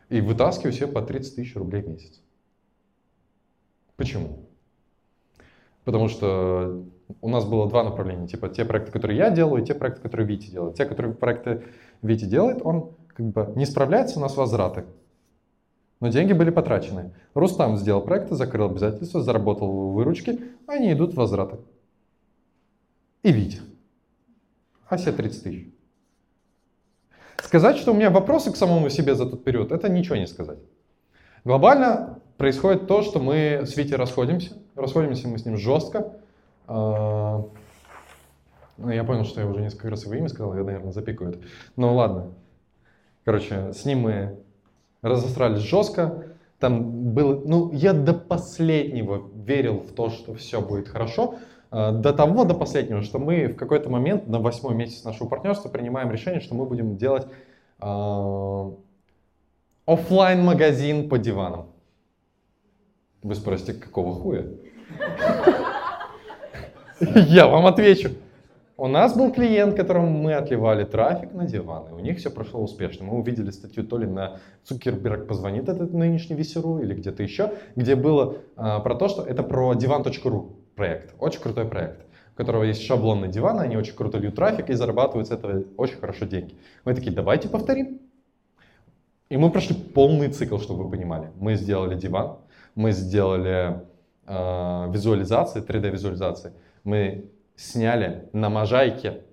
и вытаскиваю себе по 30 тысяч рублей в месяц. Почему? Потому что у нас было два направления, типа те проекты, которые я делаю, и те проекты, которые Витя делает. Те, которые проекты Витя делает, он как бы не справляется у нас возвраты. Но деньги были потрачены. Рустам сделал проекты, закрыл обязательства, заработал выручки, они идут в возвраты. И Витя. А все 30 тысяч. Сказать, что у меня вопросы к самому себе за тот период, это ничего не сказать. Глобально происходит то, что мы с Витей расходимся. Расходимся мы с ним жестко. А, ну, я понял, что я уже несколько раз его имя сказал, я, наверное, запикаю это. Но ладно. Короче, с ним мы разосрались жестко. Там было, ну, я до последнего верил в то, что все будет хорошо, до того, до последнего, что мы в какой-то момент, на восьмой месяц нашего партнерства, принимаем решение, что мы будем делать э, офлайн магазин по диванам. Вы спросите, какого хуя? Я вам отвечу. У нас был клиент, которому мы отливали трафик на диваны. У них все прошло успешно. Мы увидели статью то ли на Цукерберг позвонит этот нынешний Весеру или где-то еще, где было а, про то, что это про divan.ru проект. Очень крутой проект у которого есть шаблон на диваны, они очень круто льют трафик и зарабатывают с этого очень хорошо деньги. Мы такие, давайте повторим. И мы прошли полный цикл, чтобы вы понимали. Мы сделали диван, мы сделали э, визуализации, 3D-визуализации. Мы сняли на Можайке,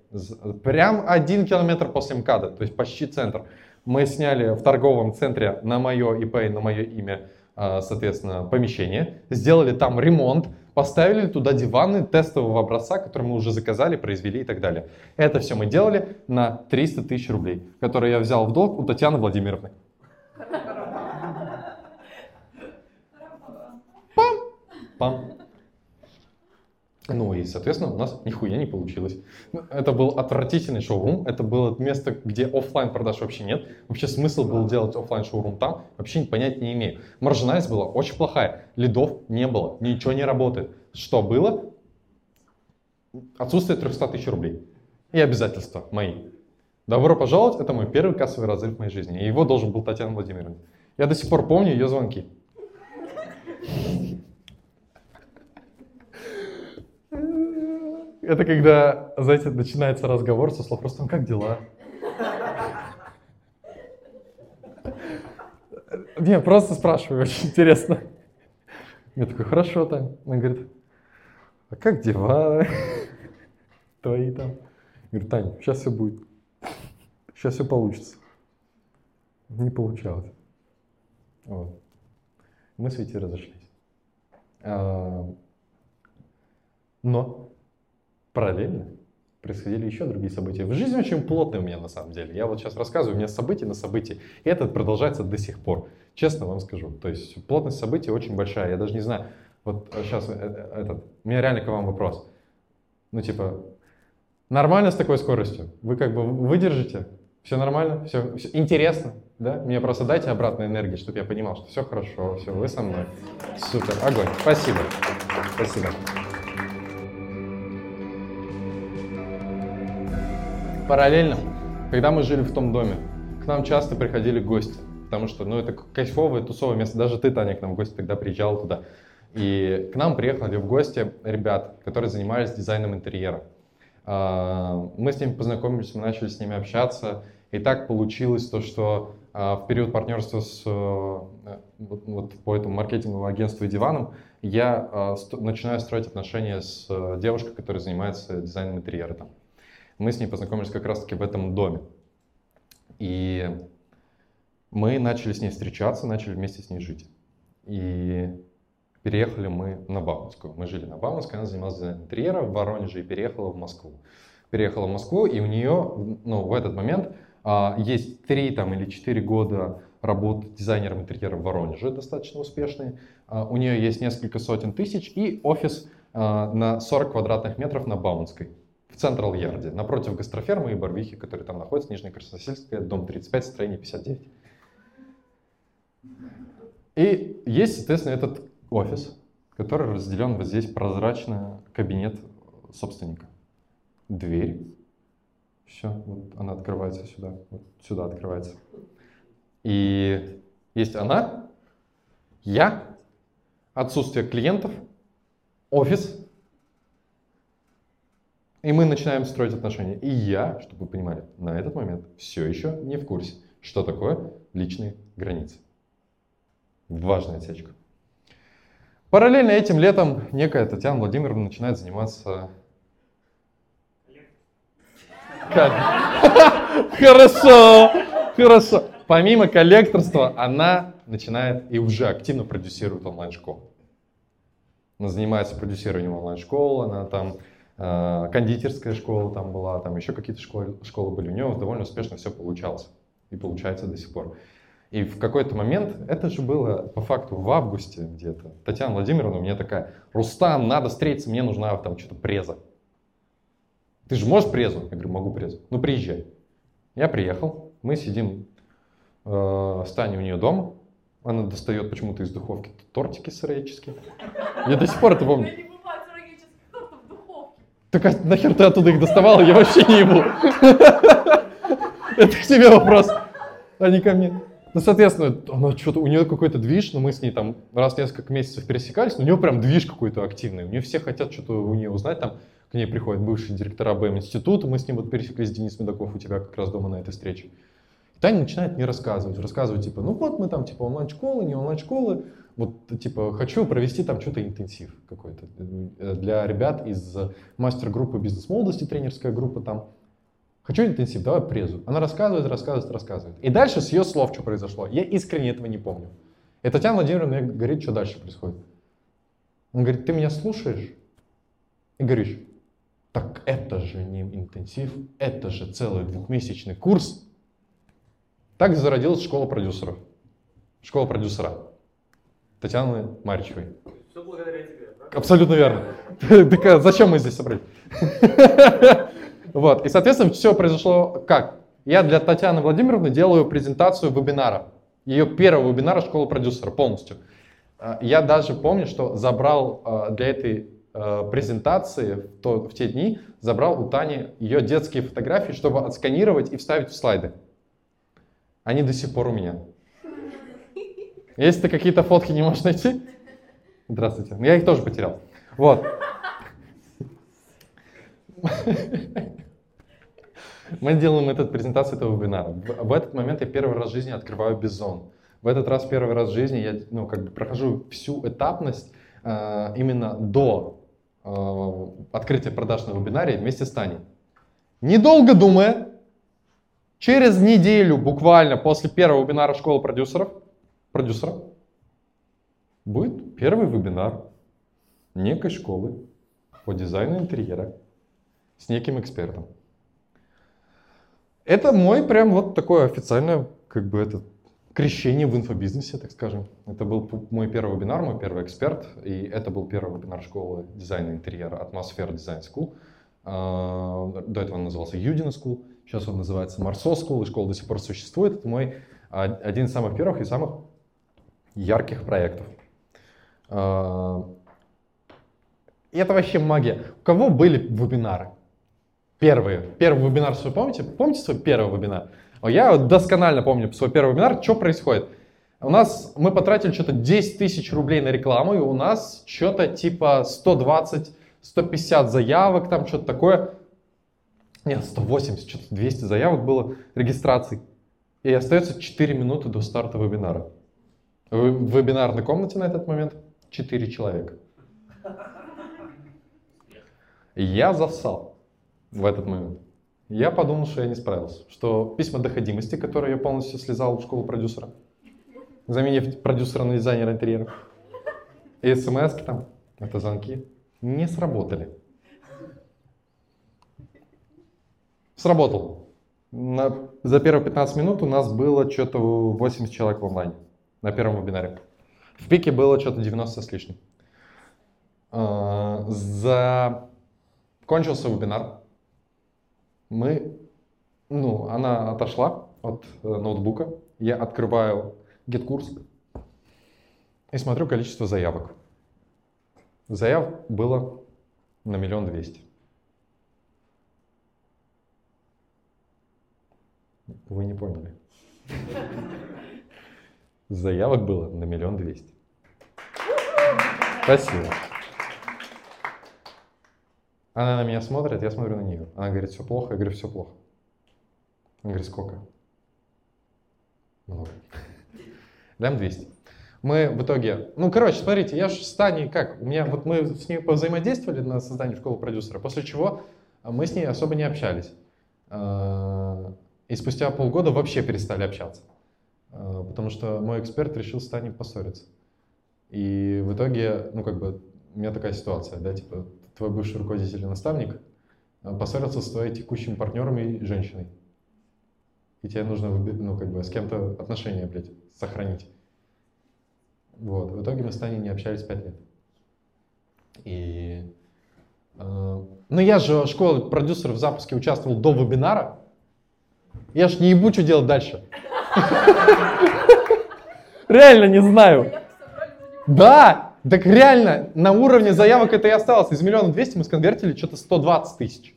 прям один километр после МКАДа, то есть почти центр. Мы сняли в торговом центре на мое ИП на мое имя, а, соответственно, помещение, сделали там ремонт, поставили туда диваны тестового образца, которые мы уже заказали, произвели и так далее. Это все мы делали на 300 тысяч рублей, которые я взял в долг у Татьяны Владимировны. Пам! Пам! Ну и, соответственно, у нас нихуя не получилось. Ну, это был отвратительный шоурум, это было место, где офлайн продаж вообще нет. Вообще смысл был делать офлайн шоурум там, вообще понять не имею. Маржинальность была очень плохая, лидов не было, ничего не работает. Что было? Отсутствие 300 тысяч рублей. И обязательства мои. Добро пожаловать, это мой первый кассовый разрыв в моей жизни. И его должен был Татьяна Владимировна. Я до сих пор помню ее звонки. Это когда, знаете, начинается разговор со слов просто «Ну как дела?» Не, просто спрашиваю, очень интересно. Я такой, хорошо, Тань. Она говорит, а как дела твои там? Я говорю, Тань, сейчас все будет. Сейчас все получится. Не получалось. Вот. Мы с Витей разошлись. А, но параллельно происходили еще другие события. В жизни очень плотная у меня на самом деле. Я вот сейчас рассказываю, у меня события на события. И это продолжается до сих пор. Честно вам скажу. То есть плотность событий очень большая. Я даже не знаю. Вот сейчас э, э, этот, у меня реально к вам вопрос. Ну типа, нормально с такой скоростью? Вы как бы выдержите? Все нормально? Все, все интересно? Да? Мне просто дайте обратной энергии, чтобы я понимал, что все хорошо, все, вы со мной. Супер, огонь. Спасибо. Спасибо. Параллельно, когда мы жили в том доме, к нам часто приходили гости, потому что, ну, это кайфовое, тусовое место. Даже ты, Таня, к нам в гости тогда приезжал туда. И к нам приехали в гости ребят, которые занимались дизайном интерьера. А, мы с ними познакомились, мы начали с ними общаться. И так получилось то, что а, в период партнерства с э, вот, по этому маркетинговому агентству и диваном я а, начинаю строить отношения с э, девушкой, которая занимается дизайном интерьера там. Мы с ней познакомились как раз-таки в этом доме. И мы начали с ней встречаться, начали вместе с ней жить. И переехали мы на Бауманскую. Мы жили на Бауманской, она занималась дизайном интерьера в Воронеже и переехала в Москву. Переехала в Москву, и у нее ну, в этот момент а, есть три там, или четыре года работы дизайнером интерьера в Воронеже, достаточно успешные. А, у нее есть несколько сотен тысяч и офис а, на 40 квадратных метров на Бауманской в Централ Ярде, напротив гастрофермы и Барвихи, которые там находятся, Нижняя Красносельская, дом 35, строение 59. И есть, соответственно, этот офис, который разделен вот здесь прозрачно кабинет собственника. Дверь. Все, вот она открывается сюда, вот сюда открывается. И есть она, я, отсутствие клиентов, офис, и мы начинаем строить отношения. И я, чтобы вы понимали, на этот момент все еще не в курсе, что такое личные границы. Важная отсечка. Параллельно этим летом некая Татьяна Владимировна начинает заниматься... Как? Хорошо, хорошо. Помимо коллекторства, она начинает и уже активно продюсирует онлайн-школу. Она занимается продюсированием онлайн-школ, она там кондитерская школа там была, там еще какие-то школы, школы были. У него довольно успешно все получалось и получается до сих пор. И в какой-то момент, это же было по факту в августе где-то, Татьяна Владимировна у меня такая, Рустам, надо встретиться, мне нужна там что-то преза. Ты же можешь презу? Я говорю, могу презу. Ну приезжай. Я приехал, мы сидим э, с Таней у нее дома, она достает почему-то из духовки тортики сыроические. Я до сих пор это помню. Так а нахер ты оттуда их доставала? Я вообще не ебу. Это к тебе вопрос, а не ко мне. Ну, соответственно, она что-то, у нее какой-то движ, но мы с ней там раз в несколько месяцев пересекались, но у нее прям движ какой-то активный. У нее все хотят что-то у нее узнать, там к ней приходят бывшие директора БМ-института, мы с ним вот пересеклись, Денис Медаков у тебя как раз дома на этой встрече. И Таня начинает мне рассказывать, рассказывать, типа, ну вот мы там, типа, онлайн-школы, не онлайн-школы, вот, типа, хочу провести там что-то интенсив какой-то э, для ребят из мастер-группы бизнес-молодости, тренерская группа там, Хочу интенсив, давай презу. Она рассказывает, рассказывает, рассказывает. И дальше с ее слов что произошло. Я искренне этого не помню. И Татьяна Владимировна мне говорит, что дальше происходит. Он говорит, ты меня слушаешь? И говоришь, так это же не интенсив, это же целый двухмесячный курс. Так зародилась школа продюсеров. Школа продюсера. Татьяны Маричевой. Все благодаря тебе, да? Абсолютно верно. Так а зачем мы здесь собрались? Вот. И, соответственно, все произошло как? Я для Татьяны Владимировны делаю презентацию вебинара. Ее первого вебинара школы продюсера полностью. А, я даже помню, что забрал а, для этой презентации в, то, в те дни, забрал у Тани ее детские фотографии, чтобы отсканировать и вставить в слайды. Они до сих пор у меня. Если ты какие-то фотки не можешь найти, здравствуйте, я их тоже потерял. Вот. Мы делаем эту презентацию этого вебинара. В, этот момент я первый раз в жизни открываю Бизон. В этот раз первый раз в жизни я ну, как бы прохожу всю этапность э, именно до э, открытия продаж на вебинаре вместе с Таней. Недолго думая, через неделю буквально после первого вебинара школы продюсеров, продюсера, будет первый вебинар некой школы по дизайну интерьера с неким экспертом. Это мой прям вот такое официальное, как бы это крещение в инфобизнесе, так скажем. Это был мой первый вебинар, мой первый эксперт, и это был первый вебинар школы дизайна интерьера Атмосфера Design School. А, до этого он назывался Udina School, сейчас он называется Marso School, и школа до сих пор существует. Это мой один из самых первых и самых ярких проектов. А, и это вообще магия. У кого были вебинары? Первые. Первый вебинар свой помните? Помните свой первый вебинар? Я досконально помню свой первый вебинар. Что происходит? У нас, мы потратили что-то 10 тысяч рублей на рекламу, и у нас что-то типа 120, 150 заявок, там что-то такое. Нет, 180, что-то 200 заявок было регистраций. И остается 4 минуты до старта вебинара. В вебинарной комнате на этот момент 4 человека. Я засал в этот момент. Я подумал, что я не справился. Что письма доходимости, которые я полностью слезал в школу продюсера, заменив продюсера на дизайнера интерьера, и смс там, это звонки, не сработали. Сработал. На, за первые 15 минут у нас было что-то 80 человек в онлайне на первом вебинаре. В пике было что-то 90 с лишним. А, за... Кончился вебинар мы, ну, она отошла от э, ноутбука, я открываю GetCourse и смотрю количество заявок. Заяв было на миллион двести. Вы не поняли. Заявок было на миллион двести. Спасибо. Она на меня смотрит, я смотрю на нее. Она говорит, все плохо. Я говорю, все плохо. Она говорит, сколько? Много. Дам 200. Мы в итоге, ну, короче, смотрите, я же с Таней как, у меня, вот мы с ней взаимодействовали на создании школы продюсера, после чего мы с ней особо не общались. А, и спустя полгода вообще перестали общаться. А, потому что мой эксперт решил с Таней поссориться. И в итоге, ну, как бы, у меня такая ситуация, да, типа, твой бывший руководитель и наставник э, поссорился с твоей текущими партнерами и женщиной. и тебе нужно, ну, как бы, с кем-то отношения, блядь, сохранить. Вот, в итоге мы с Таней не общались пять лет. И... э, ну, я же в школе продюсеров в запуске участвовал до вебинара. Я ж не ебу, делать дальше. Реально не знаю. Да, так реально, на уровне заявок это и осталось. Из миллиона двести мы сконвертили что-то 120 тысяч.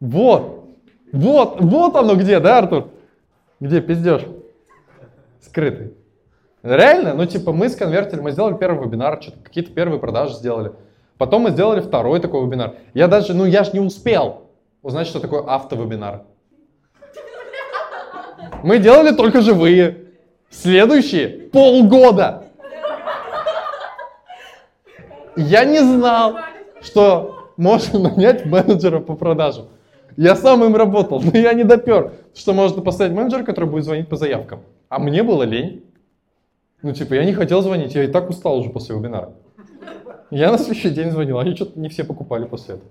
Вот, вот, вот оно где, да, Артур? Где пиздеж? Скрытый. Реально, ну типа мы сконвертили, мы сделали первый вебинар, что-то какие-то первые продажи сделали. Потом мы сделали второй такой вебинар. Я даже, ну я же не успел узнать, что такое автовебинар. Мы делали только живые. Следующие полгода. Я не знал, что можно нанять менеджера по продажам. Я сам им работал, но я не допер, что можно поставить менеджера, который будет звонить по заявкам. А мне было лень. Ну, типа, я не хотел звонить, я и так устал уже после вебинара. Я на следующий день звонил, они что-то не все покупали после этого.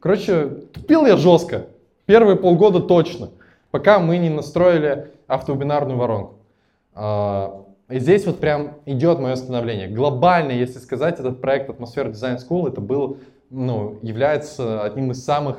Короче, тупил я жестко. Первые полгода точно, пока мы не настроили автовебинарную воронку. А, и здесь вот прям идет мое становление. Глобально, если сказать, этот проект Атмосфера Design School, это был, ну, является одним из самых,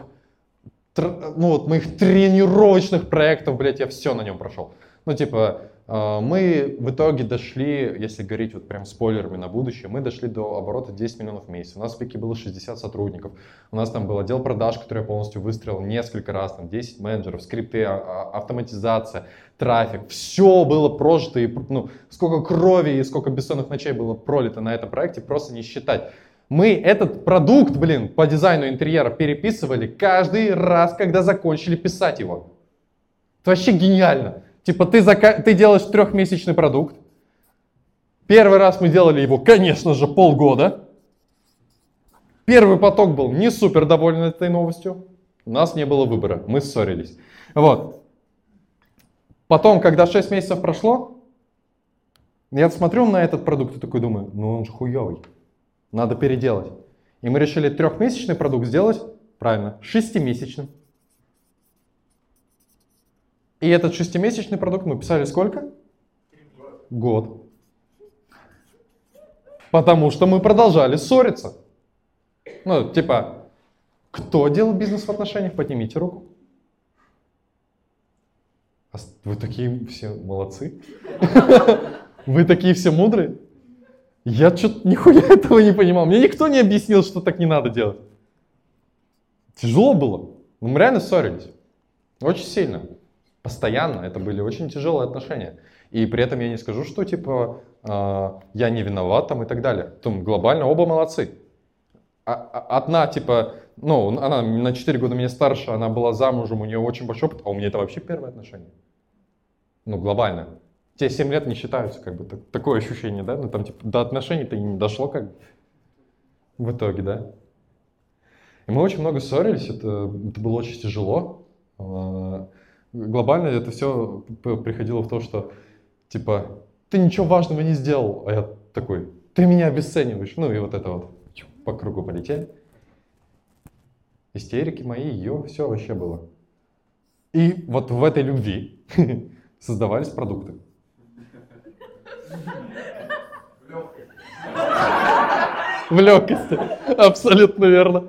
ну, вот моих тренировочных проектов, блядь, я все на нем прошел. Ну, типа, мы в итоге дошли, если говорить вот прям спойлерами на будущее, мы дошли до оборота 10 миллионов в месяц. У нас в пике было 60 сотрудников. У нас там был отдел продаж, который я полностью выстроил несколько раз, там 10 менеджеров, скрипты, а- а- автоматизация, трафик. Все было прожито, и, ну, сколько крови и сколько бессонных ночей было пролито на этом проекте, просто не считать. Мы этот продукт, блин, по дизайну интерьера переписывали каждый раз, когда закончили писать его. Это вообще гениально. Типа ты, зака- ты делаешь трехмесячный продукт. Первый раз мы делали его, конечно же, полгода. Первый поток был не супер доволен этой новостью. У нас не было выбора, мы ссорились. Вот. Потом, когда 6 месяцев прошло, я смотрю на этот продукт и такой думаю, ну он же хуевый. Надо переделать. И мы решили трехмесячный продукт сделать, правильно, шестимесячным. И этот шестимесячный продукт мы писали сколько? Год. Потому что мы продолжали ссориться. Ну, типа, кто делал бизнес в отношениях, поднимите руку. А Вы такие все молодцы. Вы такие все мудрые. Я что-то нихуя этого не понимал. Мне никто не объяснил, что так не надо делать. Тяжело было. Мы реально ссорились. Очень сильно. Постоянно. Это были очень тяжелые отношения. И при этом я не скажу, что типа а, я не виноват там и так далее. Там глобально оба молодцы. А- а- Одна типа, ну, она на 4 года меня старше, она была замужем, у нее очень большой опыт, а у меня это вообще первое отношение. Ну, глобально. Те 7 лет не считаются, как бы, так- такое ощущение, да? Ну, там, типа, до отношений-то и не дошло, как в итоге, да? И мы очень много ссорились, это, это было очень тяжело. Глобально это все приходило в то, что, типа, ты ничего важного не сделал, а я такой, ты меня обесцениваешь. Ну и вот это вот по кругу полетели. Истерики мои, ее, все вообще было. И вот в этой любви создавались продукты. В легкости. Абсолютно верно.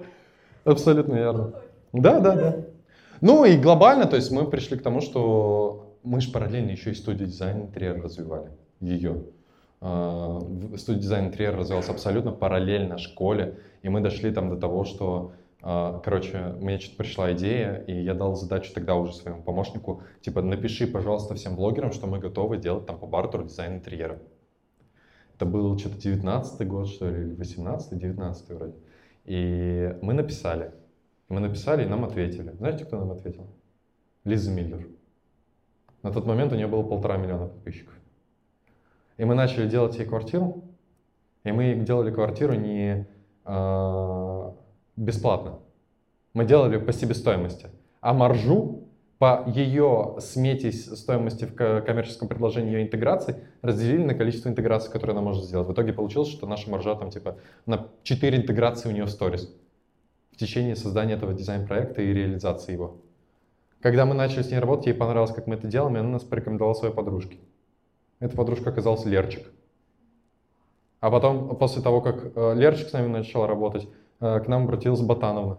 Абсолютно верно. Да, да, да. Ну и глобально, то есть мы пришли к тому, что мы же параллельно еще и студию дизайн интерьера развивали. Ее. А, Студия дизайн интерьера развивалась абсолютно параллельно школе. И мы дошли там до того, что, а, короче, мне что-то пришла идея, и я дал задачу тогда уже своему помощнику, типа, напиши, пожалуйста, всем блогерам, что мы готовы делать там по бартеру дизайн интерьера. Это был что-то 19 год, что ли, или 18 19 вроде. И мы написали. Мы написали, и нам ответили. Знаете, кто нам ответил? Лиза Миллер. На тот момент у нее было полтора миллиона подписчиков. И мы начали делать ей квартиру. И мы делали квартиру не а, бесплатно. Мы делали по себестоимости. А маржу по ее смете стоимости в ко- коммерческом предложении ее интеграции разделили на количество интеграций, которые она может сделать. В итоге получилось, что наша маржа там типа на 4 интеграции у нее в сторис в течение создания этого дизайн-проекта и реализации его. Когда мы начали с ней работать, ей понравилось, как мы это делаем, и она нас порекомендовала своей подружке. Эта подружка оказалась Лерчик. А потом, после того, как э, Лерчик с нами начал работать, э, к нам обратилась Ботановна.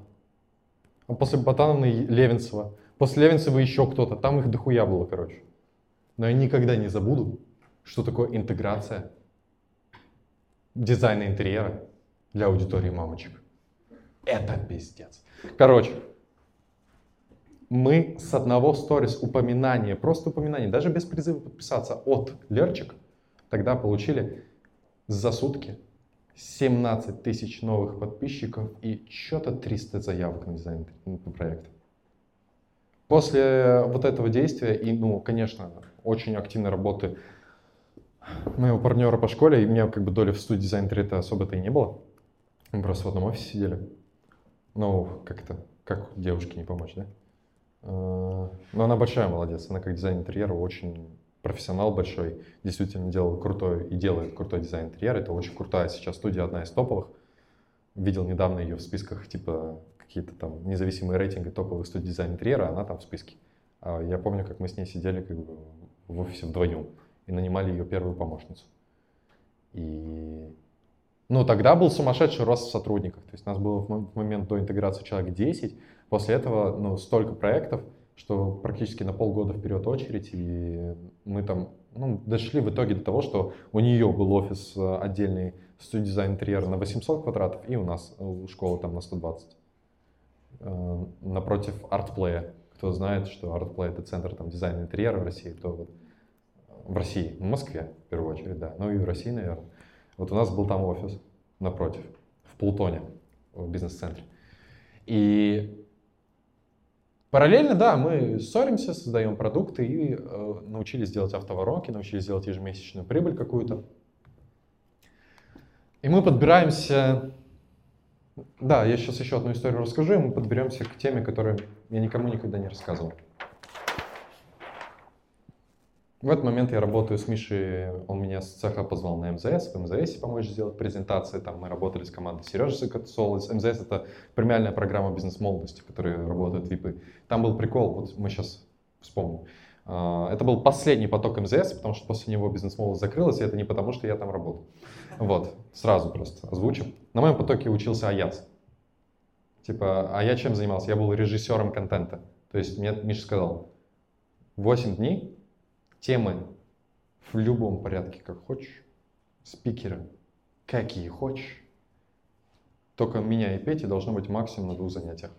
А после Ботановны Левинцева. После Левинцева еще кто-то. Там их дохуя было, короче. Но я никогда не забуду, что такое интеграция дизайна интерьера для аудитории мамочек. Это пиздец. Короче, мы с одного сторис упоминания, просто упоминания, даже без призыва подписаться от Лерчик, тогда получили за сутки 17 тысяч новых подписчиков и что-то 300 заявок на дизайн проекта. После вот этого действия и, ну, конечно, очень активной работы моего партнера по школе, и у меня как бы доли в студии дизайн это особо-то и не было. Мы просто в одном офисе сидели. Ну, как это, как девушке не помочь, да? А, но она большая молодец, она как дизайн интерьера очень профессионал большой, действительно делал крутой и делает крутой дизайн интерьера. Это очень крутая сейчас студия, одна из топовых. Видел недавно ее в списках, типа какие-то там независимые рейтинги топовых студий дизайн интерьера, она там в списке. А я помню, как мы с ней сидели как бы в офисе вдвоем и нанимали ее первую помощницу. И ну, тогда был сумасшедший рост сотрудников. То есть нас было в момент до интеграции человек 10. После этого ну, столько проектов, что практически на полгода вперед очередь. И мы там ну, дошли в итоге до того, что у нее был офис э, отдельный студия дизайн интерьера на 800 квадратов, и у нас э, у школы там на 120. Э, напротив артплея. Кто знает, что артплей это центр там, дизайна интерьера в России, то вот в России, в Москве в первую очередь, да, ну и в России, наверное вот у нас был там офис напротив, в Плутоне, в бизнес-центре. И параллельно, да, мы ссоримся, создаем продукты и э, научились делать автоворонки, научились делать ежемесячную прибыль какую-то. И мы подбираемся... Да, я сейчас еще одну историю расскажу, и мы подберемся к теме, которую я никому никогда не рассказывал. В этот момент я работаю с Мишей, он меня с цеха позвал на МЗС, в МЗС помочь сделать презентации, там мы работали с командой Сережи Сокотсолос. МЗС это премиальная программа бизнес-молодости, которая работает ВИПы. Там был прикол, вот мы сейчас вспомним. А, это был последний поток МЗС, потому что после него бизнес-молодость закрылась, и это не потому, что я там работал. Вот, сразу просто озвучим. На моем потоке учился Аяц. Типа, а я чем занимался? Я был режиссером контента. То есть мне Миша сказал, 8 дней темы в любом порядке, как хочешь, спикеры, какие хочешь. Только меня и Пети должно быть максимум на двух занятиях.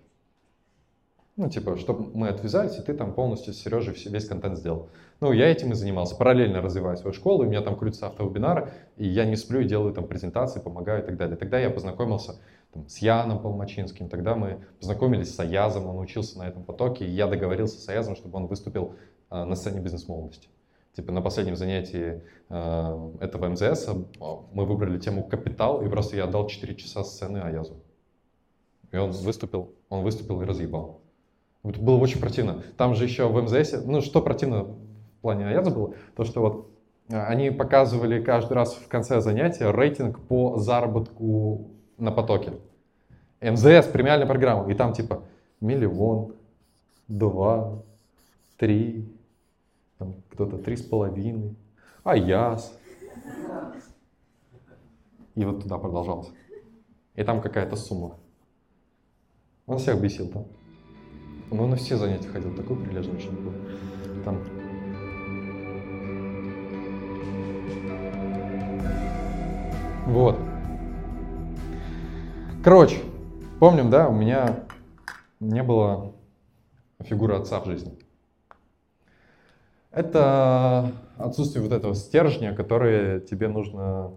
Ну, типа, чтобы мы отвязались, и ты там полностью с Сережей весь контент сделал. Ну, я этим и занимался. Параллельно развиваю свою школу, у меня там крутятся автовебинары, и я не сплю и делаю там презентации, помогаю и так далее. Тогда я познакомился там, с Яном Полмачинским, тогда мы познакомились с Аязом, он учился на этом потоке, и я договорился с Аязом, чтобы он выступил на сцене бизнес-молодости. Типа на последнем занятии э, этого МЗС а, мы выбрали тему «Капитал», и просто я отдал 4 часа сцены Аязу. И он выступил, он выступил и разъебал. Это было очень противно. Там же еще в МЗС, ну что противно в плане Аяза было, то что вот а, они показывали каждый раз в конце занятия рейтинг по заработку на потоке. МЗС, премиальная программа, и там типа миллион, два, три, кто-то три с половиной, а яс. И вот туда продолжался. И там какая-то сумма. Он всех бесил там. Он на все занятия ходил, такой прилежный очень был. Там Вот. Короче, помним, да, у меня не было фигуры отца в жизни. Это отсутствие вот этого стержня, который тебе нужно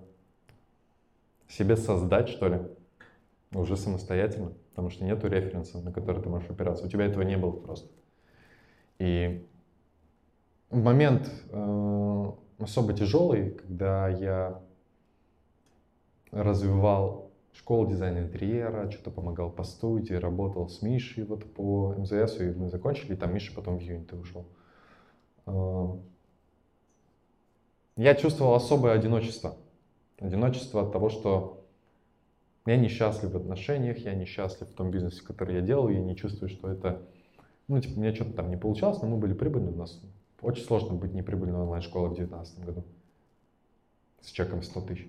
себе создать, что ли, уже самостоятельно, потому что нету референса, на который ты можешь опираться. У тебя этого не было просто. И в момент э, особо тяжелый, когда я развивал школу дизайна интерьера, что-то помогал по студии, работал с Мишей вот по МЗС, и мы закончили, и там Миша потом в юнит ушел. Э, я чувствовал особое одиночество. Одиночество от того, что я несчастлив в отношениях, я несчастлив в том бизнесе, который я делаю, я не чувствую, что это Ну, типа, меня что-то там не получалось, но мы были прибыльны. У нас очень сложно быть неприбыльной онлайн-школой в 2019 году. С чеком 100 тысяч.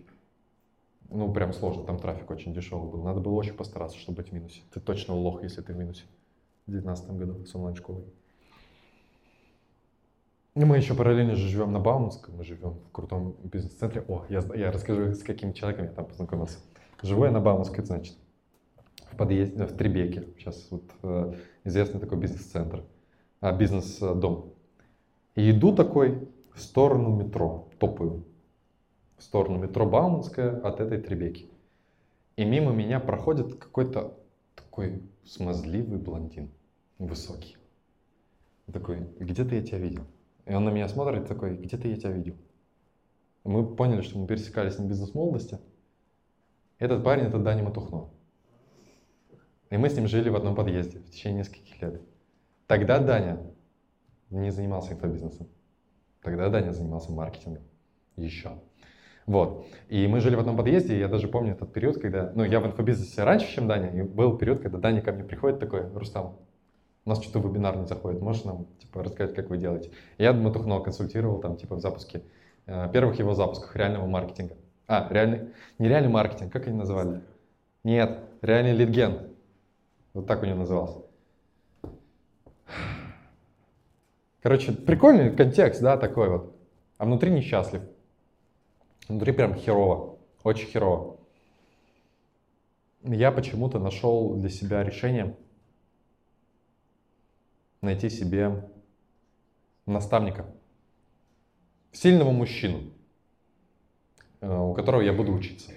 Ну, прям сложно, там трафик очень дешевый был. Надо было очень постараться, чтобы быть в минусе. Ты точно лох, если ты в минусе в 2019 году с онлайн-школой. Мы еще параллельно же живем на Бауманском, мы живем в крутом бизнес-центре. О, я, я расскажу, с каким человеком я там познакомился. Живу я на Бауманской, значит, в подъезде, в Требеке. Сейчас вот э, известный такой бизнес-центр, а, бизнес-дом. И иду такой в сторону метро, топаю. В сторону метро Бауманская от этой Требеки. И мимо меня проходит какой-то такой смазливый блондин, высокий. Такой, где-то я тебя видел. И он на меня смотрит такой, где-то я тебя видел. Мы поняли, что мы пересекались на бизнес-молодости. Этот парень — это Даня Матухно. И мы с ним жили в одном подъезде в течение нескольких лет. Тогда Даня не занимался инфобизнесом. Тогда Даня занимался маркетингом. Еще. Вот. И мы жили в одном подъезде, и я даже помню этот период, когда... Ну, я в инфобизнесе раньше, чем Даня, и был период, когда Даня ко мне приходит такой, Рустам, у нас что-то вебинар не заходит, можешь нам, типа, рассказать, как вы делаете? Я Матухно консультировал там, типа, в запуске, э, первых его запусках реального маркетинга. А, реальный, не реальный маркетинг, как они называли? Нет, реальный лидген. Вот так у него назывался. Короче, прикольный контекст, да, такой вот. А внутри несчастлив. Внутри прям херово, очень херово. Я почему-то нашел для себя решение найти себе наставника, сильного мужчину, э, у которого я буду учиться.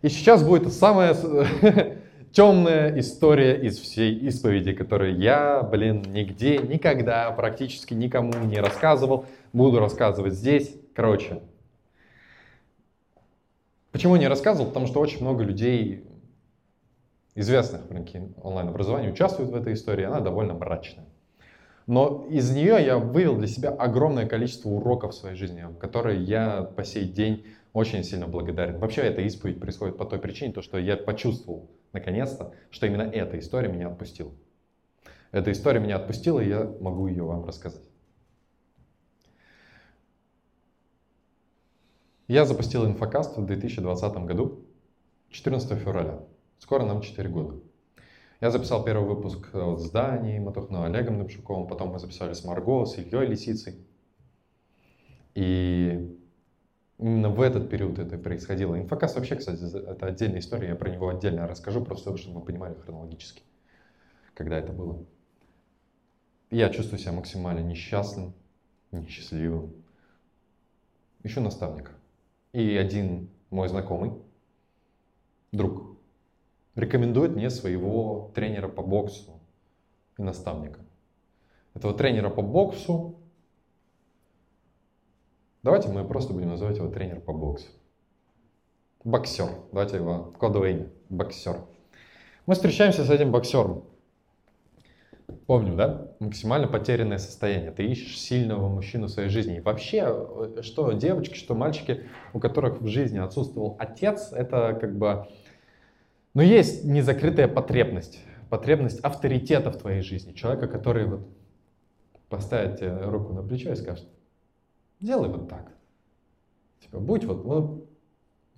И сейчас будет самая темная история из всей исповеди, которую я, блин, нигде, никогда, практически никому не рассказывал. Буду рассказывать здесь. Короче, почему не рассказывал? Потому что очень много людей, известных в рынке онлайн-образования, участвуют в этой истории. Она довольно мрачная. Но из нее я вывел для себя огромное количество уроков в своей жизни, которые я по сей день очень сильно благодарен. Вообще эта исповедь происходит по той причине, то, что я почувствовал наконец-то, что именно эта история меня отпустила. Эта история меня отпустила, и я могу ее вам рассказать. Я запустил инфокаст в 2020 году, 14 февраля. Скоро нам 4 года. Я записал первый выпуск с Данией Матухно, Олегом Дымшуковым, потом мы записали с Марго, с Ильей Лисицей. И именно в этот период это происходило. Инфокаст вообще, кстати, это отдельная история, я про него отдельно расскажу, просто чтобы вы понимали хронологически, когда это было. Я чувствую себя максимально несчастным, несчастливым. Ищу наставника. И один мой знакомый, друг, рекомендует мне своего тренера по боксу и наставника. Этого тренера по боксу Давайте мы просто будем называть его тренер по боксу. Боксер. Давайте его кодовое имя. Боксер. Мы встречаемся с этим боксером. Помним, да? Максимально потерянное состояние. Ты ищешь сильного мужчину в своей жизни. И вообще, что девочки, что мальчики, у которых в жизни отсутствовал отец, это как бы... Но есть незакрытая потребность. Потребность авторитета в твоей жизни. Человека, который вот поставит тебе руку на плечо и скажет, Делай вот так. Типа, будь вот, вот,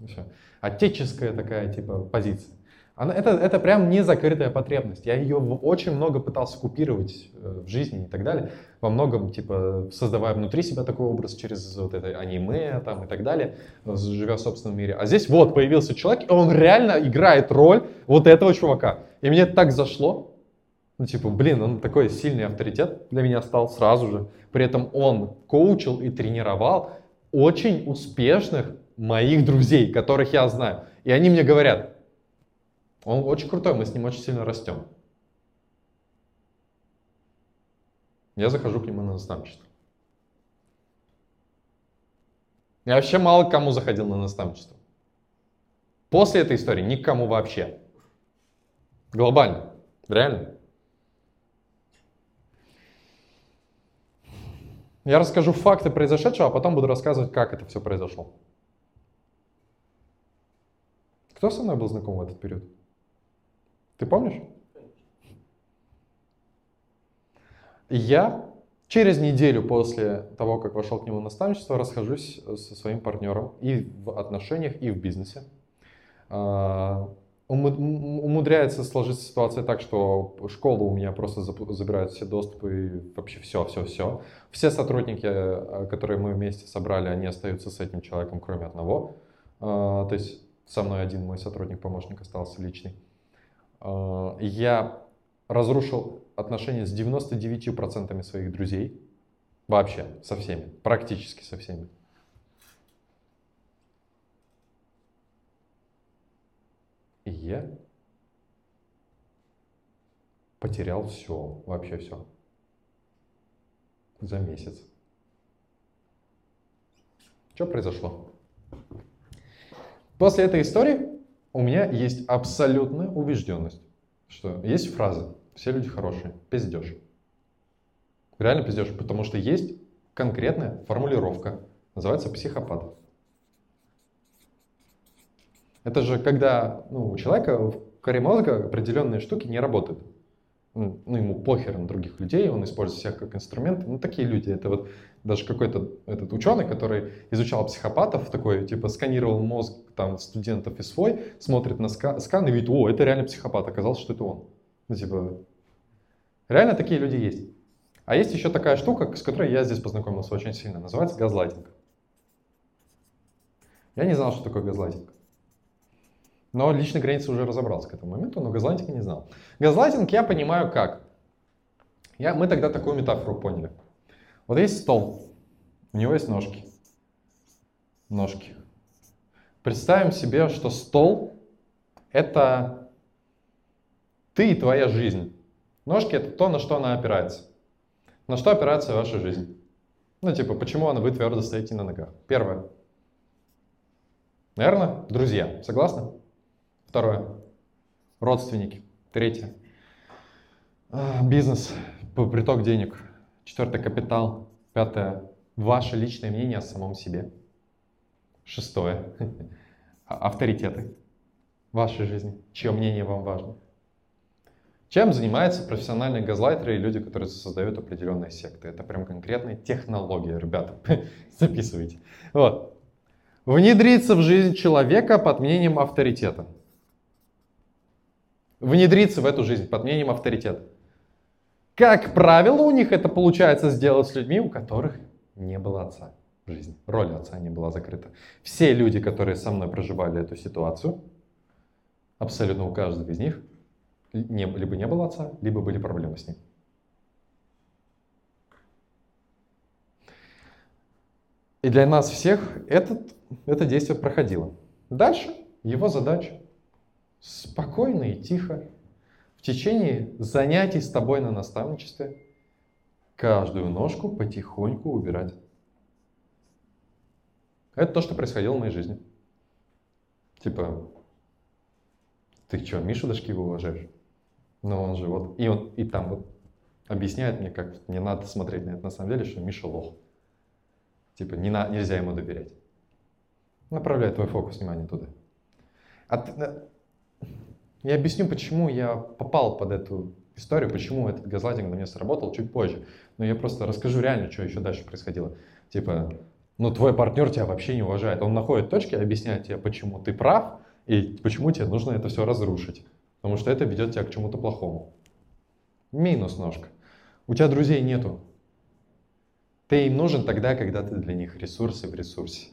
все. Отеческая такая, типа, позиция. Она, это, это прям не закрытая потребность. Я ее очень много пытался купировать э, в жизни и так далее. Во многом, типа, создавая внутри себя такой образ через вот это аниме там и так далее, живя в собственном мире. А здесь вот появился человек, и он реально играет роль вот этого чувака. И мне так зашло, ну, типа, блин, он такой сильный авторитет для меня стал сразу же. При этом он коучил и тренировал очень успешных моих друзей, которых я знаю. И они мне говорят, он очень крутой, мы с ним очень сильно растем. Я захожу к нему на наставничество. Я вообще мало кому заходил на наставничество. После этой истории никому вообще. Глобально. Реально. Я расскажу факты произошедшего, а потом буду рассказывать, как это все произошло. Кто со мной был знаком в этот период? Ты помнишь? Я через неделю после того, как вошел к нему наставничество, расхожусь со своим партнером и в отношениях, и в бизнесе. А, умудряется сложиться ситуация так, что школа у меня просто забирает все доступы и вообще все, все, все. Все сотрудники, э, которые мы вместе собрали, они остаются с этим человеком, кроме одного. А, то есть со мной один мой сотрудник-помощник остался личный. А, я разрушил отношения с 99% своих друзей. Вообще, со всеми, практически со всеми. И я потерял все, вообще все. За месяц. Что произошло? После этой истории у меня есть абсолютная убежденность, что есть фраза «все люди хорошие, пиздешь». Реально пиздешь, потому что есть конкретная формулировка, называется психопат. Это же когда ну, у человека в коре мозга определенные штуки не работают. Ну, ему похер на других людей, он использует всех как инструмент. Ну, такие люди. Это вот даже какой-то этот ученый, который изучал психопатов, такой, типа, сканировал мозг там студентов и свой, смотрит на ска скан и видит, о, это реально психопат, оказалось, что это он. Ну, типа, реально такие люди есть. А есть еще такая штука, с которой я здесь познакомился очень сильно, называется газлайтинг. Я не знал, что такое газлайтинг. Но личной границы уже разобрался к этому моменту, но газлайтинг не знал. Газлайтинг я понимаю как. Я, мы тогда такую метафору поняли. Вот есть стол, у него есть ножки. Ножки. Представим себе, что стол — это ты и твоя жизнь. Ножки — это то, на что она опирается. На что опирается ваша жизнь? Ну, типа, почему она вы твердо стоите на ногах? Первое. Наверное, друзья. Согласны? Второе. Родственники. Третье. А, бизнес. Приток денег. Четвертое. Капитал. Пятое. Ваше личное мнение о самом себе. Шестое. А, авторитеты. Вашей жизни. Чье мнение вам важно. Чем занимаются профессиональные газлайтеры и люди, которые создают определенные секты? Это прям конкретная технология, ребята. Записывайте. Вот. Внедриться в жизнь человека под мнением авторитета внедриться в эту жизнь под мнением авторитета. Как правило, у них это получается сделать с людьми, у которых не было отца в жизни. Роль отца не была закрыта. Все люди, которые со мной проживали эту ситуацию, абсолютно у каждого из них не, либо не было отца, либо были проблемы с ним. И для нас всех этот, это действие проходило. Дальше его задача спокойно и тихо в течение занятий с тобой на наставничестве каждую ножку потихоньку убирать. Это то, что происходило в моей жизни. Типа, ты что, Мишу Дашкива уважаешь? Ну он же вот, и он и там вот объясняет мне, как не надо смотреть на это на самом деле, что Миша лох. Типа, не на, нельзя ему доверять. Направляет твой фокус внимания туда. А ты, я объясню, почему я попал под эту историю, почему этот газлайтинг на меня сработал чуть позже. Но я просто расскажу реально, что еще дальше происходило. Типа, ну твой партнер тебя вообще не уважает. Он находит точки, объясняет тебе, почему ты прав и почему тебе нужно это все разрушить. Потому что это ведет тебя к чему-то плохому. Минус ножка. У тебя друзей нету. Ты им нужен тогда, когда ты для них ресурсы в ресурсе.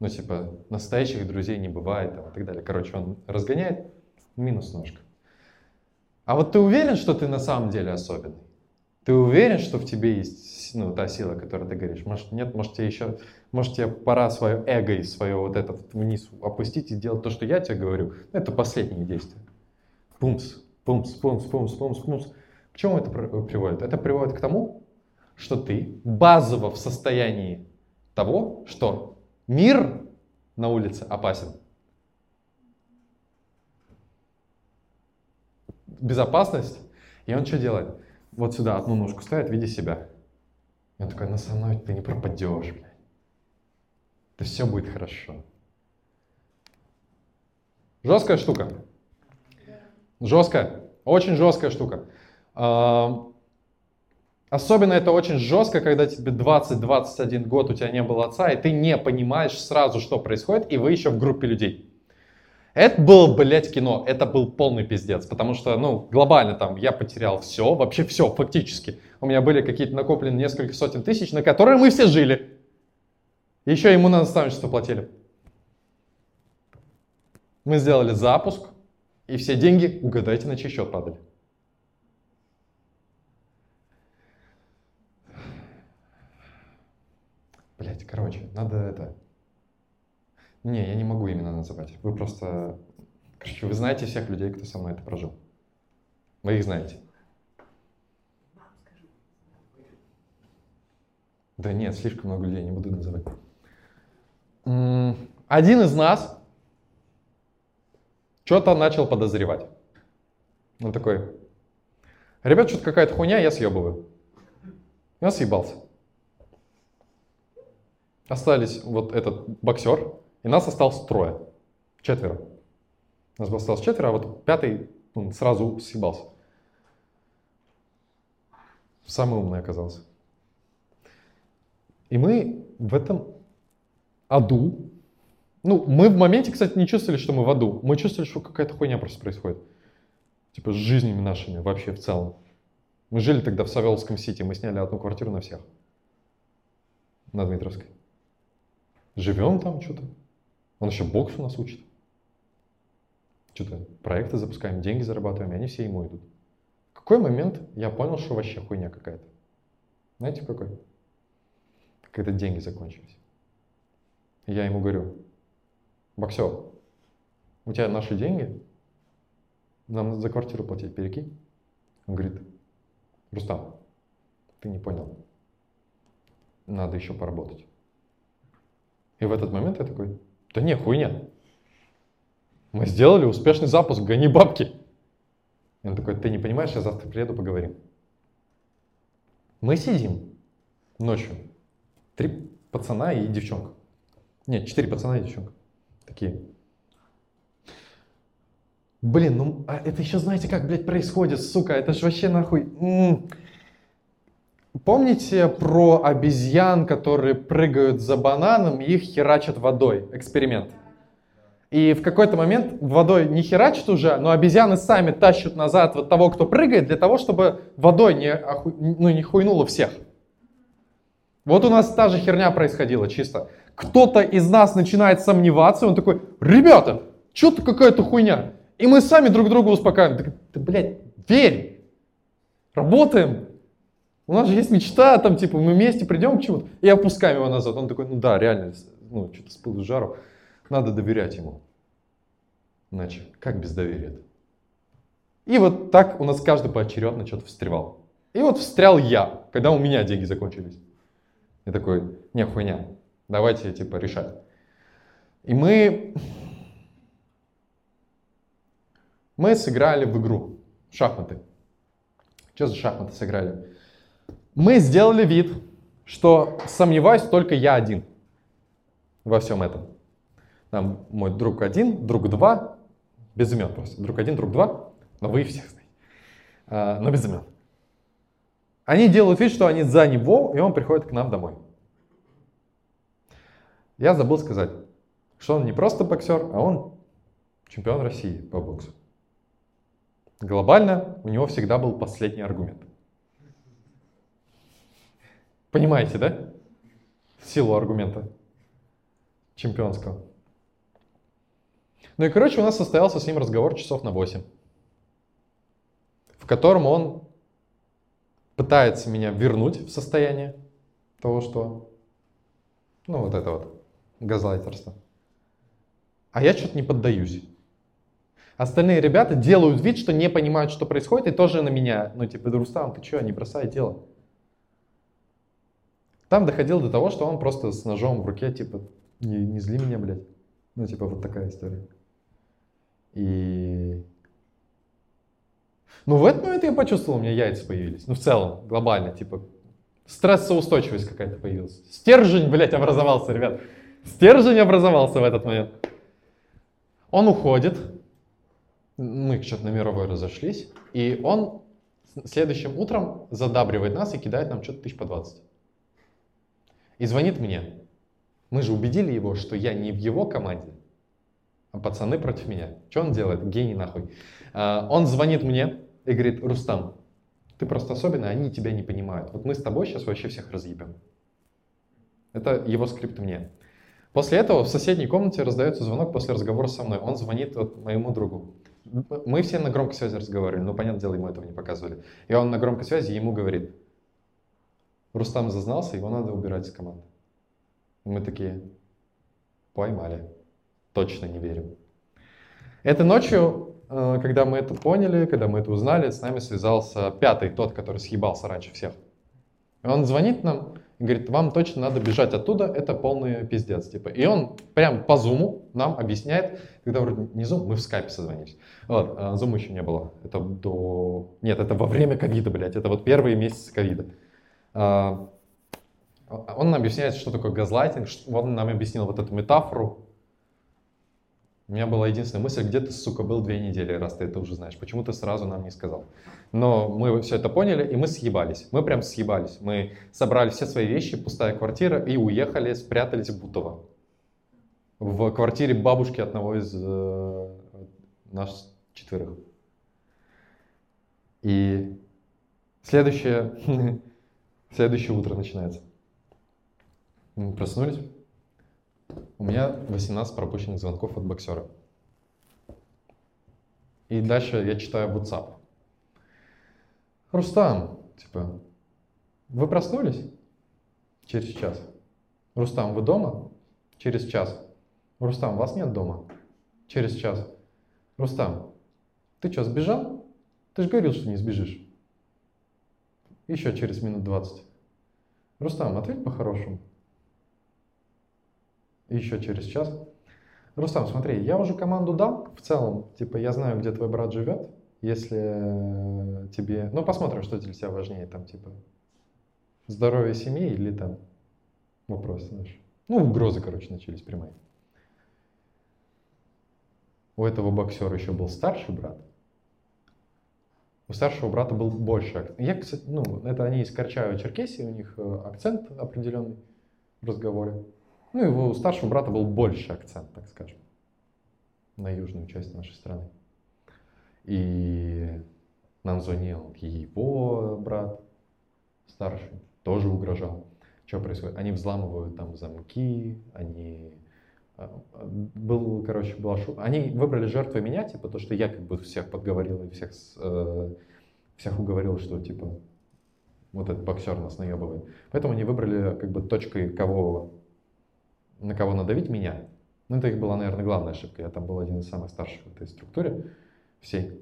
Ну, типа, настоящих друзей не бывает там, и так далее. Короче, он разгоняет минус ножка. А вот ты уверен, что ты на самом деле особенный? Ты уверен, что в тебе есть ну, та сила, которую ты говоришь? Может, нет, может, тебе еще, может, тебе пора свое эго и свое вот это вниз опустить и делать то, что я тебе говорю? Это последние действия. Пумс, пумс, пумс, пумс, пумс, пумс. К чему это приводит? Это приводит к тому, что ты базово в состоянии того, что мир на улице опасен. Безопасность. И он что делает? Вот сюда одну ножку ставит в виде себя. И он такой, ну со мной ты не пропадешь, блядь. Это все будет хорошо. Жесткая штука. Жесткая. Очень жесткая штука. Особенно это очень жестко, когда тебе 20-21 год, у тебя не было отца, и ты не понимаешь сразу, что происходит, и вы еще в группе людей. Это было, блядь, кино, это был полный пиздец, потому что, ну, глобально там я потерял все, вообще все, фактически. У меня были какие-то накоплены несколько сотен тысяч, на которые мы все жили. Еще ему на наставничество платили. Мы сделали запуск, и все деньги, угадайте, на чей счет падали. Блять, короче, надо это... Не, я не могу именно называть. Вы просто... Короче, вы знаете всех людей, кто со мной это прожил. Вы их знаете. Да нет, слишком много людей, не буду называть. Один из нас что-то начал подозревать. Он такой, ребят, что-то какая-то хуйня, я съебываю. Он съебался. Остались вот этот боксер, и нас осталось трое. Четверо. Нас осталось четверо, а вот пятый он сразу съебался. Самый умный оказался. И мы в этом аду, ну, мы в моменте, кстати, не чувствовали, что мы в аду. Мы чувствовали, что какая-то хуйня просто происходит. Типа с жизнями нашими вообще в целом. Мы жили тогда в Савеловском Сити, мы сняли одну квартиру на всех. На Дмитровской. Живем там что-то. Он еще бокс у нас учит. Что-то проекты запускаем, деньги зарабатываем, и они все ему идут. В какой момент я понял, что вообще хуйня какая-то? Знаете, в какой? Когда деньги закончились. я ему говорю, боксер, у тебя наши деньги, нам за квартиру платить, перекинь. Он говорит, Рустам, ты не понял, надо еще поработать. И в этот момент я такой, да не, хуйня. Мы сделали успешный запуск, гони бабки. И он такой, ты не понимаешь, я завтра приеду, поговорим. Мы сидим ночью. Три пацана и девчонка. Нет, четыре пацана и девчонка. Такие. Блин, ну а это еще знаете, как, блядь, происходит, сука, это ж вообще нахуй... М-м. Помните про обезьян, которые прыгают за бананом и их херачат водой? Эксперимент. И в какой-то момент водой не херачат уже, но обезьяны сами тащат назад вот того, кто прыгает, для того, чтобы водой не, оху... ну, не хуйнуло всех. Вот у нас та же херня происходила чисто. Кто-то из нас начинает сомневаться, он такой, ребята, что-то какая-то хуйня. И мы сами друг друга успокаиваем. Да, блядь, верь, работаем, у нас же есть мечта, там, типа, мы вместе придем к чему-то, и опускаем его назад. Он такой, ну да, реально, ну, что-то с пылу жару. Надо доверять ему. Иначе, как без доверия? И вот так у нас каждый поочередно что-то встревал. И вот встрял я, когда у меня деньги закончились. Я такой, не, хуйня, давайте, типа, решать. И мы, мы сыграли в игру, шахматы. Что за шахматы сыграли? Мы сделали вид, что сомневаюсь только я один во всем этом. Там мой друг один, друг два, без имен просто. Друг один, друг два, но вы всех знаете. А, но без имен. Они делают вид, что они за него, и он приходит к нам домой. Я забыл сказать, что он не просто боксер, а он чемпион России по боксу. Глобально у него всегда был последний аргумент – Понимаете, да? Силу аргумента чемпионского. Ну и, короче, у нас состоялся с ним разговор часов на 8, в котором он пытается меня вернуть в состояние того, что, ну, вот это вот, газлайтерство. А я что-то не поддаюсь. Остальные ребята делают вид, что не понимают, что происходит, и тоже на меня, ну, типа, Рустам, ты что, не бросай дело. Там доходило до того, что он просто с ножом в руке, типа, не, не зли меня, блядь. Ну, типа, вот такая история. И... Ну, в этот момент я почувствовал, у меня яйца появились. Ну, в целом, глобально, типа, стрессоустойчивость какая-то появилась. Стержень, блядь, образовался, ребят. Стержень образовался в этот момент. Он уходит, мы что-то на мировой разошлись, и он следующим утром задабривает нас и кидает нам что-то тысяч по 20. И звонит мне. Мы же убедили его, что я не в его команде, а пацаны против меня. Что он делает? Гений нахуй. А, Он звонит мне и говорит, Рустам, ты просто особенный, они тебя не понимают. Вот мы с тобой сейчас вообще всех разъебем. Это его скрипт мне. После этого в соседней комнате раздается звонок после разговора со мной. Он звонит вот моему другу. Мы все на громкой связи разговаривали, но, понятное дело, ему этого не показывали. И он на громкой связи ему говорит, Рустам зазнался, его надо убирать из команды. Мы такие, поймали. Точно не верим. Этой ночью, э, когда мы это поняли, когда мы это узнали, с нами связался пятый, тот, который съебался раньше всех. И он звонит нам и говорит, вам точно надо бежать оттуда, это полный пиздец. Типа. И он прям по зуму нам объясняет, когда вроде не зум, мы в скайпе созвонились. Вот, а зума еще не было. Это до... Нет, это во время ковида, блядь. Это вот первые месяцы ковида. А, Он объясняет, что такое газлайтинг. Он нам объяснил вот эту метафору. У меня была единственная мысль, где ты, сука, был две недели, раз ты это уже знаешь. Почему ты сразу нам не сказал? Но мы все это поняли, и мы съебались. Мы прям съебались. Мы собрали все свои вещи, пустая квартира, и уехали, спрятались в Бутово. В квартире бабушки одного из э, нас четверых. И следующее, следующее утро начинается. Мы проснулись. У меня 18 пропущенных звонков от боксера. И дальше я читаю WhatsApp. Рустам, типа, вы проснулись? Через час. Рустам, вы дома? Через час. Рустам, вас нет дома? Через час. Рустам, ты что, сбежал? Ты же говорил, что не сбежишь. Еще через минут 20. Рустам, ответь по-хорошему. Еще через час. Рустам, смотри, я уже команду дал в целом. Типа, я знаю, где твой брат живет. Если э, тебе... Ну, посмотрим, что для тебя важнее. Там, типа, здоровье семьи или там вопрос, знаешь. Ну, угрозы, короче, начались прямые. У этого боксера еще был старший брат. У старшего брата был больше акцент. Я, кстати, ну, это они из Карчаева-Черкесии, у них э, акцент определенный в разговоре. Ну, и у старшего брата был больше акцент, так скажем, на южную часть нашей страны. И нам звонил его брат старший, тоже угрожал. Что происходит? Они взламывают там замки, они... Был, короче, была шу... Они выбрали жертвой меня, типа, то, что я как бы всех подговорил и всех, э, всех уговорил, что, типа, вот этот боксер нас наебывает. Поэтому они выбрали как бы точкой, кого, на кого надавить меня. Ну, это их была, наверное, главная ошибка. Я там был один из самых старших в этой структуре всей.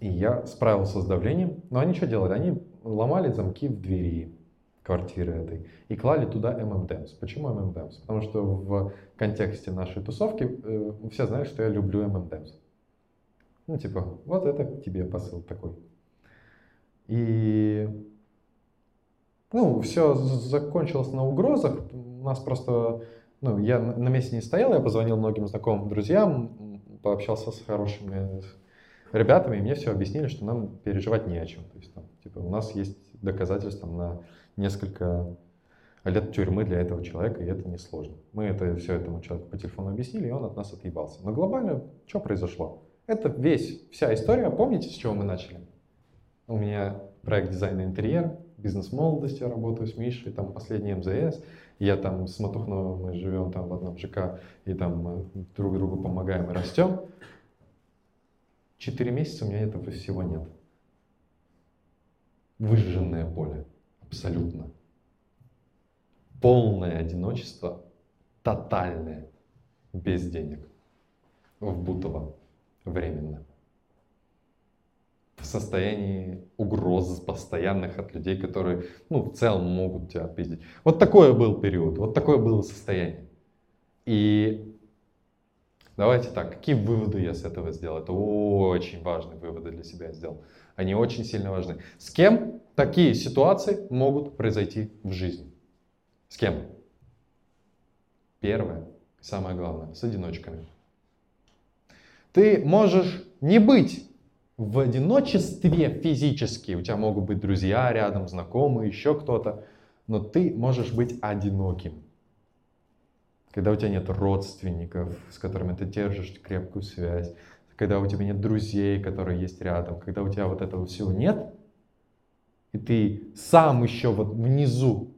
И я справился с давлением. Но они что делали? Они ломали замки в двери квартиры этой и клали туда ММДМС. Почему ММДМС? Потому что в контексте нашей тусовки э, все знают, что я люблю ММДМС. Ну, типа, вот это тебе посыл такой. И ну, все закончилось на угрозах. У нас просто, ну, я на месте не стоял, я позвонил многим знакомым друзьям, пообщался с хорошими ребятами, и мне все объяснили, что нам переживать не о чем. То есть, там, типа, у нас есть доказательства на несколько лет тюрьмы для этого человека, и это несложно. Мы это все этому человеку по телефону объяснили, и он от нас отъебался. Но глобально что произошло? Это весь, вся история. Помните, с чего мы начали? У меня проект дизайна интерьера, бизнес молодости, я работаю с Мишей, там последний МЗС. Я там с Матухновым, мы живем там в одном ЖК, и там друг другу помогаем и растем. Четыре месяца у меня этого всего нет. Выжженное поле. Абсолютно. Полное одиночество. Тотальное. Без денег. В Бутово. Временно. В состоянии угроз постоянных от людей, которые, ну, в целом могут тебя отпиздить. Вот такой был период, вот такое было состояние. И давайте так, какие выводы я с этого сделал? Это очень важные выводы для себя сделал. Они очень сильно важны. С кем такие ситуации могут произойти в жизни? С кем? Первое, самое главное, с одиночками. Ты можешь не быть в одиночестве физически. У тебя могут быть друзья рядом, знакомые, еще кто-то. Но ты можешь быть одиноким. Когда у тебя нет родственников, с которыми ты держишь крепкую связь. Когда у тебя нет друзей, которые есть рядом. Когда у тебя вот этого всего нет. И ты сам еще вот внизу.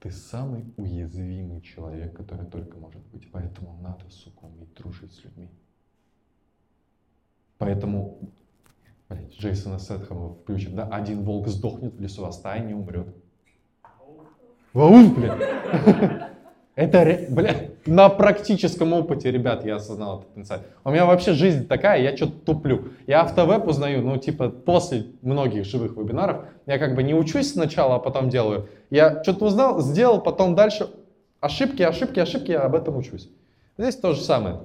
Ты самый уязвимый человек, который только может быть. Поэтому надо, сука, уметь дружить с людьми. Поэтому, блядь, Джейсона Сетхэма включим, да, один волк сдохнет в лесу, а стая не умрет. Вауф, блядь. Это, блядь, на практическом опыте, ребят, я осознал этот инсайт. У меня вообще жизнь такая, я что-то туплю. Я автовеб узнаю, ну, типа, после многих живых вебинаров. Я как бы не учусь сначала, а потом делаю. Я что-то узнал, сделал, потом дальше ошибки, ошибки, ошибки, я об этом учусь. Здесь то же самое.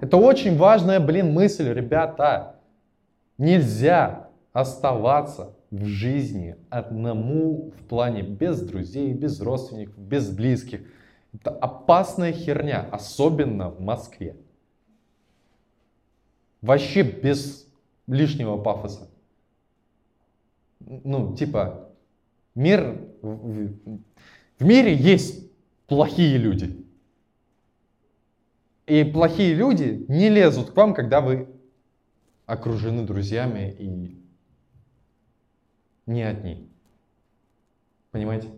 Это очень важная, блин, мысль, ребята. Нельзя оставаться в жизни одному в плане без друзей, без родственников, без близких. Это опасная херня, особенно в Москве. Вообще без лишнего пафоса. Ну, типа, мир, в, мире есть плохие люди. И плохие люди не лезут к вам, когда вы окружены друзьями и не одни. Понимаете?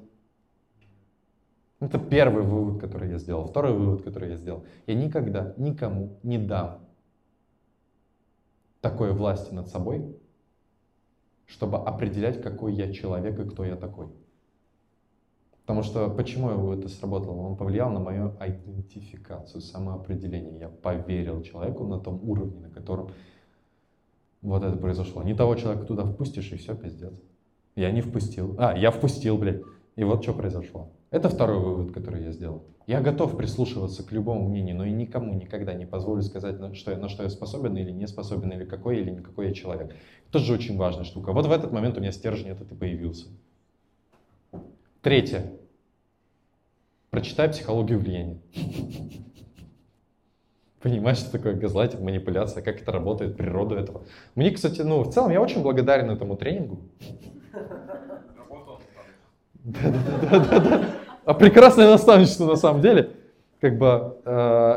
Это первый вывод, который я сделал. Второй вывод, который я сделал. Я никогда никому не дам такой власти над собой, чтобы определять, какой я человек и кто я такой. Потому что почему его это сработало? Он повлиял на мою идентификацию, самоопределение. Я поверил человеку на том уровне, на котором вот это произошло. Не того человека туда впустишь, и все, пиздец. Я не впустил. А, я впустил, блядь. И вот что произошло. Это второй вывод, который я сделал. Я готов прислушиваться к любому мнению, но и никому никогда не позволю сказать, что, я, на что я способен или не способен, или какой или никакой я человек. Это же очень важная штука. Вот в этот момент у меня стержень этот и появился. Третье. Прочитай психологию влияния. Понимаешь, что такое газлайтинг, манипуляция, как это работает, природу этого. Мне, кстати, ну, в целом я очень благодарен этому тренингу. Да, да, А прекрасное наставничество на самом деле. Как бы э,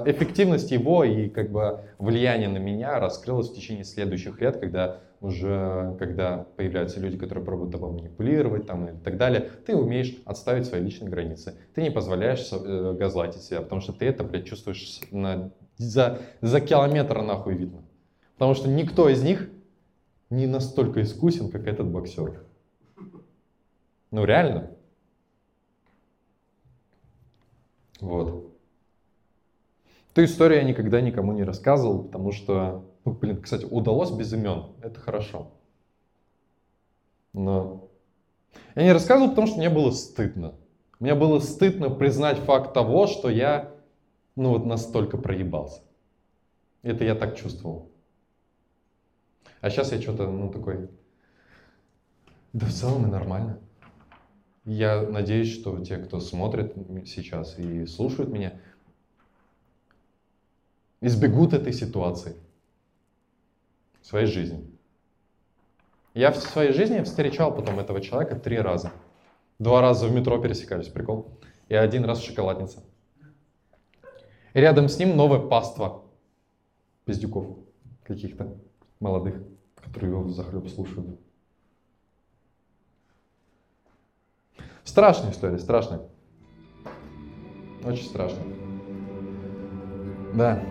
эффективность его и как бы влияние на меня раскрылось в течение следующих лет, когда уже, когда появляются люди, которые пробуют тобой манипулировать там, и так далее, ты умеешь отставить свои личные границы. Ты не позволяешь э, газлайтить себя, потому что ты это, блядь, чувствуешь на, за, за километр нахуй видно. Потому что никто из них не настолько искусен, как этот боксер. Ну реально. Вот. Эту историю я никогда никому не рассказывал, потому что, ну, блин, кстати, удалось без имен. Это хорошо. Но я не рассказывал, потому что мне было стыдно. Мне было стыдно признать факт того, что я, ну, вот настолько проебался. Это я так чувствовал. А сейчас я что-то, ну, такой, да в целом и нормально. Я надеюсь, что те, кто смотрит сейчас и слушают меня, избегут этой ситуации в своей жизни. Я в своей жизни встречал потом этого человека три раза. Два раза в метро пересекались, прикол. И один раз в шоколаднице. И рядом с ним новое паство пиздюков каких-то молодых, которые его захлеб слушают. Страшная история, страшная. Очень страшная. Да.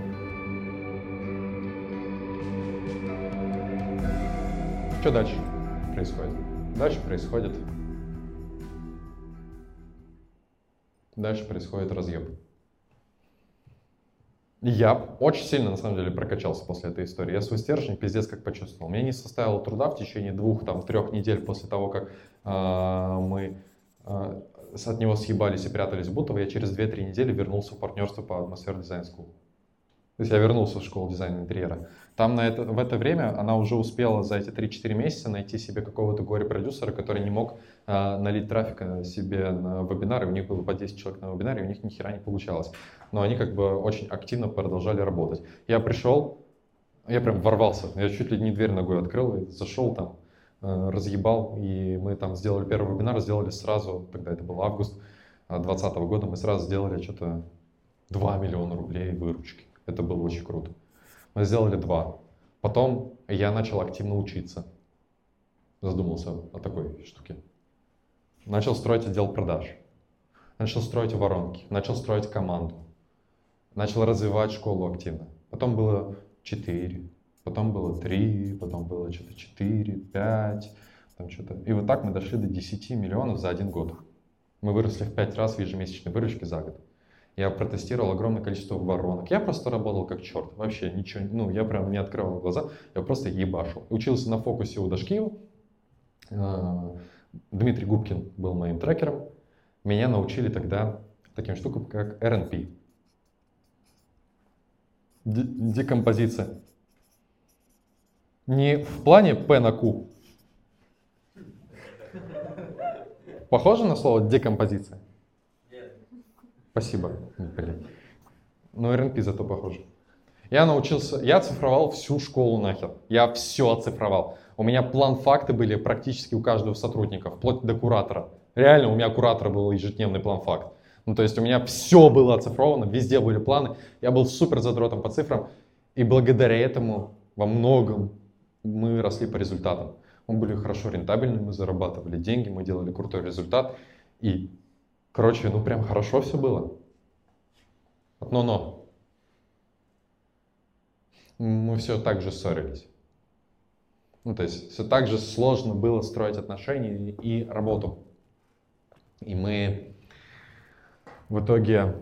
Что дальше происходит? Дальше происходит... Дальше происходит разъеб. Я очень сильно, на самом деле, прокачался после этой истории. Я свой стержень пиздец как почувствовал. Мне не составило труда в течение двух, там, трех недель после того, как э, мы от него съебались и прятались в Бутово, я через 2-3 недели вернулся в партнерство по атмосфер дизайн school. То есть я вернулся в школу дизайна интерьера. Там на это, в это время она уже успела за эти 3-4 месяца найти себе какого-то горе-продюсера, который не мог э, налить трафика себе на вебинары. У них было по 10 человек на вебинаре, у них ни хера не получалось. Но они как бы очень активно продолжали работать. Я пришел, Я прям ворвался. Я чуть ли не дверь ногой открыл, и зашел там, разъебал, и мы там сделали первый вебинар, сделали сразу, тогда это был август 2020 года, мы сразу сделали что-то 2 миллиона рублей выручки. Это было очень круто. Мы сделали два. Потом я начал активно учиться. Задумался о такой штуке. Начал строить отдел продаж. Начал строить воронки. Начал строить команду. Начал развивать школу активно. Потом было 4, потом было 3, потом было что-то 4, 5, там что-то. И вот так мы дошли до 10 миллионов за один год. Мы выросли в 5 раз в ежемесячной выручке за год. Я протестировал огромное количество воронок. Я просто работал как черт. Вообще ничего, ну, я прям не открывал глаза, я просто ебашил. Учился на фокусе у Дашкиева. А, Дмитрий Губкин был моим трекером. Меня научили тогда таким штукам, как RNP. Декомпозиция. Не в плане P на Q. Похоже на слово декомпозиция? Спасибо. Блин. Но РНП зато похоже. Я научился, я оцифровал всю школу нахер. Я все оцифровал. У меня план факты были практически у каждого сотрудника, вплоть до куратора. Реально, у меня куратора был ежедневный план факт. Ну, то есть у меня все было оцифровано, везде были планы. Я был супер задротом по цифрам. И благодаря этому во многом мы росли по результатам. Мы были хорошо рентабельны, мы зарабатывали деньги, мы делали крутой результат. И Короче, ну прям хорошо все было. Но-но. Мы все так же ссорились. Ну, то есть все так же сложно было строить отношения и работу. И мы в итоге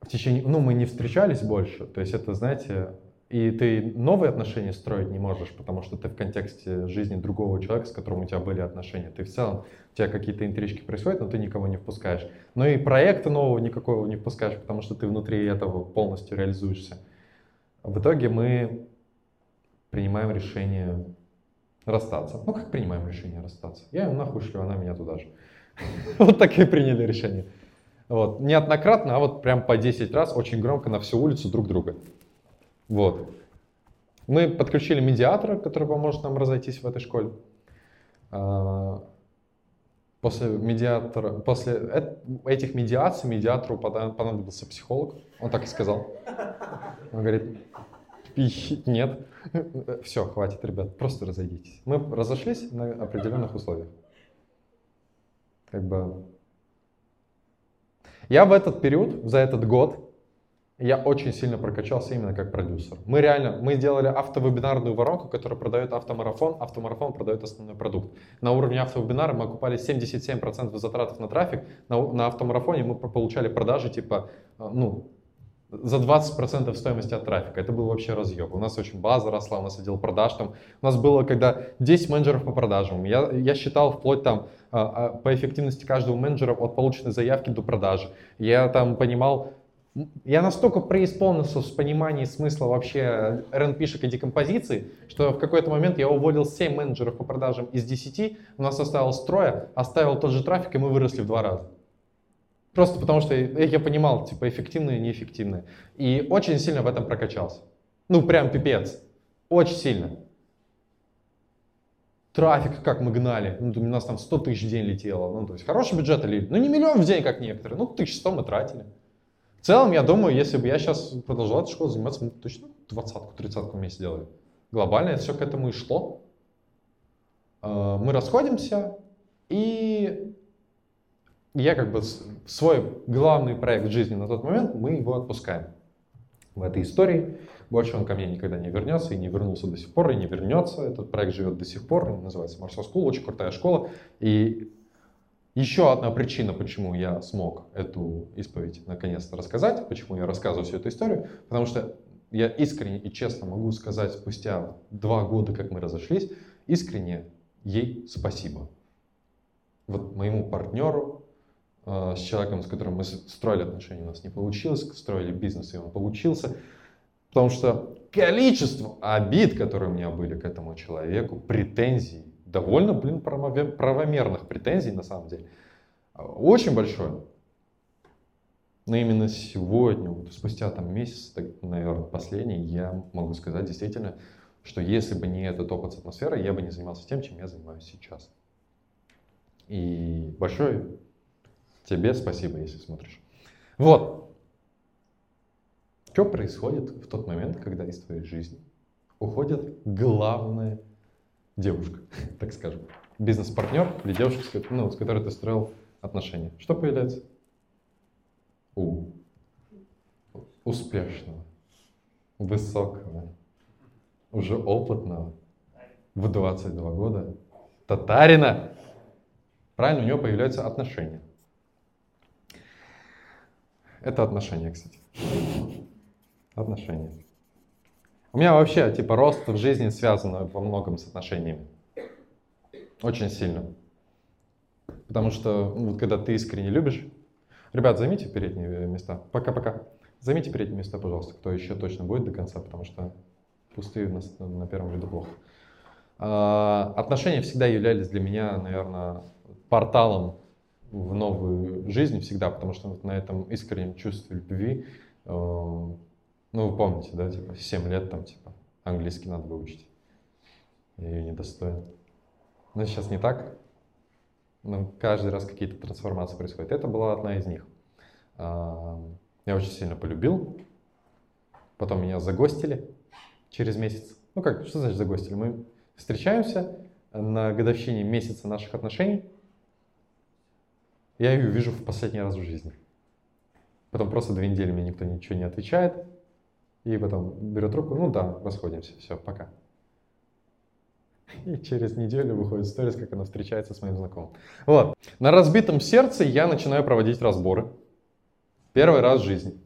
в течение, ну, мы не встречались больше. То есть это, знаете, и ты новые отношения строить не можешь, потому что ты в контексте жизни другого человека, с которым у тебя были отношения. Ты в целом, у тебя какие-то интрижки происходят, но ты никого не впускаешь. Но и проекта нового никакого не впускаешь, потому что ты внутри этого полностью реализуешься. В итоге мы принимаем решение расстаться. Ну, как принимаем решение расстаться? Я ее нахуй шлю, она меня туда же. Вот так и приняли решение. Вот. Неоднократно, а вот прям по 10 раз очень громко на всю улицу друг друга. Вот. Мы подключили медиатора, который поможет нам разойтись в этой школе. А, после медиатора, после этих медиаций медиатору понадобился психолог. Он так и сказал. Он говорит, нет, все, хватит, ребят, просто разойдитесь. Мы разошлись на определенных условиях. Как бы... Я в этот период, за этот год, я очень сильно прокачался именно как продюсер. Мы реально, мы делали автовебинарную воронку, которая продает автомарафон, автомарафон продает основной продукт. На уровне автовебинара мы окупали 77% затратов на трафик, на, на автомарафоне мы получали продажи типа, э, ну, за 20% стоимости от трафика. Это был вообще разъеб. У нас очень база росла, у нас отдел продаж там. У нас было, когда 10 менеджеров по продажам. Я, я считал вплоть там а, а, по эффективности каждого менеджера от полученной заявки до продажи. Я там понимал, я настолько преисполнился в понимании смысла вообще РНПшек и декомпозиции, что в какой-то момент я уволил 7 менеджеров по продажам из 10, у нас осталось трое, оставил тот же трафик, и мы выросли в два раза. Просто потому что я понимал, типа, эффективные и неэффективные. И очень сильно в этом прокачался. Ну, прям пипец. Очень сильно. Трафик, как мы гнали. Ну, у нас там 100 тысяч в день летело. Ну, то есть хороший бюджет или... Ну, не миллион в день, как некоторые. Ну, 1100 мы тратили. В целом, я думаю, если бы я сейчас продолжал эту школу заниматься, мы точно двадцатку, тридцатку вместе делали. Глобально это все к этому и шло. А, мы расходимся, и я как бы свой главный проект жизни на тот момент, мы его отпускаем в этой истории. Больше он ко мне никогда не вернется, и не вернулся до сих пор, и не вернется. Этот проект живет до сих пор, называется Marshall School, очень крутая школа. И еще одна причина, почему я смог эту исповедь наконец-то рассказать, почему я рассказываю всю эту историю, потому что я искренне и честно могу сказать спустя два года, как мы разошлись, искренне ей спасибо. Вот моему партнеру, э, с человеком, с которым мы строили отношения, у нас не получилось, строили бизнес, и он получился, потому что количество обид, которые у меня были к этому человеку, претензий, довольно, блин, правомерных претензий на самом деле. Очень большое. Но именно сегодня, вот спустя там месяц, наверное, последний, я могу сказать действительно, что если бы не этот опыт с атмосферой, я бы не занимался тем, чем я занимаюсь сейчас. И большое тебе спасибо, если смотришь. Вот. Что происходит в тот момент, когда из твоей жизни уходит главная девушка, так скажем, бизнес-партнер или девушка, ну, с которой ты строил отношения? Что появляется? У успешного, высокого, уже опытного, в 22 года, татарина. Правильно, у него появляются отношения. Это отношения, кстати. Отношения. У меня вообще, типа, рост в жизни связан во многом с отношениями. Очень сильно. Потому что, ну, вот, когда ты искренне любишь... Ребят, займите передние места. Пока-пока. Займите передние места, пожалуйста, кто еще точно будет до конца, потому что пустые на, на первом ряду плохо. А, отношения всегда являлись для меня, наверное, порталом в новую жизнь всегда, потому что на этом искреннем чувстве любви, э, ну, вы помните, да, типа, 7 лет там, типа, английский надо выучить. Я ее недостоин. Но сейчас не так. Но каждый раз какие-то трансформации происходят. Это была одна из них. Я очень сильно полюбил. Потом меня загостили через месяц. Ну как, что значит загостили? Мы встречаемся на годовщине месяца наших отношений. Я ее вижу в последний раз в жизни. Потом просто две недели мне никто ничего не отвечает. И потом берет руку, ну да, расходимся, все, пока. И через неделю выходит сторис, как она встречается с моим знакомым. Вот. На разбитом сердце я начинаю проводить разборы. Первый раз в жизни.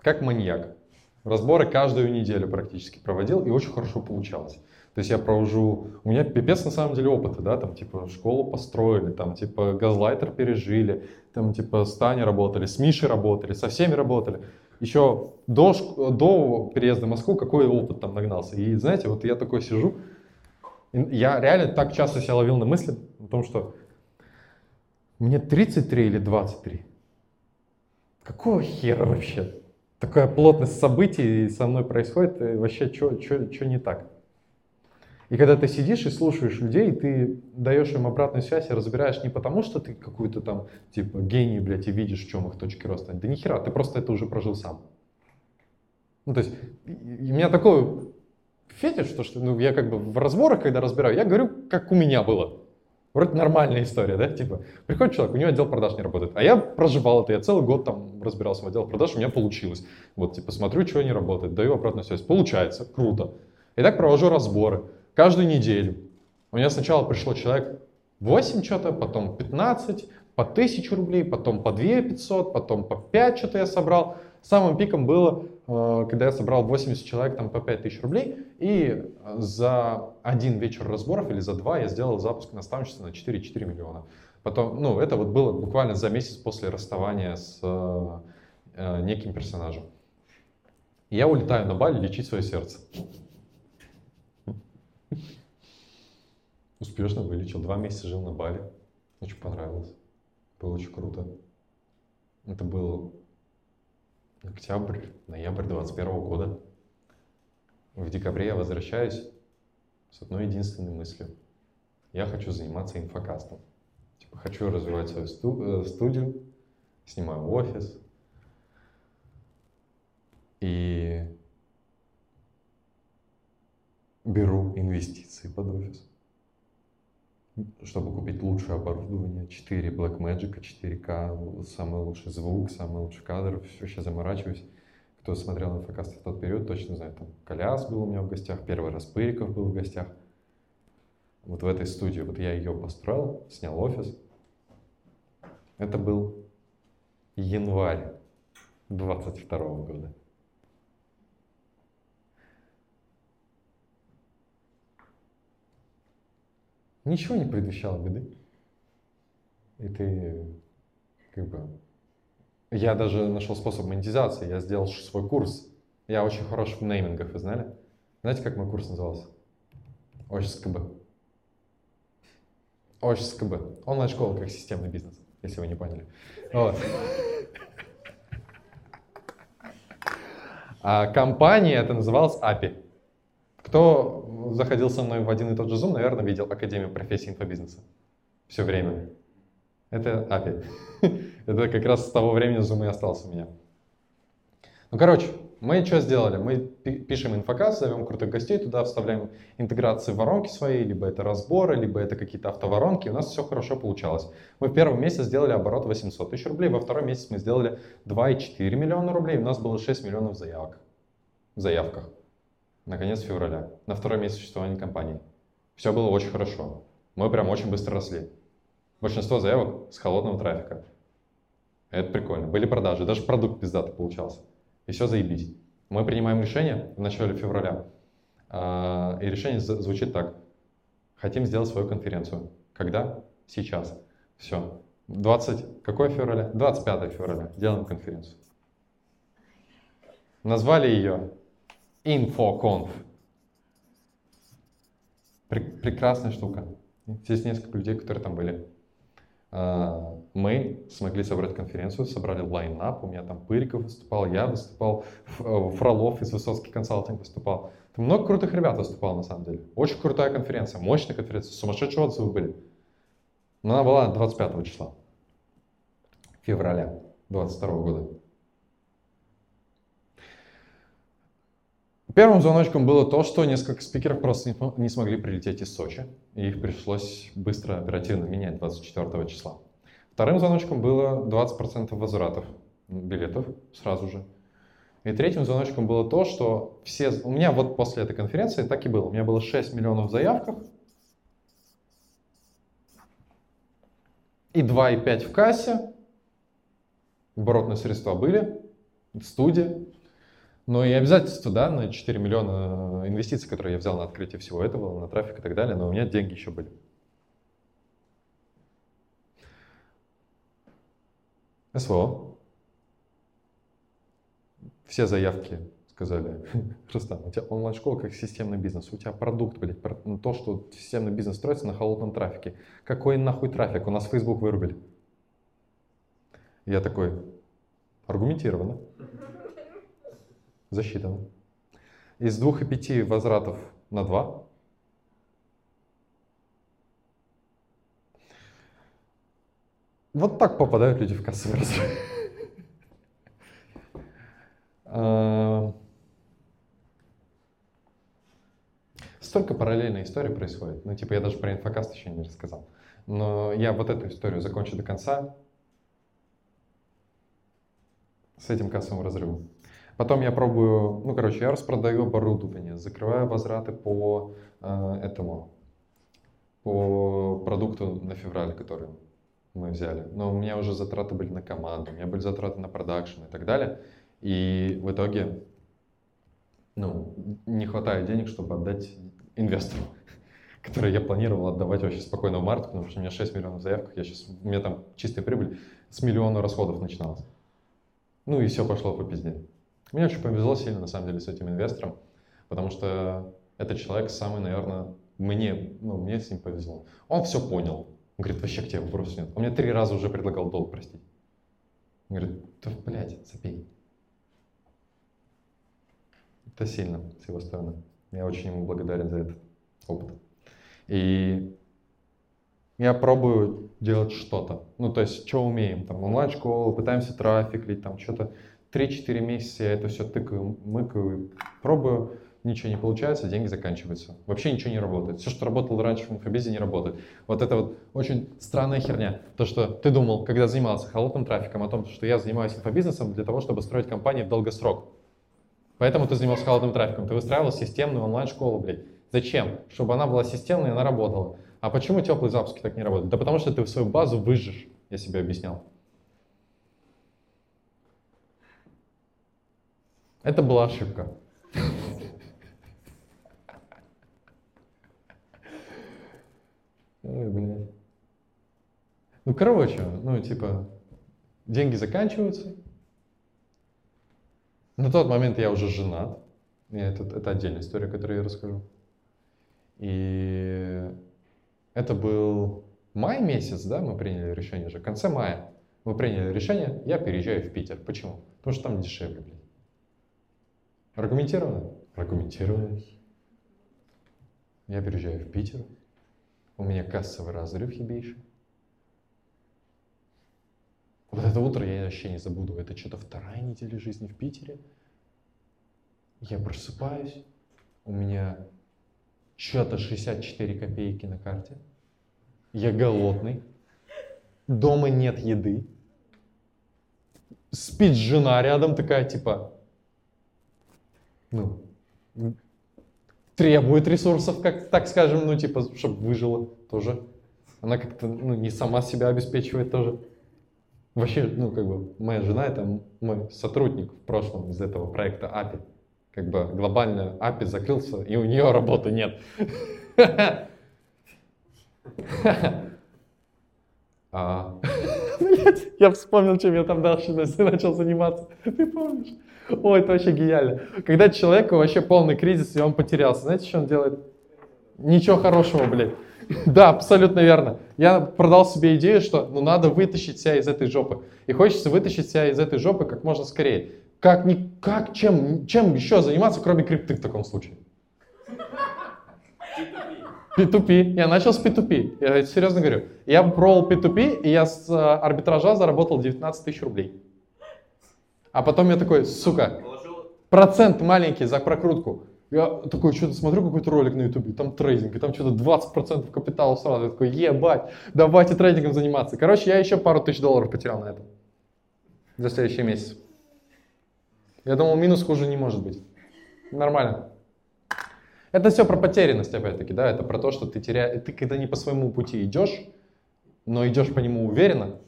Как маньяк. Разборы каждую неделю практически проводил, и очень хорошо получалось. То есть я провожу, у меня пипец на самом деле опыта, да, там типа школу построили, там типа газлайтер пережили, там типа с Таней работали, с Мишей работали, со всеми работали. Еще до, до переезда в Москву какой опыт там нагнался. И знаете, вот я такой сижу, я реально так часто себя ловил на мысли о том, что мне 33 или 23. Какого хера вообще? Такая плотность событий со мной происходит, и вообще что не так? И когда ты сидишь и слушаешь людей, ты даешь им обратную связь и разбираешь не потому, что ты какую-то там, типа, гений, блядь, и видишь, в чем их точки роста. Да нихера, ты просто это уже прожил сам. Ну, то есть, у меня такой фетиш, что, что ну, я как бы в разборах, когда разбираю, я говорю, как у меня было. Вроде нормальная история, да, типа, приходит человек, у него отдел продаж не работает, а я проживал это, я целый год там разбирался в отдел продаж, у меня получилось. Вот, типа, смотрю, что не работает, даю обратную связь, получается, круто. И так провожу разборы каждую неделю. У меня сначала пришло человек 8 что-то, потом 15, по 1000 рублей, потом по 2 500, потом по 5 что-то я собрал. Самым пиком было, э, когда я собрал 80 человек там по 5000 рублей, и за один вечер разборов или за два я сделал запуск наставничества на 4,4 миллиона. Потом, ну, это вот было буквально за месяц после расставания с э, э неким персонажем. Я улетаю на Бали лечить свое сердце. Успешно вылечил. Два месяца жил на Бали. Очень понравилось. Было очень круто. Это был октябрь, ноябрь 21 года. В декабре я возвращаюсь с одной единственной мыслью. Я хочу заниматься инфокастом. Типа, хочу развивать свою сту- э, студию, снимаю офис. И беру инвестиции под офис чтобы купить лучшее оборудование, 4 Blackmagic, 4К, самый лучший звук, самый лучший кадр, сейчас заморачиваюсь. Кто смотрел инфокаст в тот период, точно знает, там Коляс был у меня в гостях, первый раз Пыриков был в гостях. Вот в этой студии, вот я ее построил, снял офис. Это был январь 22 года. Ничего не предвещало беды. И ты как бы... Я даже нашел способ монетизации. Я сделал свой курс. Я очень хорош в неймингах, вы знали? Знаете, как мой курс назывался? ОШСКБ. ОШСКБ. Онлайн-школа как системный бизнес, если вы не поняли. Вот. А компания это называлась API. Кто заходил со мной в один и тот же Zoom, наверное, видел Академию профессии инфобизнеса. Все время. Это API. это как раз с того времени Zoom и остался у меня. Ну, короче, мы что сделали? Мы пишем инфоказ, зовем крутых гостей туда, вставляем интеграции воронки свои, либо это разборы, либо это какие-то автоворонки. У нас все хорошо получалось. Мы в первом месяце сделали оборот 800 тысяч рублей, во втором месяце мы сделали 2,4 миллиона рублей, у нас было 6 миллионов заявок. В заявках. Наконец февраля, на второй месяц существования компании. Все было очень хорошо. Мы прям очень быстро росли. Большинство заявок с холодного трафика. Это прикольно. Были продажи, даже продукт пиздатый получался и все заебись. Мы принимаем решение в начале февраля, а, и решение звучит так. Хотим сделать свою конференцию. Когда? Сейчас. Все. 20, какое февраля? 25 февраля. Делаем конференцию. Назвали ее InfoConf. Прекрасная штука. Здесь несколько людей, которые там были. А, мы смогли собрать конференцию, собрали лайнап, у меня там Пыриков выступал, я выступал, э, Фролов из Высоцкий консалтинг выступал. Там много крутых ребят выступало на самом деле. Очень крутая конференция, мощная конференция, сумасшедшие отзывы были. Но она была 25 числа, февраля 22 года. Первым звоночком было то, что несколько спикеров просто не смогли прилететь из Сочи, и их пришлось быстро, оперативно менять 24 числа. Вторым звоночком было 20% возвратов билетов сразу же. И третьим звоночком было то, что все... У меня вот после этой конференции так и было. У меня было 6 миллионов в заявках и 2,5 в кассе. Оборотные средства были, студия, но и обязательства, да, на 4 миллиона инвестиций, которые я взял на открытие всего этого, на трафик и так далее, но у меня деньги еще были. СВО. Все заявки сказали, Рустам, у тебя онлайн-школа как системный бизнес, у тебя продукт, блядь, ну, то, что системный бизнес строится на холодном трафике. Какой нахуй трафик? У нас Facebook вырубили. Я такой, аргументированно засчитано. Из двух и пяти возвратов на два. Вот так попадают люди в кассовый разрыв. А, столько параллельной истории происходит. Ну, типа, я даже про инфокаст еще не рассказал. Но я вот эту историю закончу до конца с этим кассовым разрывом. Потом я пробую, ну, короче, я распродаю оборудование, закрываю возвраты по э, этому, по продукту на февраль, который мы взяли. Но у меня уже затраты были на команду, у меня были затраты на продакшн и так далее. И в итоге, ну, не хватает денег, чтобы отдать инвестору, который я планировал отдавать вообще спокойно в март, потому что у меня 6 миллионов заявок, я сейчас, у меня там чистая прибыль с миллиона расходов начиналась. Ну и все пошло по пизде. Мне очень повезло сильно, на самом деле, с этим инвестором, потому что этот человек самый, наверное, мне, ну, мне с ним повезло. Он все понял. Он говорит, вообще к тебе вопросов нет. Он мне три раза уже предлагал долг простить. Он говорит, да, блядь, запей. Это сильно с его стороны. Я очень ему благодарен за этот опыт. И я пробую делать что-то. Ну, то есть, что умеем? Там онлайн-школу, пытаемся трафик лить, там что-то 3-4 месяца я это все тыкаю, мыкаю, пробую, ничего не получается, деньги заканчиваются. Вообще ничего не работает. Все, что работало раньше в инфобизе, не работает. Вот это вот очень странная херня. То, что ты думал, когда занимался холодным трафиком, о том, что я занимаюсь инфобизнесом для того, чтобы строить компании в долгосрок. Поэтому ты занимался холодным трафиком. Ты выстраивал системную онлайн-школу, блядь. Зачем? Чтобы она была системной и она работала. А почему теплые запуски так не работают? Да потому что ты свою базу выжжешь, я себе объяснял. Это была ошибка. Ну, короче, ну, типа, деньги заканчиваются. На тот момент я уже женат. Это, это отдельная история, которую я расскажу. И это был май месяц, да, мы приняли решение же. В конце мая мы приняли решение, я переезжаю в Питер. Почему? Потому что там дешевле, блин. Аргументированно? Аргументированно. Я переезжаю в Питер. У меня кассовый разрыв ебейший. Вот это утро я вообще не забуду. Это что-то вторая неделя жизни в Питере. Я просыпаюсь, у меня что-то 64 копейки на карте. Я голодный. Дома нет еды. Спит жена рядом такая, типа, ну, требует ресурсов, как, так скажем, ну, типа, чтобы выжила тоже. Она как-то, ну, не сама себя обеспечивает тоже. Вообще, ну, как бы, моя жена это мой сотрудник в прошлом из этого проекта API. Как бы глобально API закрылся, и у нее работы нет. А, блядь, я вспомнил, чем я там дальше начал заниматься. Ты помнишь? Ой, это вообще гениально. Когда человеку вообще полный кризис, и он потерялся, знаете, что он делает? Ничего хорошего, блядь. Да, абсолютно верно. Я продал себе идею, что ну, надо вытащить себя из этой жопы. И хочется вытащить себя из этой жопы как можно скорее. Как, не, как чем, чем еще заниматься, кроме крипты в таком случае? P2P. Я начал с P2P. Я серьезно говорю. Я пробовал P2P, и я с э, арбитража заработал 19 тысяч рублей. А потом я такой, сука, процент маленький за прокрутку. Я такой что-то смотрю какой-то ролик на ютубе, там трейдинг, и там что-то 20% капитала сразу. Я такой, ебать, давайте трейдингом заниматься. Короче, я еще пару тысяч долларов потерял на этом за следующий месяц. Я думал, минус хуже не может быть. Нормально. Это все про потерянность, опять-таки, да, это про то, что ты теряешь, ты когда не по своему пути идешь, но идешь по нему уверенно,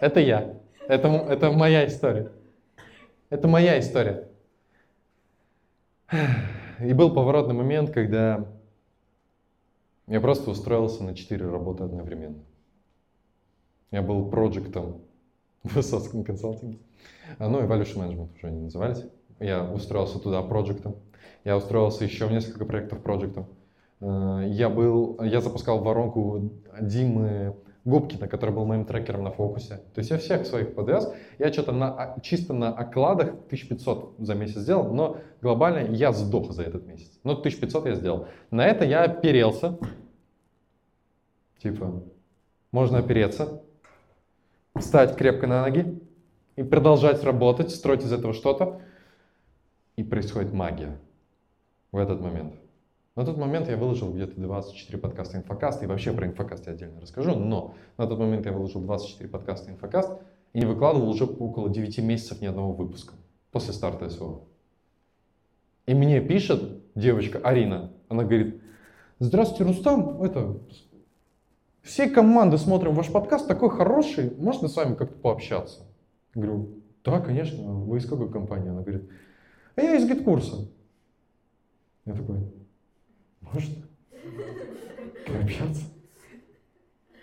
это я. Это, это моя история. Это моя история. И был поворотный момент, когда я просто устроился на четыре работы одновременно. Я был проектом в Высоцком консалтинге. Ну, Evaluation Management уже они назывались. Я устроился туда проектом. Я устроился еще в несколько проектов проектом. Э, я был, я запускал воронку Димы Губкина, который был моим трекером на фокусе. То есть я всех своих подвез. Я что-то на, а, чисто на окладах 1500 за месяц сделал, но глобально я сдох за этот месяц. Но 1500 я сделал. На это я оперелся. Типа, можно опереться, встать крепко на ноги и продолжать работать, строить из этого что-то. И происходит магия в этот момент. На тот момент я выложил где-то 24 подкаста инфокаста, и вообще про инфокаст я отдельно расскажу, но на тот момент я выложил 24 подкаста инфокаст и не выкладывал уже около 9 месяцев ни одного выпуска после старта СВО. И мне пишет девочка Арина, она говорит, здравствуйте, Рустам, это, все команды смотрим ваш подкаст, такой хороший, можно с вами как-то пообщаться? Говорю, да, конечно, вы из какой компании? Она говорит, а я из GetCourse а. Я такой, можно пообщаться?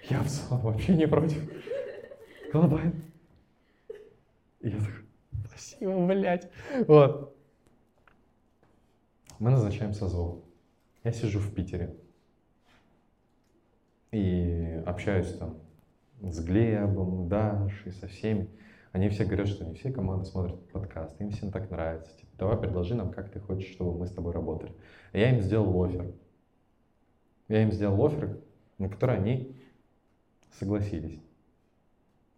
Я в целом вообще не против. И я такой, спасибо, блядь. Вот. Мы назначаем созвон. Я сижу в Питере и общаюсь там с Глебом, Дашей, со всеми. Они все говорят, что не все команды смотрят подкаст, им всем так нравится. Давай предложи нам, как ты хочешь, чтобы мы с тобой работали. Я им сделал офер. Я им сделал офер, на который они согласились.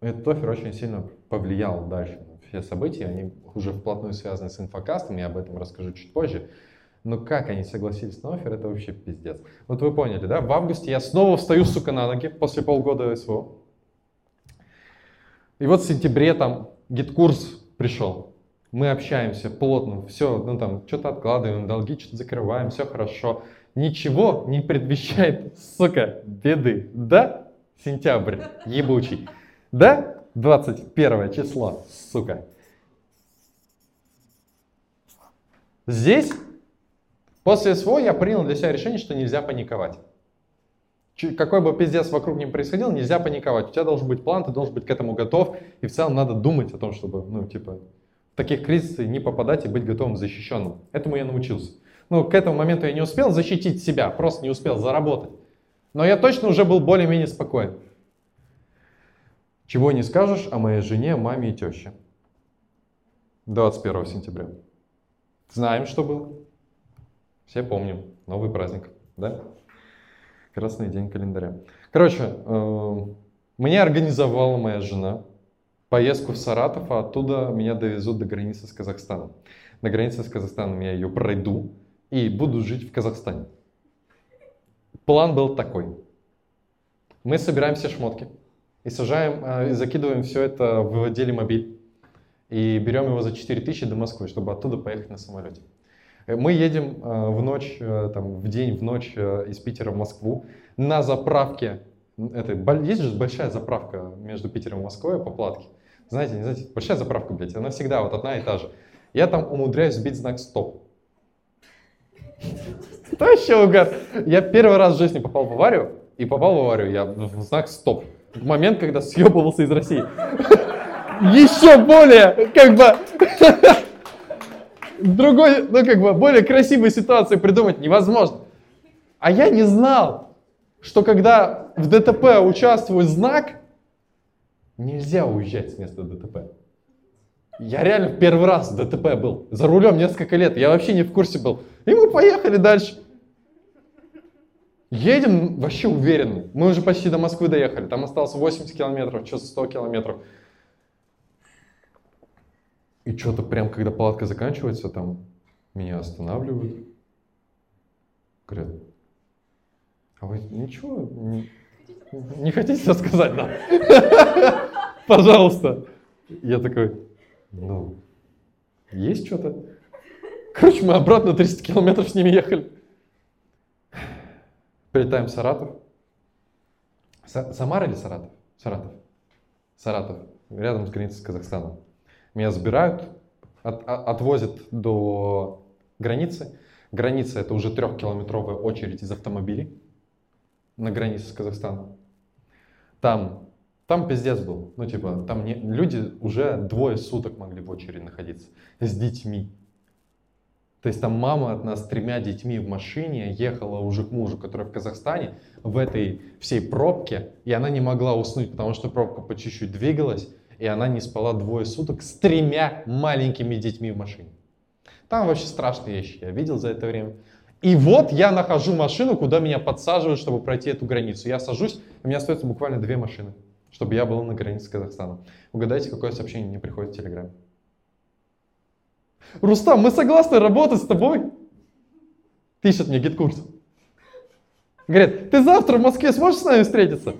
Этот офер очень сильно повлиял дальше на все события, они уже вплотную связаны с инфокастом, я об этом расскажу чуть позже. Но как они согласились на оффер, это вообще пиздец. Вот вы поняли, да? В августе я снова встаю, сука, на ноги после полгода СВО. И вот в сентябре там GetCourse пришел. Мы общаемся плотно, все, ну там, что-то откладываем, долги что-то закрываем, все хорошо. Ничего не предвещает, сука, беды. Да? Сентябрь, ебучий. Да? 21 число, сука. Здесь, после СВО, я принял для себя решение, что нельзя паниковать какой бы пиздец вокруг не происходил, нельзя паниковать. У тебя должен быть план, ты должен быть к этому готов. И в целом надо думать о том, чтобы, ну, типа, таких кризисах не попадать и быть готовым защищенным. Этому я научился. Ну, к этому моменту я не успел защитить себя, просто не успел заработать. Но я точно уже был более-менее спокоен. Чего не скажешь о моей жене, маме и теще. 21 сентября. Знаем, что было. Все помним. Новый праздник, да? Красный день календаря. Короче, э, мне организовала моя жена поездку в Саратов, а оттуда меня довезут до границы с Казахстаном. На границе с Казахстаном я ее пройду и буду жить в Казахстане. План был такой. Мы собираем все шмотки и сажаем, э, и закидываем все это в делимобиль. И берем его за 4000 до Москвы, чтобы оттуда поехать на самолете. Э, мы едем э, в ночь, там, в день, в ночь из Питера в Москву на заправке. Это, есть же большая заправка между Питером и Москвой по платке. Знаете, не знаете, большая заправка, блядь, она всегда вот одна и та же. Я там умудряюсь сбить знак стоп. Это вообще угар. Я первый раз в жизни попал в аварию, и попал в аварию я в знак стоп. Момент, когда съебывался из России. Еще более, как бы, другой, ну как бы, более красивой ситуации придумать невозможно. А я не знал, что когда в ДТП участвует знак, нельзя уезжать с места ДТП. Я реально первый раз в ДТП был. За рулем несколько лет. Я вообще не в курсе был. И мы поехали дальше. Едем вообще уверенно. Мы уже почти до Москвы доехали. Там осталось 80 километров, что-то 100 километров. И что-то прям, когда палатка заканчивается, там меня останавливают. Говорят, а вы ничего не хотите рассказать нам? Пожалуйста. Я такой, ну, есть что-то. Короче, мы обратно 300 километров с ними ехали. Прилетаем в Саратов. Самара или Саратов? Саратов. Саратов. Рядом с границей с Казахстаном. Меня забирают, от, отвозят до границы. Граница это уже трехкилометровая очередь из автомобилей на границе с Казахстаном. Там там пиздец был. Ну, типа, там не, люди уже двое суток могли в очереди находиться с детьми. То есть там мама от нас с тремя детьми в машине ехала уже к мужу, который в Казахстане, в этой всей пробке, и она не могла уснуть, потому что пробка по чуть-чуть двигалась, и она не спала двое суток с тремя маленькими детьми в машине. Там вообще страшные вещи я видел за это время. И вот я нахожу машину, куда меня подсаживают, чтобы пройти эту границу. Я сажусь, у меня остается буквально две машины чтобы я был на границе с Казахстаном. Угадайте, какое сообщение мне приходит в Телеграме. Рустам, мы согласны работать с тобой. Пишет мне GetCourse. Говорит, ты завтра в Москве сможешь с нами встретиться?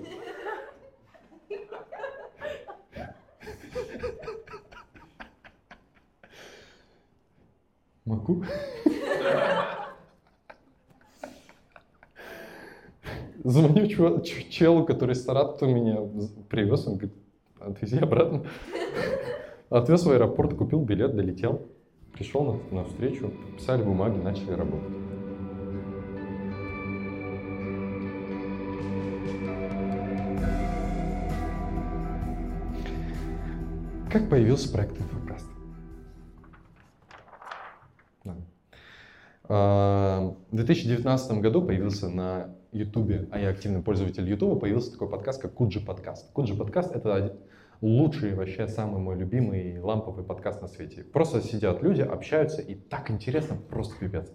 Могу. Звоню челу, который из Саратова меня привез, он говорит, отвези обратно. Отвез в аэропорт, купил билет, долетел. Пришел на, на встречу, писали бумаги, начали работать. Как появился проект Инфокаст? А, в 2019 году появился на Ютубе, а я активный пользователь Ютуба, появился такой подкаст, как Куджи подкаст. Куджи подкаст — это лучший, вообще самый мой любимый ламповый подкаст на свете. Просто сидят люди, общаются, и так интересно, просто пипец.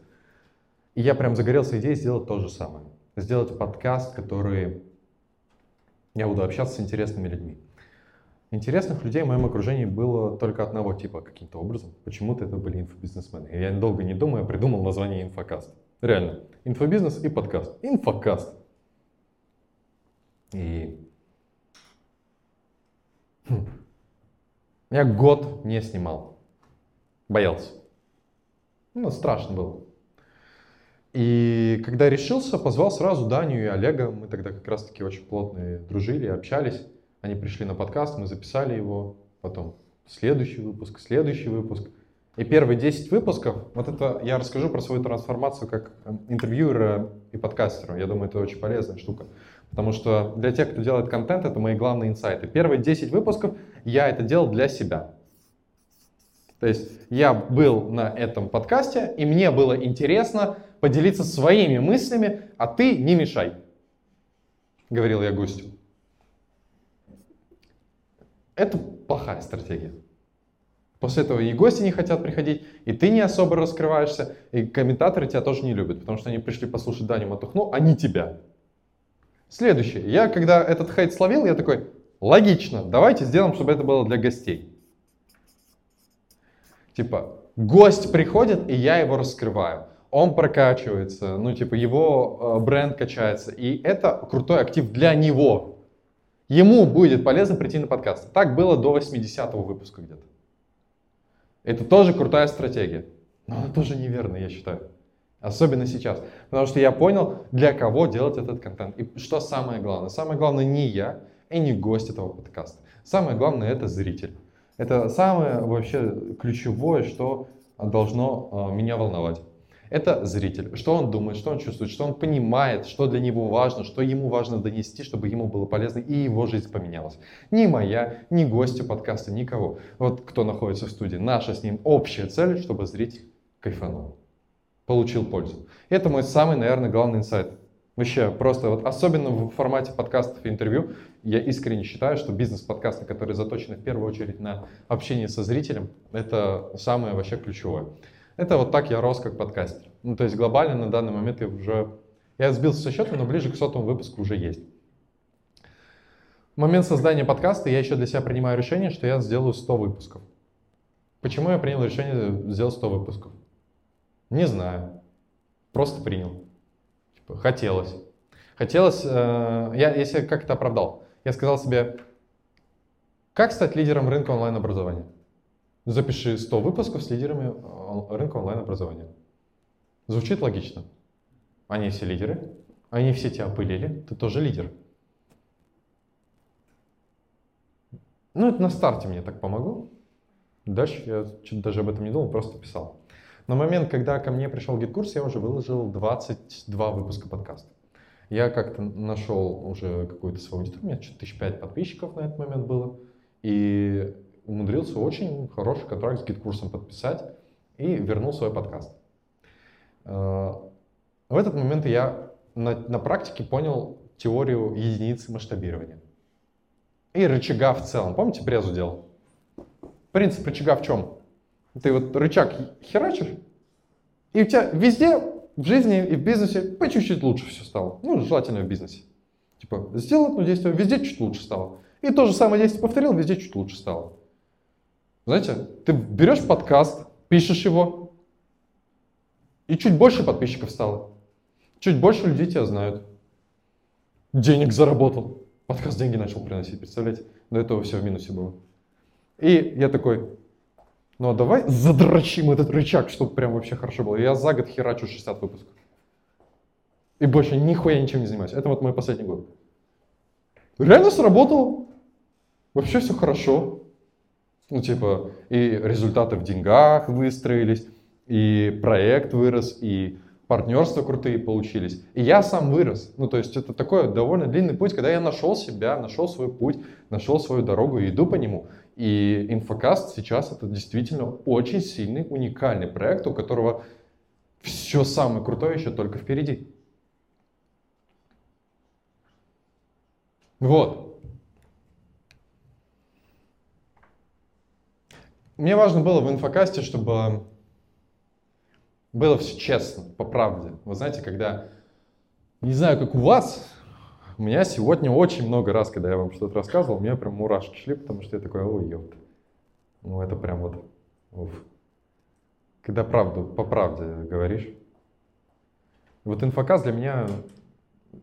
И я прям загорелся идеей сделать то же самое. Сделать подкаст, который я буду общаться с интересными людьми. Интересных людей в моем окружении было только одного типа каким-то образом. Почему-то это были инфобизнесмены. Я долго не думая придумал название инфокаст. Реально. Инфобизнес и подкаст. Инфокаст. И хм. я год не снимал. Боялся. Ну, страшно было. И когда решился, позвал сразу Даню и Олега. Мы тогда как раз-таки очень плотно дружили, общались. Они пришли на подкаст, мы записали его. Потом следующий выпуск, следующий выпуск. И первые 10 выпусков, вот это я расскажу про свою трансформацию как эм, интервьюера и подкастера. Я думаю, это очень полезная штука. Потому что для тех, кто делает контент, это мои главные инсайты. Первые 10 выпусков я это делал для себя. То есть я был на этом подкасте, и мне было интересно поделиться своими мыслями, а ты не мешай, говорил я гостю. Это плохая стратегия. После этого и гости не хотят приходить, и ты не особо раскрываешься, и комментаторы тебя тоже не любят, потому что они пришли послушать Даню Матухну, а не тебя. Следующее. Я, когда этот хейт словил, я такой, логично, давайте сделаем, чтобы это было для гостей. Типа, гость приходит, и я его раскрываю. Он прокачивается, ну, типа, его э, бренд качается. И это крутой актив для него. Ему будет полезно прийти на подкаст. Так было до 80-го выпуска где-то. Это тоже крутая стратегия. Но она тоже неверная, я считаю. Особенно сейчас. Потому что я понял, для кого делать этот контент. И что самое главное. Самое главное не я и не гость этого подкаста. Самое главное это зритель. Это самое вообще ключевое, что должно э, меня волновать. Это зритель. Что он думает, что он чувствует, что он понимает, что для него важно, что ему важно донести, чтобы ему было полезно и его жизнь поменялась. Ни моя, ни гостю подкаста, никого. Вот кто находится в студии. Наша с ним общая цель, чтобы зритель кайфанул, получил пользу. Это мой самый, наверное, главный инсайт. Вообще, просто вот особенно в формате подкастов и интервью, я искренне считаю, что бизнес-подкасты, которые заточены в первую очередь на общение со зрителем, это самое вообще ключевое. Это вот так я рос как подкастер. Ну, то есть глобально на данный момент я уже... Я сбился со счета, но ближе к сотому выпуску уже есть. В момент создания подкаста я еще для себя принимаю решение, что я сделаю 100 выпусков. Почему я принял решение сделать 100 выпусков? Не знаю. Просто принял. Типа, хотелось. Хотелось... Э, я, я себя как это оправдал. Я сказал себе, как стать лидером рынка онлайн-образования? Запиши 100 выпусков с лидерами э, рынка онлайн-образования. Звучит логично. Они все лидеры, они все тебя опылили, ты тоже лидер. Ну, это на старте мне так помогло. Дальше я чуть даже об этом не думал, просто писал. На момент, когда ко мне пришел GetCourse, я уже выложил 22 выпуска подкаста. Я как-то нашел уже какую-то свою аудиторию, у меня что-то тысяч пять подписчиков на этот момент было. И умудрился очень хороший контракт с GetCourse ом подписать и вернул свой подкаст. Э, в этот момент я на, на практике понял теорию единицы масштабирования. И рычага в целом. Помните, презу делал? Принцип рычага в чем? Ты вот рычаг херачишь, и у тебя везде в жизни и в бизнесе по чуть-чуть лучше все стало. Ну, желательно в бизнесе. Типа, сделал одно действие, везде чуть лучше стало. И то же самое действие повторил, везде чуть лучше стало. Знаете, ты берешь подкаст, пишешь его, и чуть больше подписчиков стало. Чуть больше людей тебя знают. Денег заработал. Подкаст деньги начал приносить, представляете? До этого все в минусе было. И я такой, ну а давай задрочим этот рычаг, чтобы прям вообще хорошо было. Я за год херачу 60 выпусков. И больше нихуя ничем не занимаюсь. Это вот мой последний год. Реально сработало. Вообще все хорошо. Ну, типа, и результаты в деньгах выстроились, и проект вырос, и партнерства крутые получились. И я сам вырос. Ну, то есть это такой довольно длинный путь, когда я нашел себя, нашел свой путь, нашел свою дорогу и иду по нему. И Инфокаст сейчас это действительно очень сильный, уникальный проект, у которого все самое крутое еще только впереди. Вот. Мне важно было в инфокасте, чтобы было все честно, по правде. Вы знаете, когда, не знаю, как у вас, у меня сегодня очень много раз, когда я вам что-то рассказывал, у меня прям мурашки шли, потому что я такой, ой, ёпта. Ну, это прям вот, уф. Когда правду, по правде говоришь. Вот инфоказ для меня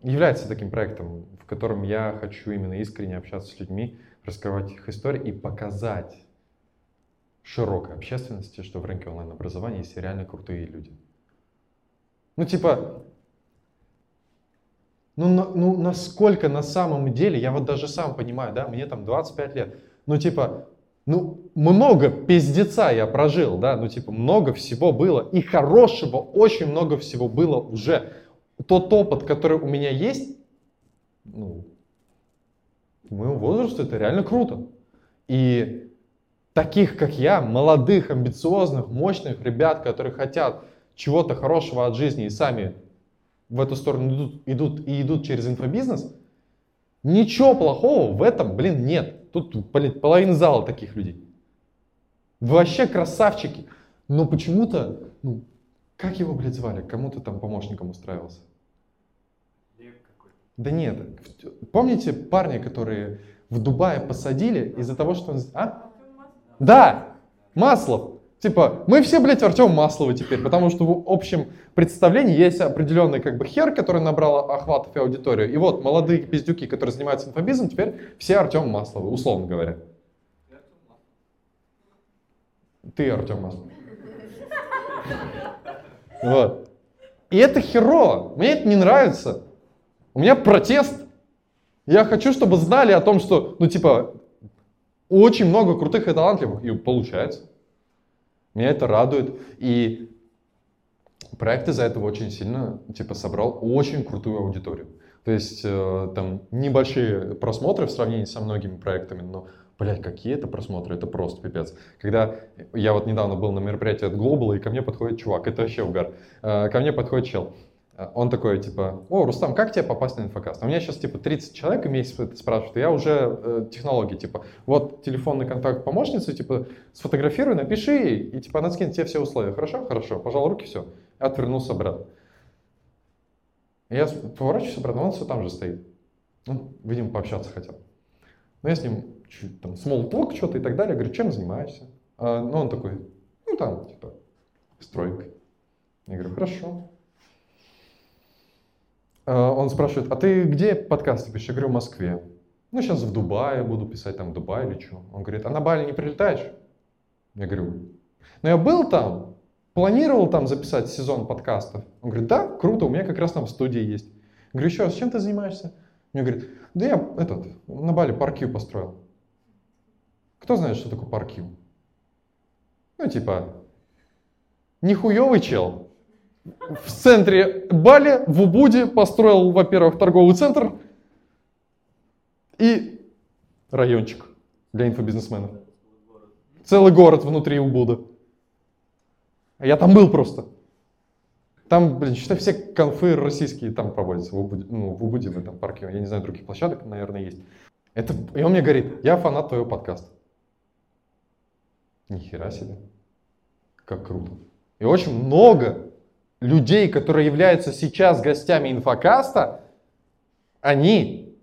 является таким проектом, в котором я хочу именно искренне общаться с людьми, раскрывать их истории и показать широкой общественности, что в рынке онлайн-образования есть реально крутые люди. Ну, типа, ну, на, ну, насколько на самом деле, я вот даже сам понимаю, да, мне там 25 лет, ну, типа, ну, много пиздеца я прожил, да, ну, типа, много всего было, и хорошего очень много всего было уже. Тот опыт, который у меня есть, ну, к моему возрасту это реально круто. И таких, как я, молодых, амбициозных, мощных ребят, которые хотят чего-то хорошего от жизни и сами в эту сторону идут, идут и идут через инфобизнес, ничего плохого в этом, блин, нет. Тут, блин, половина зала таких людей. Вы вообще красавчики. Но почему-то, ну, как его, блядь, звали? Кому-то там помощником устраивался. Да нет. Помните парня, которые в Дубае посадили из-за того, что он... А? Да, Маслов. Типа, мы все, блядь, Артем Масловы теперь, потому что в общем представлении есть определенный как бы хер, который набрал охватов и аудиторию. И вот молодые пиздюки, которые занимаются инфобизом, теперь все Артем Масловы, условно говоря. Ты Артем Маслов. Вот. И это херово. Мне это не нравится. У меня протест. Я хочу, чтобы знали о том, что, ну, типа, очень много крутых и талантливых. И получается. Меня это радует. И проект из-за этого очень сильно, типа, собрал очень крутую аудиторию. То есть, э, там, небольшие просмотры в сравнении со многими проектами, но Блять, какие это просмотры, это просто пипец. Когда я вот недавно был на мероприятии от Global, и ко мне подходит чувак, это вообще угар. Э, ко мне подходит чел. Э, он такой, типа, о, Рустам, как тебе попасть на инфокаст? А у меня сейчас, типа, 30 человек в месяц это спрашивают, я уже э, технологии, типа, вот телефонный контакт помощницы, типа, сфотографируй, напиши и, типа, она скинет тебе все условия. Хорошо? Хорошо. Пожал руки, все. Отвернулся обратно. Я поворачиваюсь обратно, он все там же стоит. Он, видимо, пообщаться хотел. Но я с ним чуть там small talk что-то и так далее. Говорю, чем занимаешься? А, ну, он такой, ну, там, типа, стройкой. Я говорю, хорошо. А, он спрашивает, а ты где подкасты пишешь? Я говорю, в Москве. Ну, сейчас в Дубае буду писать, там, в Дубае что. Он говорит, а на Бали не прилетаешь? Я говорю, ну, я был там, планировал там записать сезон подкастов. Он говорит, да, круто, у меня как раз там студия есть. Я говорю, еще раз, чем ты занимаешься? Мне говорит, да я этот, на Бали паркью построил. Кто знает, что такое паркью? Ну, типа, нихуевый чел. В центре Бали, в Убуде, построил, во-первых, торговый центр и райончик для инфобизнесменов. Целый город внутри Убуда. А я там был просто. Там, блин, считай, все конфы российские там проводятся в Убуде, ну, в Убуде, в этом парке. Я не знаю, других площадок, наверное, есть. Это, и он мне говорит, я фанат твоего подкаста. Нихера себе. Как круто. И очень много людей, которые являются сейчас гостями инфокаста, они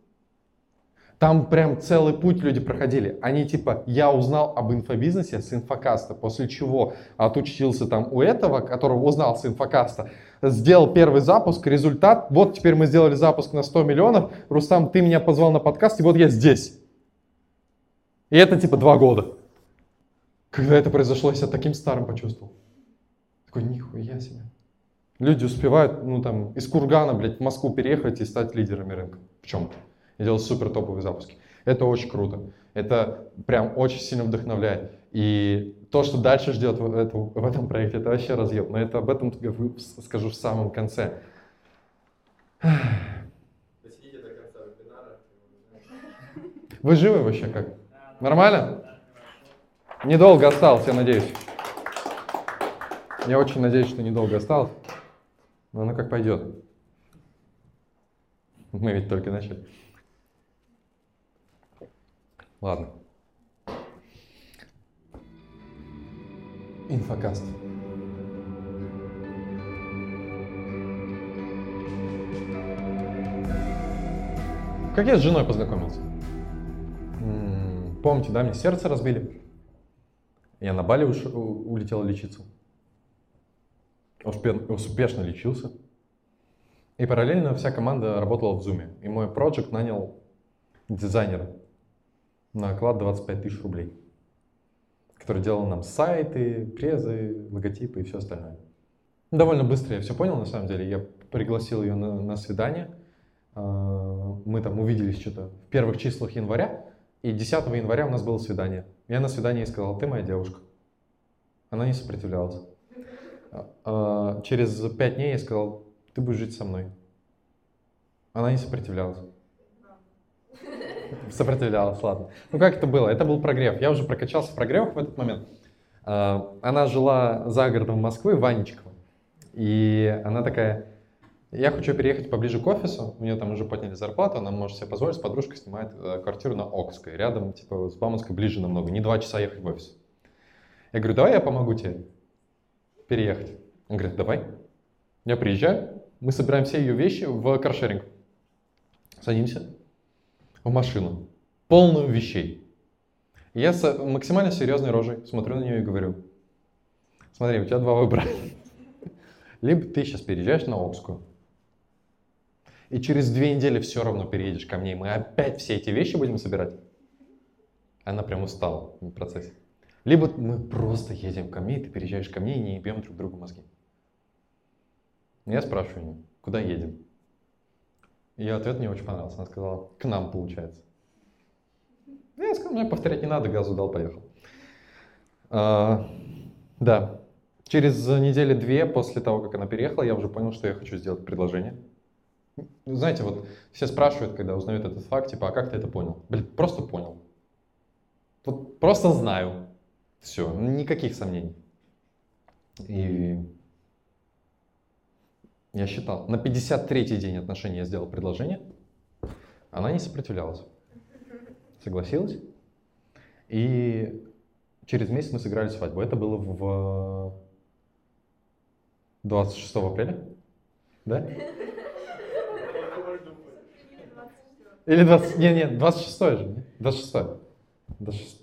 там прям целый путь люди проходили. Они типа, я узнал об инфобизнесе с инфокаста, после чего отучился там у этого, которого узнал с инфокаста, сделал первый запуск, результат, вот теперь мы сделали запуск на 100 миллионов, Рустам, ты меня позвал на подкаст, и вот я здесь. И это типа два года. Когда это произошло, я себя таким старым почувствовал. Такой, нихуя себе. Люди успевают, ну там, из Кургана, блядь, в Москву переехать и стать лидерами рынка в чем-то. И делать супер топовые запуски. Это очень круто. Это прям очень сильно вдохновляет. И то, что дальше ждет в, это, в этом проекте, это вообще разъем. Но это об этом скажу в самом конце. Вы живы вообще как? Нормально? Недолго осталось, я надеюсь. Я очень надеюсь, что недолго осталось. Но оно как пойдет. Мы ведь только начали. Ладно. Инфокаст. Как я с женой познакомился? Помните, да, мне сердце разбили? Я на Бали уш... улетел лечиться. Успешно лечился. И параллельно вся команда работала в Zoom. И мой проект нанял дизайнера на оклад 25 тысяч рублей, который делал нам сайты, презы, логотипы и все остальное. Довольно быстро я все понял, на самом деле. Я пригласил ее на, на свидание. А, мы там увиделись что-то в первых числах января. И 10 января у нас было свидание. Я на свидании сказал, ты моя девушка. Она не сопротивлялась. А, через 5 дней я сказал, ты будешь жить со мной. Она не сопротивлялась. Сопротивлялась, ладно. Ну как это было? Это был прогрев. Я уже прокачался в прогревах в этот момент. А, она жила за городом Москвы, Ванечкова. И она такая, я хочу переехать поближе к офису, у нее там уже подняли зарплату, она может себе позволить, с подружкой снимает э, квартиру на Окской, рядом, типа, с Бауманской ближе намного, не два часа ехать в офис. Я говорю, давай я помогу тебе переехать. Он говорит, давай. Я приезжаю, мы собираем все ее вещи в каршеринг. Садимся в машину, полную вещей. Я с максимально серьезной рожей смотрю на нее и говорю, смотри, у тебя два выбора. Либо ты сейчас переезжаешь на Окскую, и через две недели все равно переедешь ко мне, и мы опять все эти вещи будем собирать. Она прям устала в процессе. Либо мы просто едем ко мне, и ты переезжаешь ко мне, и не ебем друг другу мозги. Я спрашиваю, куда едем? Ее ответ мне очень понравился. Она сказала, к нам получается. Я сказал, мне повторять не надо, газу дал, поехал. А, да. Через недели две после того, как она переехала, я уже понял, что я хочу сделать предложение. Знаете, вот все спрашивают, когда узнают этот факт, типа, а как ты это понял? Блин, просто понял. Вот просто знаю. Все, никаких сомнений. И я считал, на 53-й день отношений я сделал предложение, она не сопротивлялась. Согласилась. И через месяц мы сыграли свадьбу. Это было в 26 апреля. Да? Или 20... Не, не, 26 же. 26. 26.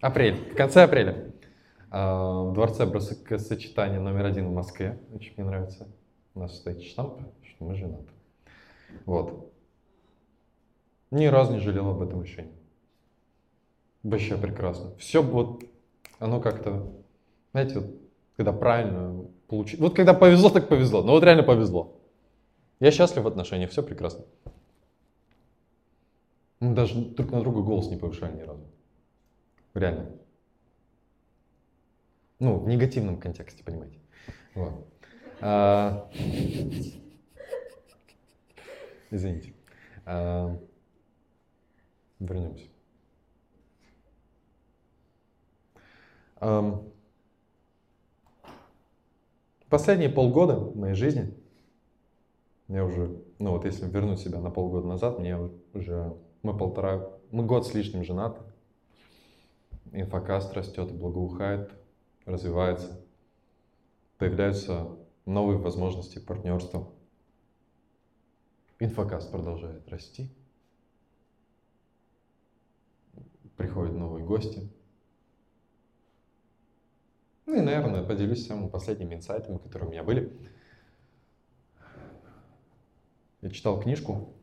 Апрель. В конце апреля. А, в дворце бракосочетания номер один в Москве. Очень мне нравится. У нас стоит штамп, что мы женаты. Вот. Ни разу не жалел об этом решении. Вообще прекрасно. Все вот, оно как-то, знаете, вот, когда правильно получилось. Вот когда повезло, так повезло. Но вот реально повезло. Я счастлив в отношениях, все прекрасно. Мы даже друг на друга голос не повышали ни разу. Реально. Ну, в негативном контексте, понимаете. Вот. А... Извините. А... Вернемся. А... Последние полгода моей жизни, я уже, ну вот если вернуть себя на полгода назад, мне уже, мы полтора, мы год с лишним женаты, инфокаст растет, благоухает, развивается, появляются новые возможности партнерства. Инфокаст продолжает расти. Приходят новые гости. Ну и, наверное, поделюсь самыми последними инсайтами, которые у меня были. Я читал книжку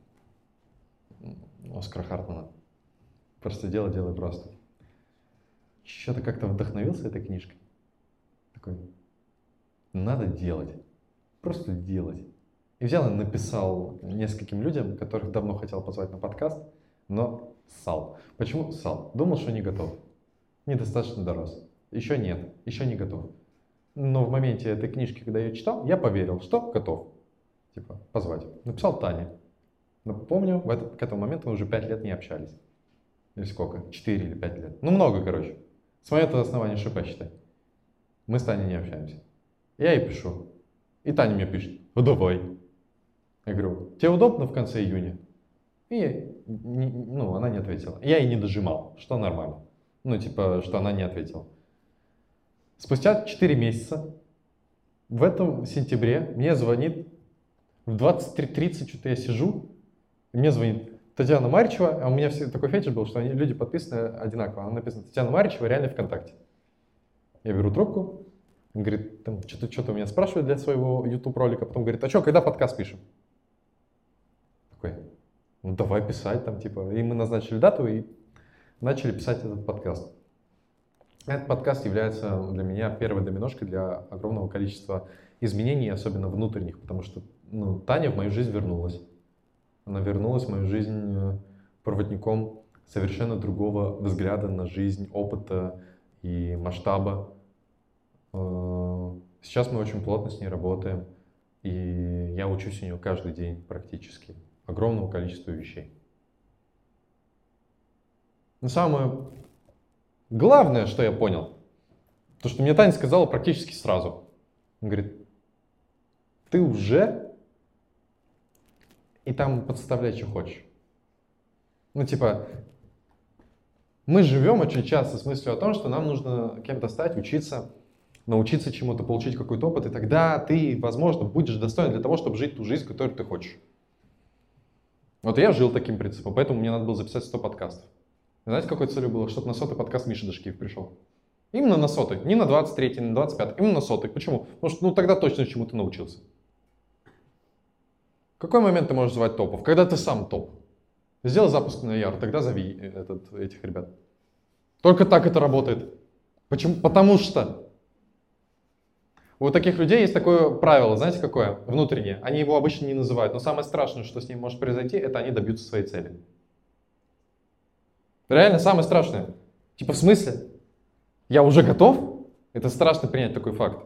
Оскара Хартмана. Просто дело, делай просто. Что-то как-то вдохновился этой книжкой. Такой, надо делать. Просто делать. И взял и написал нескольким людям, которых давно хотел позвать на подкаст, но ссал. Почему ссал? Думал, что не готов. Недостаточно дорос. Еще нет, еще не готов. Но в моменте этой книжки, когда я читал, я поверил, что готов. Типа, позвать. Написал Тане. Но помню, в этот, к этому моменту мы уже пять лет не общались. Или сколько? Четыре или пять лет. Ну, много, короче. С момента основания ШП, считай. Мы с Таней не общаемся. Я ей пишу. И Таня мне пишет, давай. Я говорю, тебе удобно в конце июня? И ну, она не ответила. Я ей не дожимал, что нормально. Ну, типа, что она не ответила. Спустя 4 месяца, в этом сентябре, мне звонит, в 23.30 что-то я сижу, мне звонит Татьяна Маричева, а у меня все такой фетиш был, что они, люди подписаны одинаково. Она написана Татьяна Маричева, реально ВКонтакте. Я беру трубку, он говорит, там что-то что меня спрашивает для своего YouTube ролика, потом говорит, а что, когда подкаст пишем? Такой, ну давай писать там, типа. И мы назначили дату и начали писать этот подкаст. Этот подкаст является для меня первой доминошкой для огромного количества изменений, особенно внутренних, потому что ну, Таня в мою жизнь вернулась. Она вернулась в мою жизнь э, проводником совершенно другого взгляда на жизнь, опыта и масштаба. Э, сейчас мы очень плотно с ней работаем, и я учусь у нее каждый день практически. Огромного количества вещей. Но самое главное, что я понял, то, что мне Таня сказала практически сразу. Он говорит, ты уже и там подставляй, что хочешь. Ну, типа, Мы живем очень часто с мыслью о том, что нам нужно кем-то стать, учиться, научиться чему-то, получить какой-то опыт, и тогда ты, возможно, будешь достоин для того, чтобы жить ту жизнь, которую ты хочешь. Вот я жил таким принципом, поэтому мне надо было записать 100 подкастов. Знаете, какой целью было? Чтобы на сотый подкаст Миша Дашкиев пришел. Именно на сотый, не на 23, не на 25, именно на сотый. Почему? Потому что ну, тогда точно чему-то научился. Какой момент ты можешь звать топов? Когда ты сам топ. Сделай запуск на яр, тогда зови этот, этих ребят. Только так это работает. Почему? Потому что у таких людей есть такое правило, знаете какое? Внутреннее. Они его обычно не называют, но самое страшное, что с ним может произойти, это они добьются своей цели. Реально самое страшное. Типа в смысле? Я уже готов? Это страшно принять такой факт.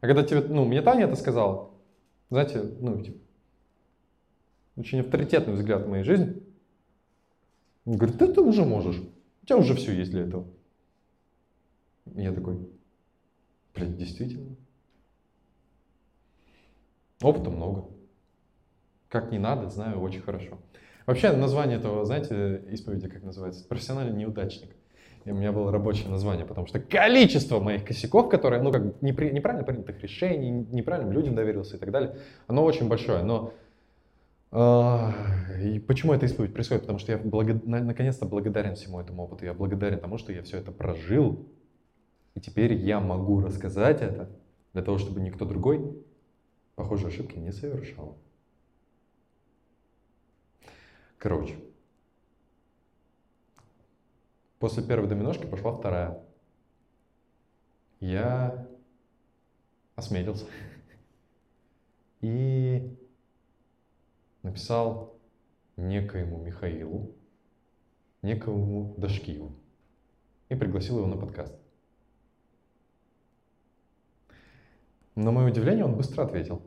А когда тебе, ну, мне Таня это сказала, знаете, ну, типа, очень авторитетный взгляд в моей жизни. Он говорит, ты, ты уже можешь. У тебя уже все есть для этого. Я такой, блин, действительно. Опыта много. Как не надо, знаю очень хорошо. Вообще название этого, знаете, исповеди как называется? Профессиональный неудачник. И у меня было рабочее название, потому что количество моих косяков, которые, ну, как непри, неправильно принятых решений, неправильным людям доверился и так далее, оно очень большое. Но и почему эта исповедь происходит? Потому что я благо, наконец-то благодарен всему этому опыту. Я благодарен тому, что я все это прожил. И теперь я могу рассказать это для того, чтобы никто другой похожие ошибки не совершал. Короче, после первой доминошки пошла вторая. Я осмелился и написал некоему Михаилу, некому Дашкиеву и пригласил его на подкаст. На мое удивление, он быстро ответил.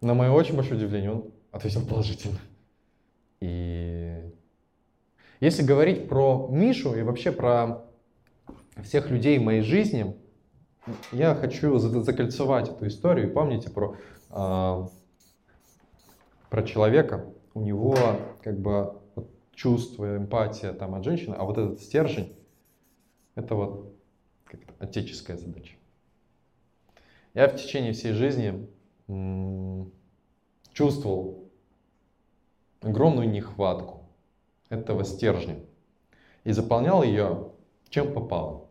На мое очень большое удивление, он ответил положительно. И если говорить про Мишу и вообще про всех людей в моей жизни, я хочу закольцевать эту историю. Помните про, э, про человека. У него как бы вот, чувство, эмпатия там от женщины, а вот этот стержень, это вот как-то отеческая задача. Я в течение всей жизни чувствовал огромную нехватку этого стержня и заполнял ее чем попало.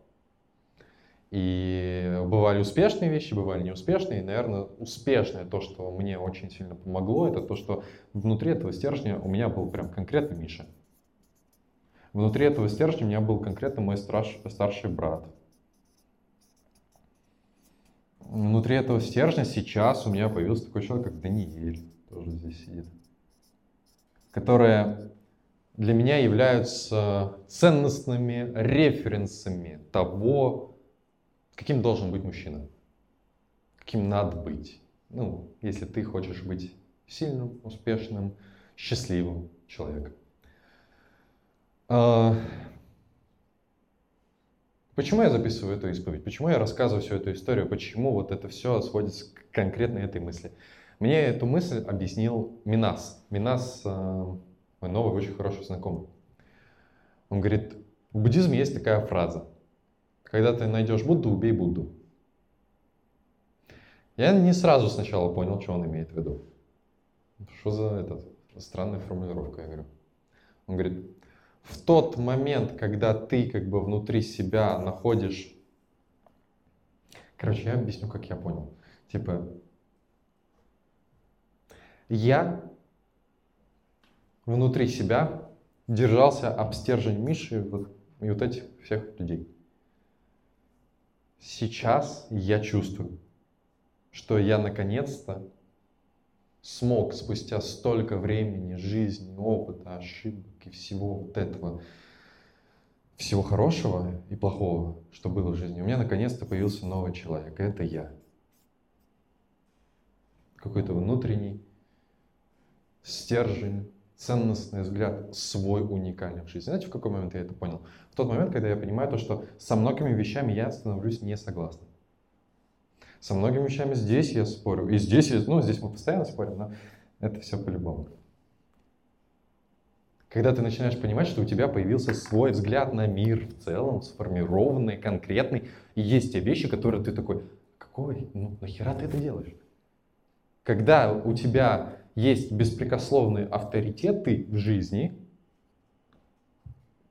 И бывали успешные вещи, бывали неуспешные. И, наверное, успешное, то, что мне очень сильно помогло, это то, что внутри этого стержня у меня был прям конкретно Миша. Внутри этого стержня у меня был конкретно мой старш, старший брат. Внутри этого стержня сейчас у меня появился такой человек, как Даниэль, тоже здесь сидит, которые для меня являются ценностными референсами того, каким должен быть мужчина, каким надо быть. Ну, если ты хочешь быть сильным, успешным, счастливым человеком. А, Почему я записываю эту исповедь? Почему я рассказываю всю эту историю? Почему вот это все сводится к конкретно этой мысли? Мне эту мысль объяснил Минас. Минас э, мой новый очень хороший знакомый. Он говорит, в буддизме есть такая фраза. Когда ты найдешь Будду, убей Будду. Я не сразу сначала понял, что он имеет в виду. Что за этот, странная формулировка, я говорю. Он говорит, в тот момент, когда ты как бы внутри себя находишь... Короче, я объясню, как я понял. Типа, я внутри себя держался об стержень Миши вот, и вот этих всех людей. Сейчас я чувствую, что я наконец-то смог спустя столько времени, жизни, опыта, ошибок и всего вот этого, всего хорошего и плохого, что было в жизни, у меня наконец-то появился новый человек, и это я. Какой-то внутренний стержень, ценностный взгляд, свой уникальный в жизни. Знаете, в какой момент я это понял? В тот момент, когда я понимаю то, что со многими вещами я становлюсь не согласным. Со многими вещами здесь я спорю. И здесь, ну, здесь мы постоянно спорим, но это все по-любому. Когда ты начинаешь понимать, что у тебя появился свой взгляд на мир в целом, сформированный, конкретный, и есть те вещи, которые ты такой, какой, ну нахера ты это делаешь? Когда у тебя есть беспрекословные авторитеты в жизни,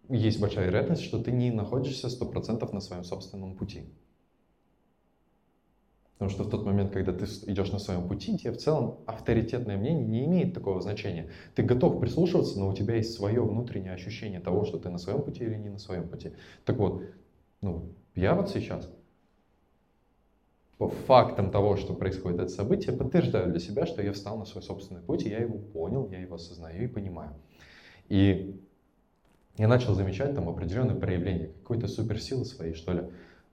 есть большая вероятность, что ты не находишься 100% на своем собственном пути. Потому что в тот момент, когда ты идешь на своем пути, тебе в целом авторитетное мнение не имеет такого значения. Ты готов прислушиваться, но у тебя есть свое внутреннее ощущение того, что ты на своем пути или не на своем пути. Так вот, ну, я вот сейчас по фактам того, что происходит это событие, подтверждаю для себя, что я встал на свой собственный путь, и я его понял, я его осознаю и понимаю. И я начал замечать там определенные проявления какой-то суперсилы своей, что ли,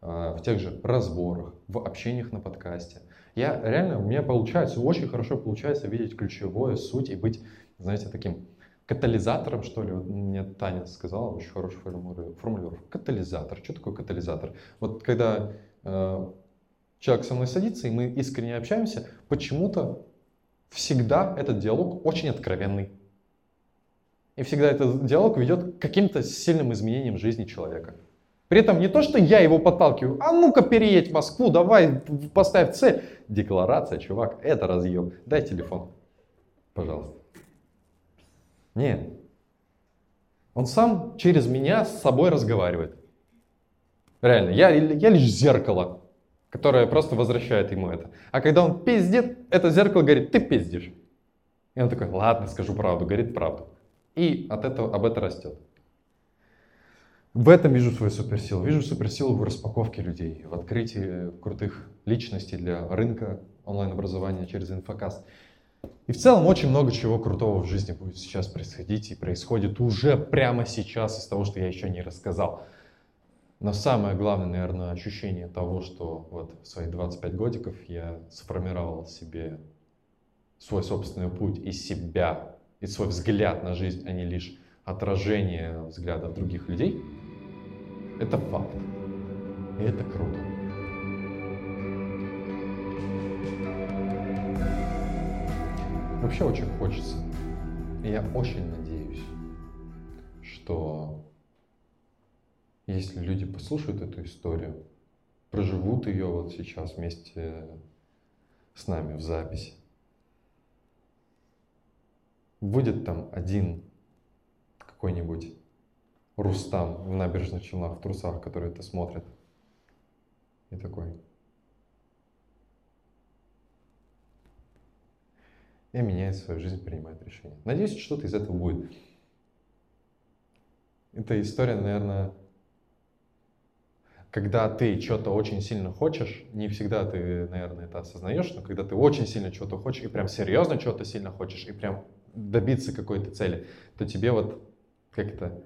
а, в тех же разборах, в общениях на подкасте. Я реально, у меня получается, очень хорошо получается видеть ключевое суть и быть, знаете, таким катализатором, что ли. Вот мне Таня сказала, очень хорошую формулировку. Катализатор. Что такое катализатор? Вот когда э, человек со мной садится, и мы искренне общаемся, почему-то всегда этот диалог очень откровенный. И всегда этот диалог ведет к каким-то сильным изменениям жизни человека. При этом не то, что я его подталкиваю, а ну-ка переедь в Москву, давай поставь цель. Декларация, чувак, это разъем. Дай телефон, пожалуйста. Нет. Он сам через меня с собой разговаривает. Реально, я, я лишь зеркало, которое просто возвращает ему это. А когда он пиздит, это зеркало говорит, ты пиздишь. И он такой, ладно, скажу правду, говорит правду. И от этого, об этом растет. В этом вижу свою суперсилу. Вижу суперсилу в распаковке людей, в открытии крутых личностей для рынка онлайн-образования через инфокаст. И в целом очень много чего крутого в жизни будет сейчас происходить и происходит уже прямо сейчас из того, что я еще не рассказал. Но самое главное, наверное, ощущение того, что вот в свои 25 годиков я сформировал себе свой собственный путь и себя и свой взгляд на жизнь, а не лишь отражение взглядов других людей, это факт. И это круто. Вообще очень хочется. И я очень надеюсь, что если люди послушают эту историю, проживут ее вот сейчас вместе с нами в записи, будет там один какой-нибудь Рустам в набережных Челнах в трусах, который это смотрит. И такой. И меняет свою жизнь, принимает решение. Надеюсь, что-то из этого будет. Эта история, наверное, когда ты что-то очень сильно хочешь, не всегда ты, наверное, это осознаешь, но когда ты очень сильно чего-то хочешь, и прям серьезно чего-то сильно хочешь, и прям добиться какой-то цели, то тебе вот как это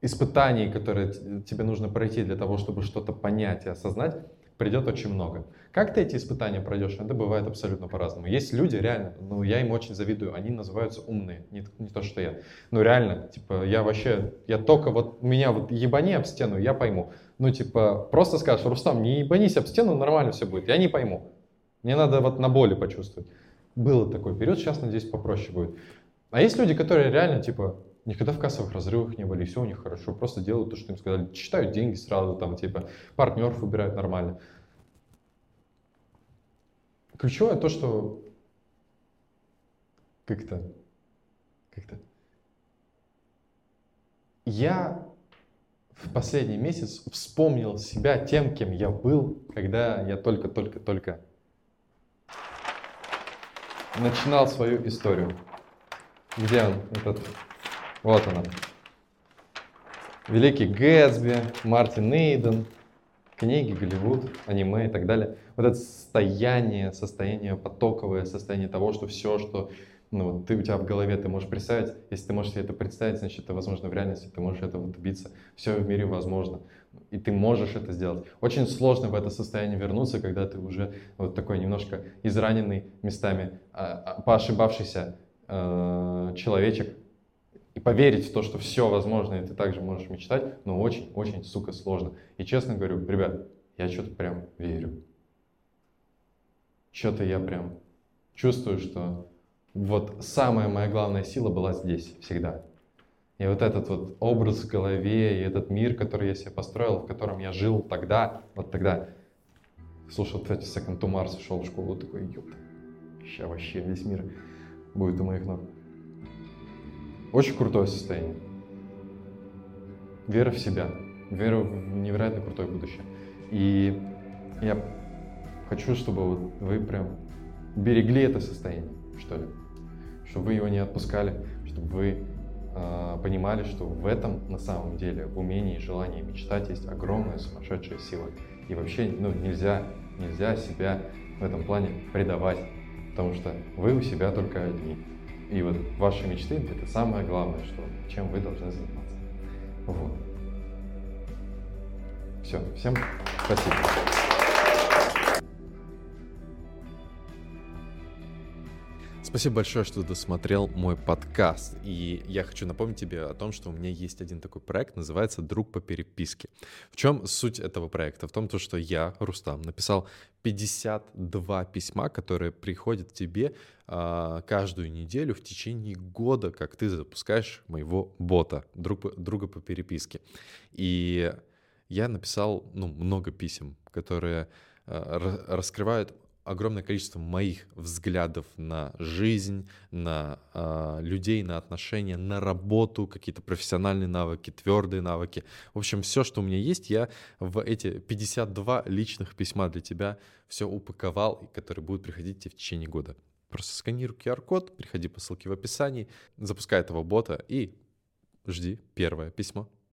испытаний, которые тебе нужно пройти для того, чтобы что-то понять и осознать, придет очень много. Как ты эти испытания пройдешь, это бывает абсолютно по-разному. Есть люди, реально, ну я им очень завидую, они называются умные, не, не то, что я. Ну реально, типа, я вообще, я только вот, меня вот ебани об стену, я пойму. Ну типа, просто скажешь, Рустам, не ебанись об стену, нормально все будет, я не пойму. Мне надо вот на боли почувствовать. Было такой период, сейчас, надеюсь, попроще будет. А есть люди, которые реально, типа, никогда в кассовых разрывах не были, все у них хорошо, просто делают то, что им сказали, читают деньги сразу, там, типа, партнеров выбирают нормально. Ключевое то, что как-то, как-то, я в последний месяц вспомнил себя тем, кем я был, когда я только-только-только начинал свою историю. Где он, этот? Вот она. Великий Гэтсби, Мартин Эйден, книги, Голливуд, аниме и так далее. Вот это состояние, состояние потоковое, состояние того, что все, что ну, вот ты у тебя в голове, ты можешь представить, если ты можешь себе это представить, значит, это возможно в реальности, ты можешь этого добиться. Все в мире возможно. И ты можешь это сделать. Очень сложно в это состояние вернуться, когда ты уже вот такой немножко израненный местами, а, а, поошибавшийся э, человечек, и поверить в то, что все возможно, и ты также можешь мечтать, но очень-очень, сука, сложно. И честно говорю, ребят, я что-то прям верю. Что-то я прям чувствую, что вот самая моя главная сила была здесь всегда. И вот этот вот образ в голове, и этот мир, который я себе построил, в котором я жил тогда, вот тогда. Слушал, кстати, Second to Mars, шел в школу, такой, ёпта, сейчас вообще весь мир будет у моих ног. Очень крутое состояние. Вера в себя, вера в невероятно крутое будущее. И я хочу, чтобы вот вы прям берегли это состояние, что ли. Чтобы вы его не отпускали, чтобы вы э, понимали, что в этом на самом деле, в умении, желании мечтать есть огромная сумасшедшая сила. И вообще ну, нельзя, нельзя себя в этом плане предавать, потому что вы у себя только одни. И вот ваши мечты — это самое главное, что, чем вы должны заниматься. Вот. Все, всем спасибо. Спасибо большое, что досмотрел мой подкаст. И я хочу напомнить тебе о том, что у меня есть один такой проект, называется «Друг по переписке». В чем суть этого проекта? В том, что я, Рустам, написал 52 письма, которые приходят тебе каждую неделю в течение года, как ты запускаешь моего бота, друг, друга по переписке. И я написал ну, много писем, которые а, раскрывают огромное количество моих взглядов на жизнь, на э, людей, на отношения, на работу, какие-то профессиональные навыки, твердые навыки. В общем, все, что у меня есть, я в эти 52 личных письма для тебя все упаковал, которые будут приходить тебе в течение года. Просто сканируй QR-код, приходи по ссылке в описании, запускай этого бота и жди первое письмо.